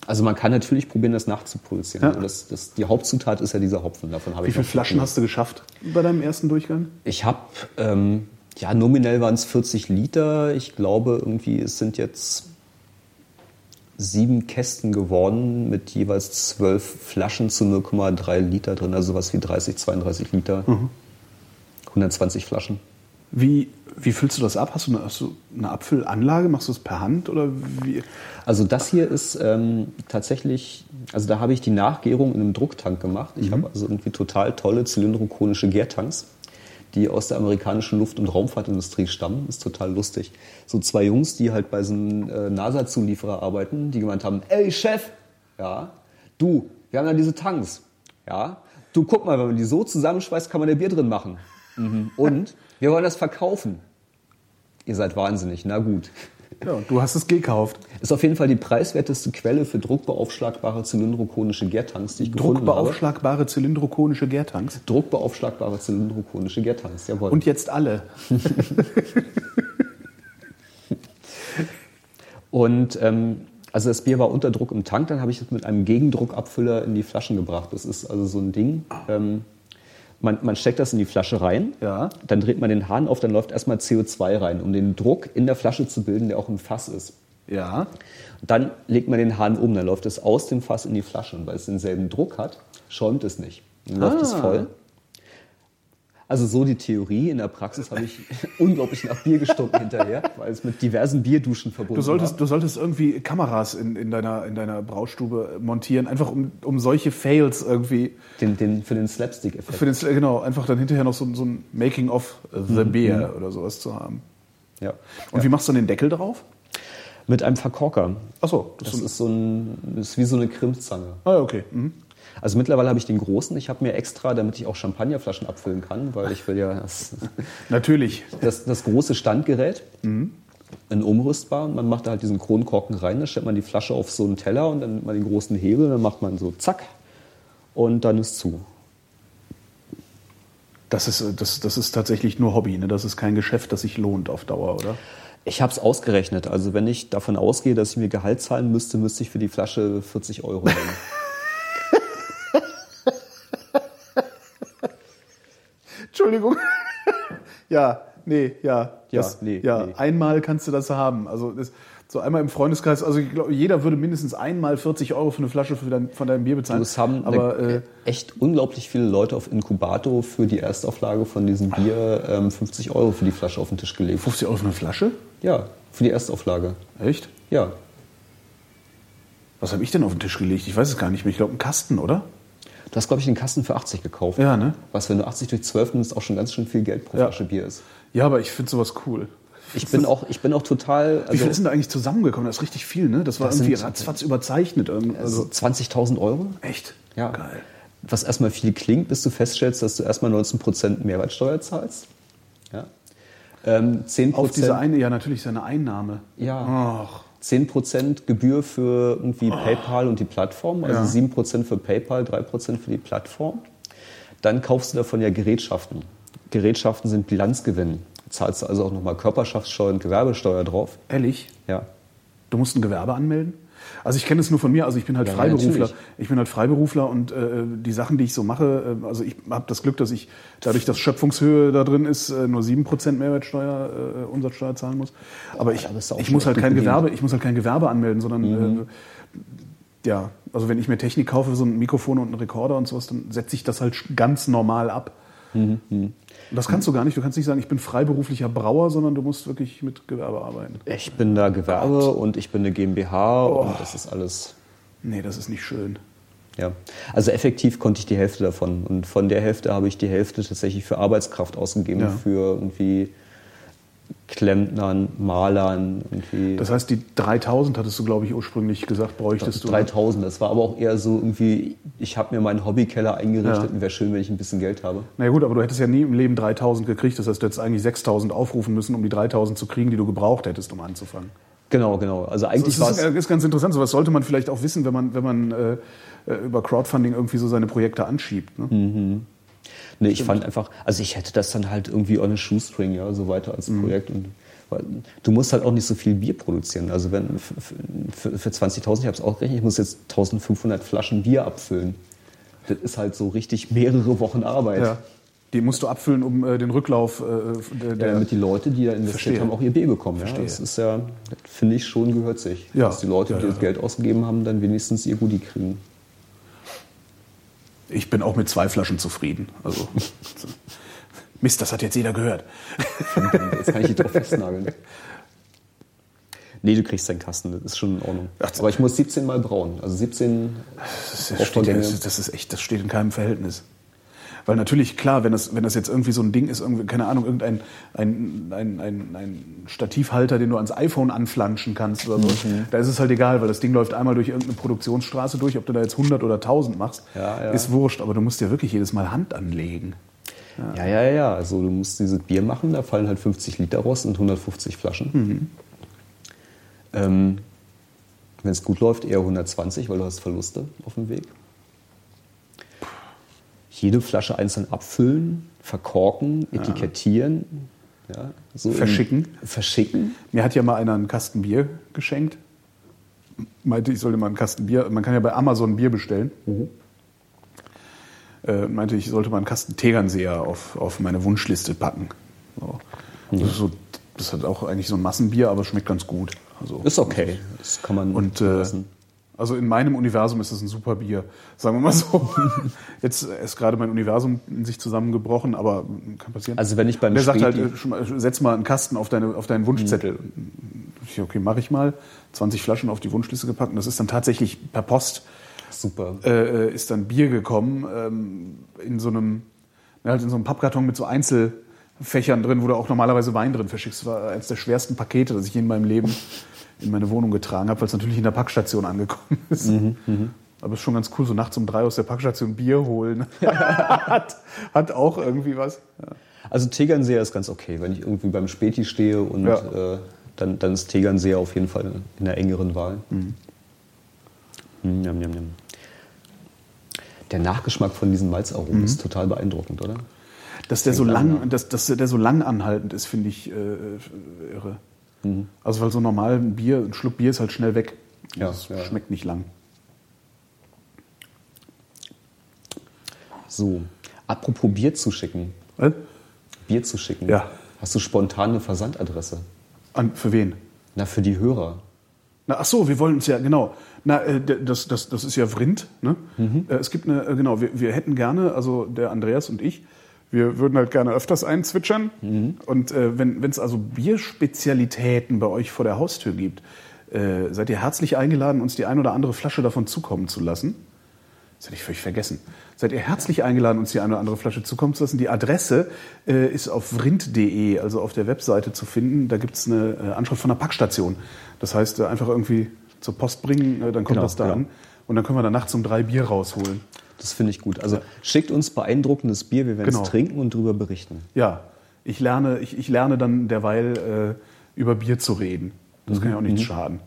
Also man kann natürlich probieren, das nachzuproduzieren. Ja. Das, das, die Hauptzutat ist ja dieser Hopfen. Davon habe wie viele Flaschen viel. hast du geschafft bei deinem ersten Durchgang? Ich habe, ähm, ja, nominell waren es 40 Liter. Ich glaube, irgendwie, es sind jetzt sieben Kästen geworden mit jeweils zwölf Flaschen zu 0,3 Liter drin. Also was wie 30, 32 Liter. 120 Flaschen. Wie, wie füllst du das ab? Hast du eine, hast du eine Abfüllanlage? Machst du es per Hand oder wie? Also das hier ist ähm, tatsächlich, also da habe ich die Nachgärung in einem Drucktank gemacht. Ich habe also irgendwie total tolle zylindrokonische Gärtanks, die aus der amerikanischen Luft- und Raumfahrtindustrie stammen. Ist total lustig. So zwei Jungs, die halt bei so einem äh, NASA-Zulieferer arbeiten, die gemeint haben, ey Chef, ja, du, wir haben ja diese Tanks, ja, Du guck mal, wenn man die so zusammenschweißt, kann man da Bier drin machen. Mhm. (laughs) Und wir wollen das verkaufen. Ihr seid wahnsinnig, na gut. Ja, du hast es gekauft. Ist auf jeden Fall die preiswerteste Quelle für druckbeaufschlagbare zylindrokonische Gärtanks, die ich gefunden habe. Druckbeaufschlagbare zylindrokonische Gärtanks. Druckbeaufschlagbare zylindrokonische Gärtanks, jawohl. Und jetzt alle. (laughs) Und ähm, also das Bier war unter Druck im Tank, dann habe ich es mit einem Gegendruckabfüller in die Flaschen gebracht. Das ist also so ein Ding. Ähm, man, man steckt das in die Flasche rein, Ja. dann dreht man den Hahn auf, dann läuft erstmal CO2 rein, um den Druck in der Flasche zu bilden, der auch im Fass ist. Ja. Dann legt man den Hahn um, dann läuft es aus dem Fass in die Flasche. Und weil es denselben Druck hat, schäumt es nicht. Dann läuft es Ah. voll. Also so die Theorie. In der Praxis habe ich (laughs) unglaublich nach Bier gestunken hinterher, weil es mit diversen Bierduschen verbunden Du solltest, war. du solltest irgendwie Kameras in, in, deiner, in deiner Braustube montieren, einfach um, um solche Fails irgendwie Den, den, für den Slapstick-Effekt. für den, genau, einfach dann hinterher noch so, so ein Making of the Beer oder sowas zu haben. Ja. Und wie machst du den Deckel drauf? Mit einem Verkorker. Achso, das Das ist so. so ein, das ist wie so eine Krimpzange. Ah, ja, okay. Mhm. Also mittlerweile habe ich den großen. Ich habe mir extra, damit ich auch Champagnerflaschen abfüllen kann, weil ich will ja das, (laughs) Natürlich. das, das große Standgerät in umrüstbar. Man macht da halt diesen Kronkorken rein, dann stellt man die Flasche auf so einen Teller und dann nimmt man den großen Hebel, dann macht man so zack und dann ist zu. Das ist, das, das ist tatsächlich nur Hobby, ne? Das ist kein Geschäft, das sich lohnt auf Dauer, oder? Ich habe es ausgerechnet. Also wenn ich davon ausgehe, dass ich mir Gehalt zahlen müsste, müsste ich für die Flasche 40 Euro nehmen. (laughs) Entschuldigung. (laughs) ja, nee, ja. Ja, das, nee, ja nee. einmal kannst du das haben. Also das, so einmal im Freundeskreis, also ich glaube, jeder würde mindestens einmal 40 Euro für eine Flasche für dein, von deinem Bier bezahlen. Es haben aber eine- äh, echt unglaublich viele Leute auf Inkubato für die Erstauflage von diesem Bier ähm, 50 Euro für die Flasche auf den Tisch gelegt. 50 Euro für eine Flasche? Ja, für die Erstauflage. Echt? Ja. Was habe ich denn auf den Tisch gelegt? Ich weiß es gar nicht mehr. Ich glaube, einen Kasten, oder? Du hast, glaube ich, den Kasten für 80 gekauft. Ja, ne? Was, wenn du 80 durch 12 nimmst, auch schon ganz schön viel Geld pro Ja. Flasche Bier ist. Ja, aber ich finde sowas cool. Ich bin auch, ich bin auch total. Wie viel Also, ist denn da eigentlich zusammengekommen? Das ist richtig viel, ne? Das war Das irgendwie ratzfatz überzeichnet. ähm, also Also, 20.000 Euro. echt? Ja. Geil. Was erstmal viel klingt, bis du feststellst, dass du erstmal 19% Mehrwertsteuer zahlst. Ja. Ähm, 10%, Auf diese eine, ja, natürlich seine Einnahme. Ja. Ach, 10% Gebühr für irgendwie PayPal und die Plattform, also Ja. 7% für PayPal, 3% für die Plattform. Dann kaufst du davon ja Gerätschaften. Gerätschaften sind Bilanzgewinn. Zahlst du also auch nochmal Körperschaftssteuer und Gewerbesteuer drauf. ehrlich? Ja. Du musst ein Gewerbe anmelden? Also ich kenne es nur von mir, also ich bin halt Ja, Freiberufler. natürlich. ich bin halt Freiberufler und äh, die Sachen, die ich so mache, äh, also ich habe das Glück, dass ich dadurch, dass Schöpfungshöhe da drin ist, äh, nur 7% Mehrwertsteuer, äh, Umsatzsteuer zahlen muss. Aber ich, ich muss halt kein. Gewerbe, ich muss halt kein Gewerbe anmelden, sondern äh, ja, also wenn ich mir Technik kaufe, so ein Mikrofon und einen Rekorder und sowas, dann setze ich das halt ganz normal ab. Mhm, Und das kannst du gar nicht. Du kannst nicht sagen, ich bin freiberuflicher Brauer, sondern du musst wirklich mit Gewerbe arbeiten. Ich bin da Gewerbe und ich bin eine GmbH und das ist alles. Nee, das ist nicht schön. Ja. Also effektiv konnte ich die Hälfte davon. Und von der Hälfte habe ich die Hälfte tatsächlich für Arbeitskraft ausgegeben, Ja. für irgendwie Klempnern, Malern, irgendwie. Das heißt, die 3000 hattest du, glaube ich, ursprünglich gesagt, bräuchtest du. 3000. Das war aber auch eher so irgendwie, ich habe mir meinen Hobbykeller eingerichtet Ja. und wäre schön, wenn ich ein bisschen Geld habe. Na ja, gut, aber du hättest ja nie im Leben 3000 gekriegt. Das heißt, du hättest eigentlich 6000 aufrufen müssen, um die 3000 zu kriegen, die du gebraucht hättest, um anzufangen. Genau, genau. Also eigentlich Das war ist, es. ist ganz interessant. Sowas sollte man vielleicht auch wissen, wenn man, wenn man äh, äh, über Crowdfunding irgendwie so seine Projekte anschiebt. Ne? Nee, ich fand einfach, also ich hätte das dann halt irgendwie on a shoestring, ja, so weiter als Mhm. Projekt. Und, weil, du musst halt auch nicht so viel Bier produzieren. Also wenn für, für 20.000, ich habe es auch gerechnet, ich muss jetzt 1500 Flaschen Bier abfüllen. Das ist halt so richtig mehrere Wochen Arbeit. Ja. Die musst du abfüllen, um äh, den Rücklauf äh, der, Ja, der damit die Leute, die da investiert Verstehe. haben, auch ihr Bier bekommen. Ja? Das ist ja, finde ich schon gehört sich. Ja. Dass die Leute, Ja, die ja. das Geld ausgegeben haben, dann wenigstens ihr Goodie kriegen. Ich bin auch mit zwei Flaschen zufrieden. Also (laughs) Mist, das hat jetzt jeder gehört. Jetzt kann ich dich drauf festnageln. Nee, du kriegst deinen Kasten, das ist schon in Ordnung. Ach, Aber ich muss 17 Mal brauen. Also 17 Das, steht, das, das ist echt, das steht in keinem Verhältnis. Weil natürlich, klar, wenn das, wenn das jetzt irgendwie so ein Ding ist, irgendwie, keine Ahnung, irgendein ein, ein, ein, ein Stativhalter, den du ans iPhone anflanschen kannst oder so, Mhm. da ist es halt egal, weil das Ding läuft einmal durch irgendeine Produktionsstraße durch, ob du da jetzt 100 oder 1000 machst, Ja, ja. ist wurscht, aber du musst ja wirklich jedes Mal Hand anlegen. Ja, ja, ja. Also du musst dieses Bier machen, da fallen halt 50 Liter raus und 150 Flaschen. Ähm, Wenn es gut läuft, eher 120, weil du hast Verluste auf dem Weg. Jede Flasche einzeln abfüllen, verkorken, etikettieren. Ja, so in- Verschicken. Verschicken. Mir hat ja mal einer einen Kasten Bier geschenkt. Meinte, ich sollte mal einen Kasten Bier. Man kann ja bei Amazon Bier bestellen. Äh, meinte, ich sollte mal einen Kasten Tegernseher auf, auf meine Wunschliste packen. So. Das, ist so, das hat auch eigentlich so ein Massenbier, aber schmeckt ganz gut. Also, Ist okay. Das kann man Und äh, lassen. Also in meinem Universum ist es ein super Bier, sagen wir mal so. (laughs) Jetzt ist gerade mein Universum in sich zusammengebrochen, aber kann passieren. Also wenn ich beim Der sagt halt, setz mal einen Kasten auf, deine, auf deinen Wunschzettel. Ich, okay, mache ich mal. 20 Flaschen auf die Wunschliste gepackt. Und das ist dann tatsächlich per Post Super. äh, ist dann Bier gekommen ähm, in so einem halt in so einem Pappkarton mit so Einzelfächern drin, wo du auch normalerweise Wein drin verschickst. Das war eines der schwersten Pakete, das ich je in meinem Leben in meine Wohnung getragen habe, weil es natürlich in der Packstation angekommen (laughs) ist. Aber ist schon ganz cool, so nachts um drei aus der Packstation Bier holen. (laughs) hat, hat auch irgendwie was. Ja. Also Tegernseher ist ganz okay, wenn ich irgendwie beim Späti stehe und Ja. äh, dann, dann ist Tegernseher auf jeden Fall in der engeren Wahl. Mhm. Njam, njam, njam. Der Nachgeschmack von diesen Malzaromen Mhm. ist total beeindruckend, oder? Dass der so an, lang, dass, dass der so lang anhaltend ist, finde ich äh, irre. Also weil so normal ein Bier, ein Schluck Bier ist halt schnell weg. Ja, das ja. schmeckt nicht lang. So, apropos Bier zu schicken. Was? Bier zu schicken. Ja. Hast du spontan eine Versandadresse? An, für wen? Na, für die Hörer. Na, ach so, wir wollen uns ja, genau. Na, äh, das, das, das ist ja Vrind. Ne? Äh, es gibt eine, äh, genau, wir, wir hätten gerne, also der Andreas und ich, wir würden halt gerne öfters einzwitschern. Und äh, wenn es also Bierspezialitäten bei euch vor der Haustür gibt, äh, seid ihr herzlich eingeladen, uns die ein oder andere Flasche davon zukommen zu lassen. Das hätte ich völlig vergessen. Seid ihr herzlich eingeladen, uns die eine oder andere Flasche zukommen zu lassen. Die Adresse äh, ist auf vrind.de, also auf der Webseite zu finden. Da gibt es eine äh, Anschrift von der Packstation. Das heißt, äh, einfach irgendwie zur Post bringen, äh, dann kommt Genau, das da genau. an. Und dann können wir da nachts um drei Bier rausholen. Das finde ich gut. Also schickt uns beeindruckendes Bier, wir werden Genau. es trinken und darüber berichten. Ja, ich lerne, ich, ich lerne dann derweil äh, über Bier zu reden. Das kann ja auch nichts schaden.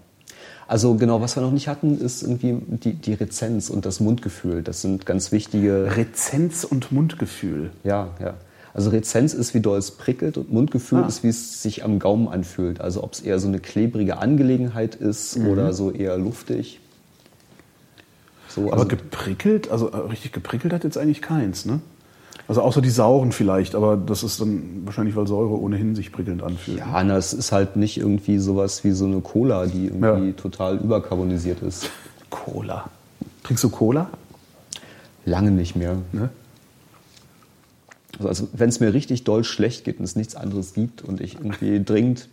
Also genau, was wir noch nicht hatten, ist irgendwie die, die Rezenz und das Mundgefühl. Das sind ganz wichtige. Rezenz und Mundgefühl. Ja, ja. Also Rezenz ist, wie doll es prickelt und Mundgefühl Ah. ist, wie es sich am Gaumen anfühlt. Also ob es eher so eine klebrige Angelegenheit ist Mhm. oder so eher luftig. So, Aber also, geprickelt, also äh, richtig geprickelt hat jetzt eigentlich keins, ne? Also außer die sauren vielleicht, aber das ist dann wahrscheinlich, weil Säure ohnehin sich prickelnd anfühlt. ja, na, es ist halt nicht irgendwie sowas wie so eine Cola, die irgendwie Ja. total überkarbonisiert ist. Cola. Trinkst du Cola? Lange nicht mehr. Ne? Also, also wenn es mir richtig doll schlecht geht und es nichts anderes gibt und ich irgendwie dringend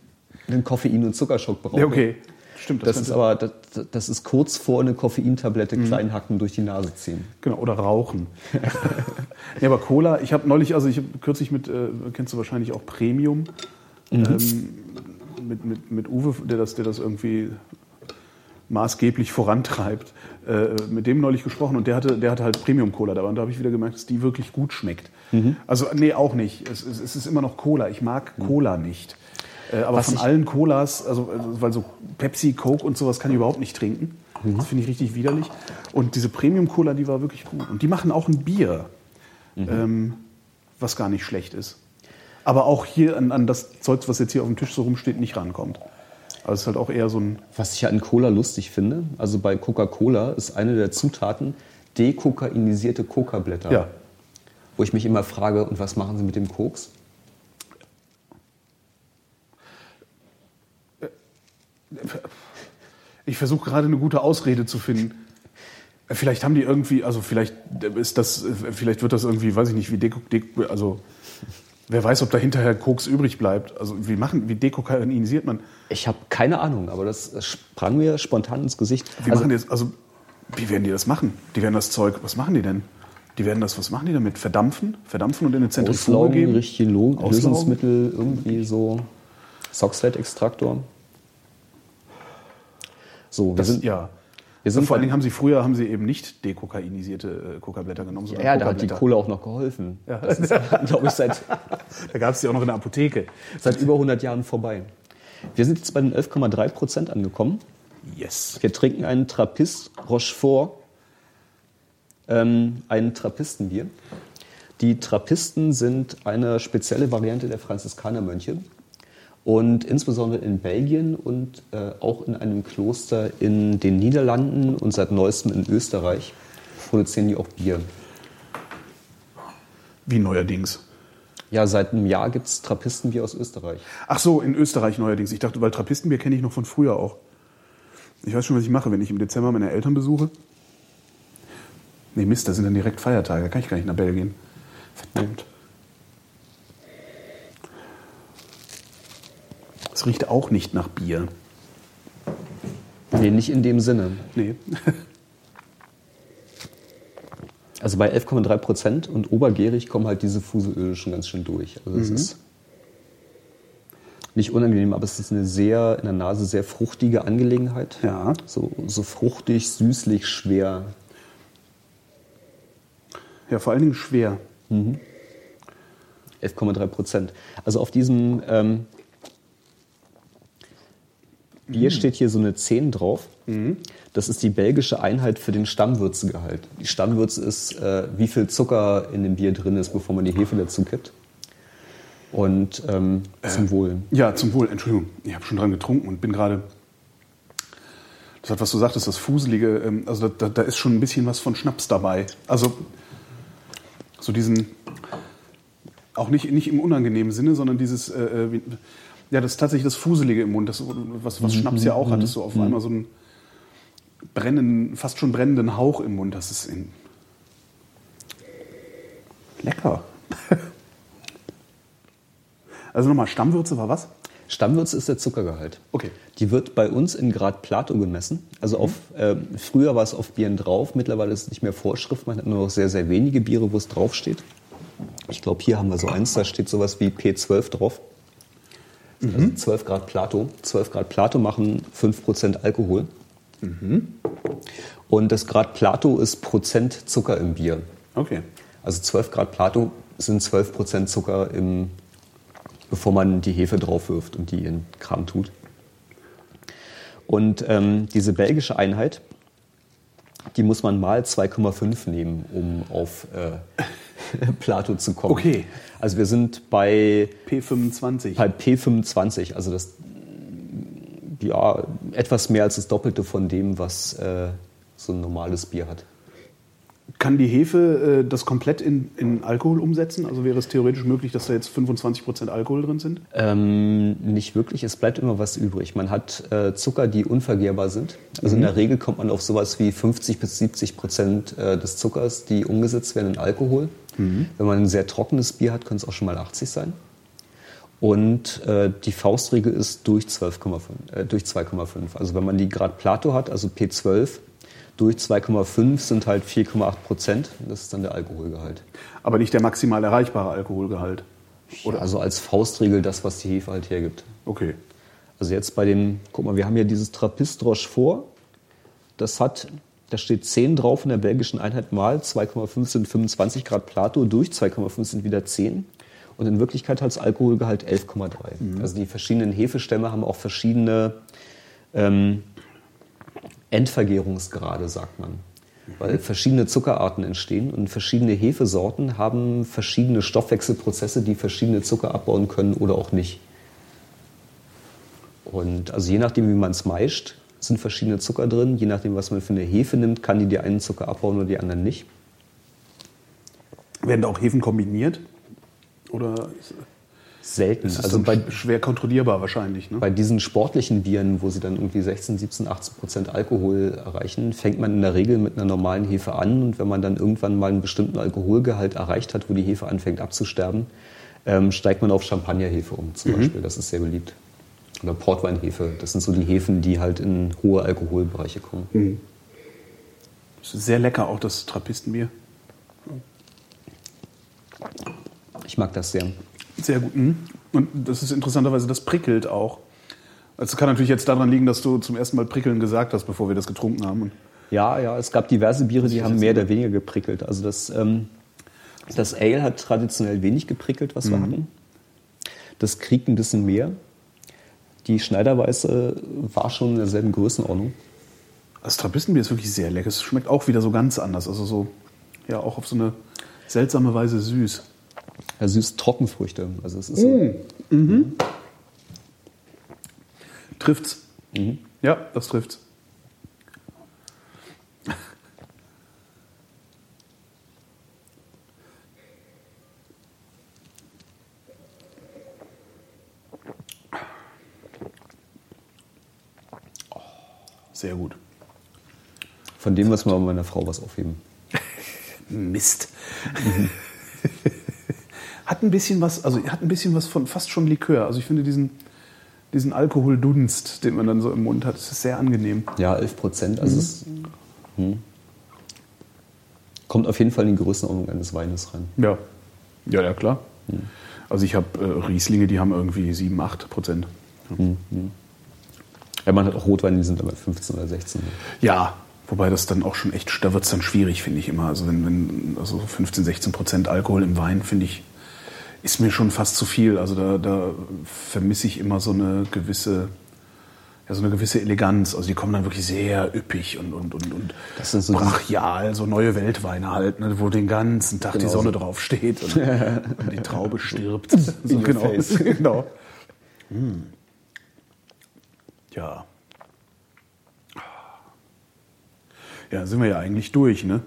einen Koffein- und Zuckerschock brauche. Ja, okay. Stimmt, Das ist könnte- aber das, das ist kurz vor eine Koffeintablette Mhm. klein hacken durch die Nase ziehen. Genau, oder rauchen. (laughs) ja, aber Cola, ich habe neulich, also ich habe kürzlich mit, äh, kennst du wahrscheinlich auch Premium, ähm, mit, mit, mit Uwe, der das, der das irgendwie maßgeblich vorantreibt, äh, mit dem neulich gesprochen und der hatte, der hatte halt Premium Cola dabei und da habe ich wieder gemerkt, dass die wirklich gut schmeckt. Also nee, auch nicht. Es, es, es ist immer noch Cola. Ich mag Cola nicht. Äh, aber Was von allen Colas, also äh, weil so Pepsi, Coke und sowas kann ich überhaupt nicht trinken. Das finde ich richtig widerlich. Und diese Premium Cola, die war wirklich gut. Und die machen auch ein Bier, ähm, was gar nicht schlecht ist. Aber auch hier an, an das Zeugs, was jetzt hier auf dem Tisch so rumsteht, nicht rankommt. Also es ist halt auch eher so ein. Was ich ja an Cola lustig finde, also bei Coca-Cola ist eine der Zutaten dekokainisierte Coca-Blätter. Ja. Wo ich mich immer frage, und was machen sie mit dem Koks? Ich versuche gerade eine gute Ausrede zu finden. Vielleicht haben die irgendwie, also vielleicht ist das, vielleicht wird das irgendwie, weiß ich nicht, wie Deko, Deko also wer weiß, ob da hinterher Koks übrig bleibt. Also wie machen, wie dekokainisiert man? Ich habe keine Ahnung, aber das sprang mir spontan ins Gesicht. Wie Also, machen die das? Also wie werden die das machen? Die werden das Zeug, was machen die denn? Die werden das, was machen die damit? Verdampfen? Verdampfen und in eine Zentrifuge geben? richtige? Lösungsmittel, irgendwie so Soxlet-Extraktor. So, wir Das, sind, ja. wir sind Vor allen Dingen haben sie früher haben sie eben nicht dekokainisierte äh, Kokablätter genommen, sondern ja, da hat die. Kohle auch noch geholfen. Das ist, (laughs) glaube ich, seit, Da gab es die auch noch in der Apotheke. seit über 100 Jahren vorbei. Wir sind jetzt bei den 11,3 Prozent angekommen. Yes. Wir trinken einen Trappist Rochefort, ähm, ein Trappistenbier. Die Trappisten sind eine spezielle Variante der Franziskanermönche. Und insbesondere in Belgien und äh, auch in einem Kloster in den Niederlanden und seit neuestem in Österreich produzieren die auch Bier. Wie neuerdings. Ja, seit einem Jahr gibt es Trappistenbier aus Österreich. Ach so, in Österreich neuerdings. Ich dachte, weil Trappistenbier kenne ich noch von früher auch. Ich weiß schon, was ich mache, wenn ich im Dezember meine Eltern besuche. Nee, Mist, da sind dann direkt Feiertage. Da kann ich gar nicht nach Belgien. Verdammt. Es riecht auch nicht nach Bier. Nee, nicht in dem Sinne. Nee. (laughs) Also bei 11,3 Prozent und obergärig kommen halt diese Fuselöle schon ganz schön durch. Also es ist nicht unangenehm, aber es ist eine sehr, in der Nase sehr fruchtige Angelegenheit. Ja. So, so fruchtig, süßlich, schwer. Ja, vor allen Dingen schwer. 11,3 Prozent. Also auf diesem ähm, Bier steht hier so eine 10 drauf. Das ist die belgische Einheit für den Stammwürzegehalt. Die Stammwürze ist, äh, wie viel Zucker in dem Bier drin ist, bevor man die Hefe dazu kippt. Und ähm, zum Wohl. Ja, zum Wohl. Entschuldigung, ich habe schon dran getrunken und bin gerade. Das hat, was du sagtest, das Fuselige. ähm, Also da, da, da ist schon ein bisschen was von Schnaps dabei. Also so diesen. Auch nicht, nicht im unangenehmen Sinne, sondern dieses. Äh, äh, wie, ja, das ist tatsächlich das Fuselige im Mund, das, was, was Schnaps ja auch hat, ist so auf einmal so einen brennenden, fast schon brennenden Hauch im Mund. Das ist in lecker. (laughs) also nochmal, Stammwürze war was? Stammwürze ist der Zuckergehalt. Okay. Die wird bei uns in Grad Plato gemessen. Also auf, ähm, früher war es auf Bieren drauf, mittlerweile ist es nicht mehr Vorschrift. Man hat nur noch sehr, sehr wenige Biere, wo es draufsteht. Ich glaube, hier haben wir so eins, da steht sowas wie P12 drauf. Also 12 Grad Plato. 12 Grad Plato machen 5% Alkohol. Und das Grad Plato ist Prozent Zucker im Bier. Okay. Also 12 Grad Plato sind 12 Prozent Zucker, im, bevor man die Hefe drauf wirft und die in Kram tut. Und ähm, diese belgische Einheit, die muss man mal 2,5 nehmen, um auf äh, (laughs) Plato zu kommen. Okay. Also wir sind bei, P25. bei P25, also das ja, etwas mehr als das Doppelte von dem, was äh, so ein normales Bier hat. Kann die Hefe äh, das komplett in, in Alkohol umsetzen? Also wäre es theoretisch möglich, dass da jetzt 25% Alkohol drin sind? Ähm, nicht wirklich, es bleibt immer was übrig. Man hat äh, Zucker, die unvergärbar sind. Also in der Regel kommt man auf sowas wie 50 bis 70 Prozent äh, des Zuckers, die umgesetzt werden in Alkohol. Wenn man ein sehr trockenes Bier hat, können es auch schon mal 80 sein. Und äh, die Faustregel ist durch 12,5, äh, durch 2,5. Also wenn man die Grad Plato hat, also P12, durch 2,5 sind halt 4,8 Prozent. Das ist dann der Alkoholgehalt. Aber nicht der maximal erreichbare Alkoholgehalt. Oder also als Faustregel das, was die Hefe halt hergibt. Okay. Also jetzt bei dem, guck mal, wir haben hier dieses Trappist Rochefort. Das hat, da steht 10 drauf in der belgischen Einheit mal, 2,5 sind 25 Grad Plato, durch 2,5 sind wieder 10. Und in Wirklichkeit hat das Alkoholgehalt 11,3. Also die verschiedenen Hefestämme haben auch verschiedene ähm, Endvergärungsgrade, sagt man. Weil verschiedene Zuckerarten entstehen und verschiedene Hefesorten haben verschiedene Stoffwechselprozesse, die verschiedene Zucker abbauen können oder auch nicht. Und also je nachdem, wie man es meischt, sind verschiedene Zucker drin. Je nachdem, was man für eine Hefe nimmt, kann die die einen Zucker abbauen oder die anderen nicht. Werden da auch Hefen kombiniert? Oder ist Selten. ist es Also bei, sch- schwer kontrollierbar wahrscheinlich? Ne? bei diesen sportlichen Bieren, wo sie dann irgendwie 16, 17, 18 Prozent Alkohol erreichen, fängt man in der Regel mit einer normalen Hefe an. Und wenn man dann irgendwann mal einen bestimmten Alkoholgehalt erreicht hat, wo die Hefe anfängt abzusterben, ähm, steigt man auf Champagnerhefe um zum Beispiel. Das ist sehr beliebt. Oder Portweinhefe. Das sind so die Hefen, die halt in hohe Alkoholbereiche kommen. Ist sehr lecker auch das Trappistenbier. Ich mag das sehr. Sehr gut. mhm. Und das ist interessanterweise, das prickelt auch. Also kann natürlich jetzt daran liegen, dass du zum ersten Mal prickeln gesagt hast, bevor wir das getrunken haben. Ja, ja, es gab diverse Biere, die haben mehr oder weniger geprickelt. Also das, ähm, das Ale hat traditionell wenig geprickelt, was wir hatten. Das kriegt ein bisschen mehr. Die Schneiderweiße war schon in derselben Größenordnung. das Trappistenbier ist wirklich sehr lecker. Es schmeckt auch wieder so ganz anders. Also so, ja, auch auf so eine seltsame Weise süß. Ja, süß Trockenfrüchte. Also es ist so, Trifft's. Ja, das trifft's. Sehr gut. von dem muss man bei meiner Frau was aufheben. (laughs) Mist. Hat ein bisschen was, also hat ein bisschen was von fast schon Likör. Also ich finde diesen, diesen Alkoholdunst, den man dann so im Mund hat, ist sehr angenehm. Ja, 11 Prozent. Also es hm. kommt auf jeden Fall in die Größenordnung eines Weines rein. Ja, ja, ja klar. Also ich habe äh, Rieslinge, die haben irgendwie 7, 8 Prozent. Ja, man hat auch Rotweine, die sind aber 15 oder 16. Ja, wobei das dann auch schon echt, da wird es dann schwierig, finde ich immer. Also wenn, wenn also 15, 16 Prozent Alkohol im Wein, finde ich, ist mir schon fast zu viel. Also da, da vermisse ich immer so eine gewisse, ja, so eine gewisse Eleganz. Also die kommen dann wirklich sehr üppig und, und, und, und Das sind so brachial, so neue Weltweine halt, ne, wo den ganzen Tag die Genau Sonne so. drauf steht und, und die Traube (laughs) stirbt. so, genau. (laughs) genau. Hm. Ja. Ja, sind wir ja eigentlich durch, ne?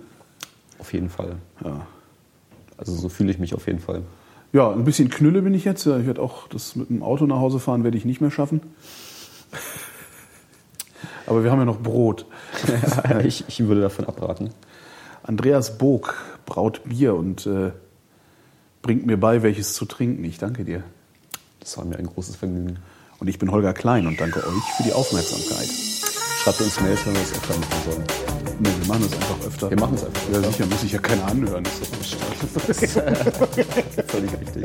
Auf jeden Fall. Ja. Also so fühle ich mich auf jeden Fall. Ja, ein bisschen Knülle bin ich jetzt. Ich werde auch das mit dem Auto nach Hause fahren, werde ich nicht mehr schaffen. (laughs) Aber wir haben ja noch Brot. (laughs) ich, ich würde davon abraten. Andreas Bog braut Bier und äh, bringt mir bei, welches zu trinken. Ich danke dir. Das war mir ein großes Vergnügen. Und ich bin Holger Klein und danke euch für die Aufmerksamkeit. Schreibt uns Mails, wenn wir das öfter machen sollen. Nee, wir machen das einfach öfter. Wir machen es einfach Ja, öfter. sicher, muss sich ja keiner anhören. Das ist doch (laughs) Völlig richtig.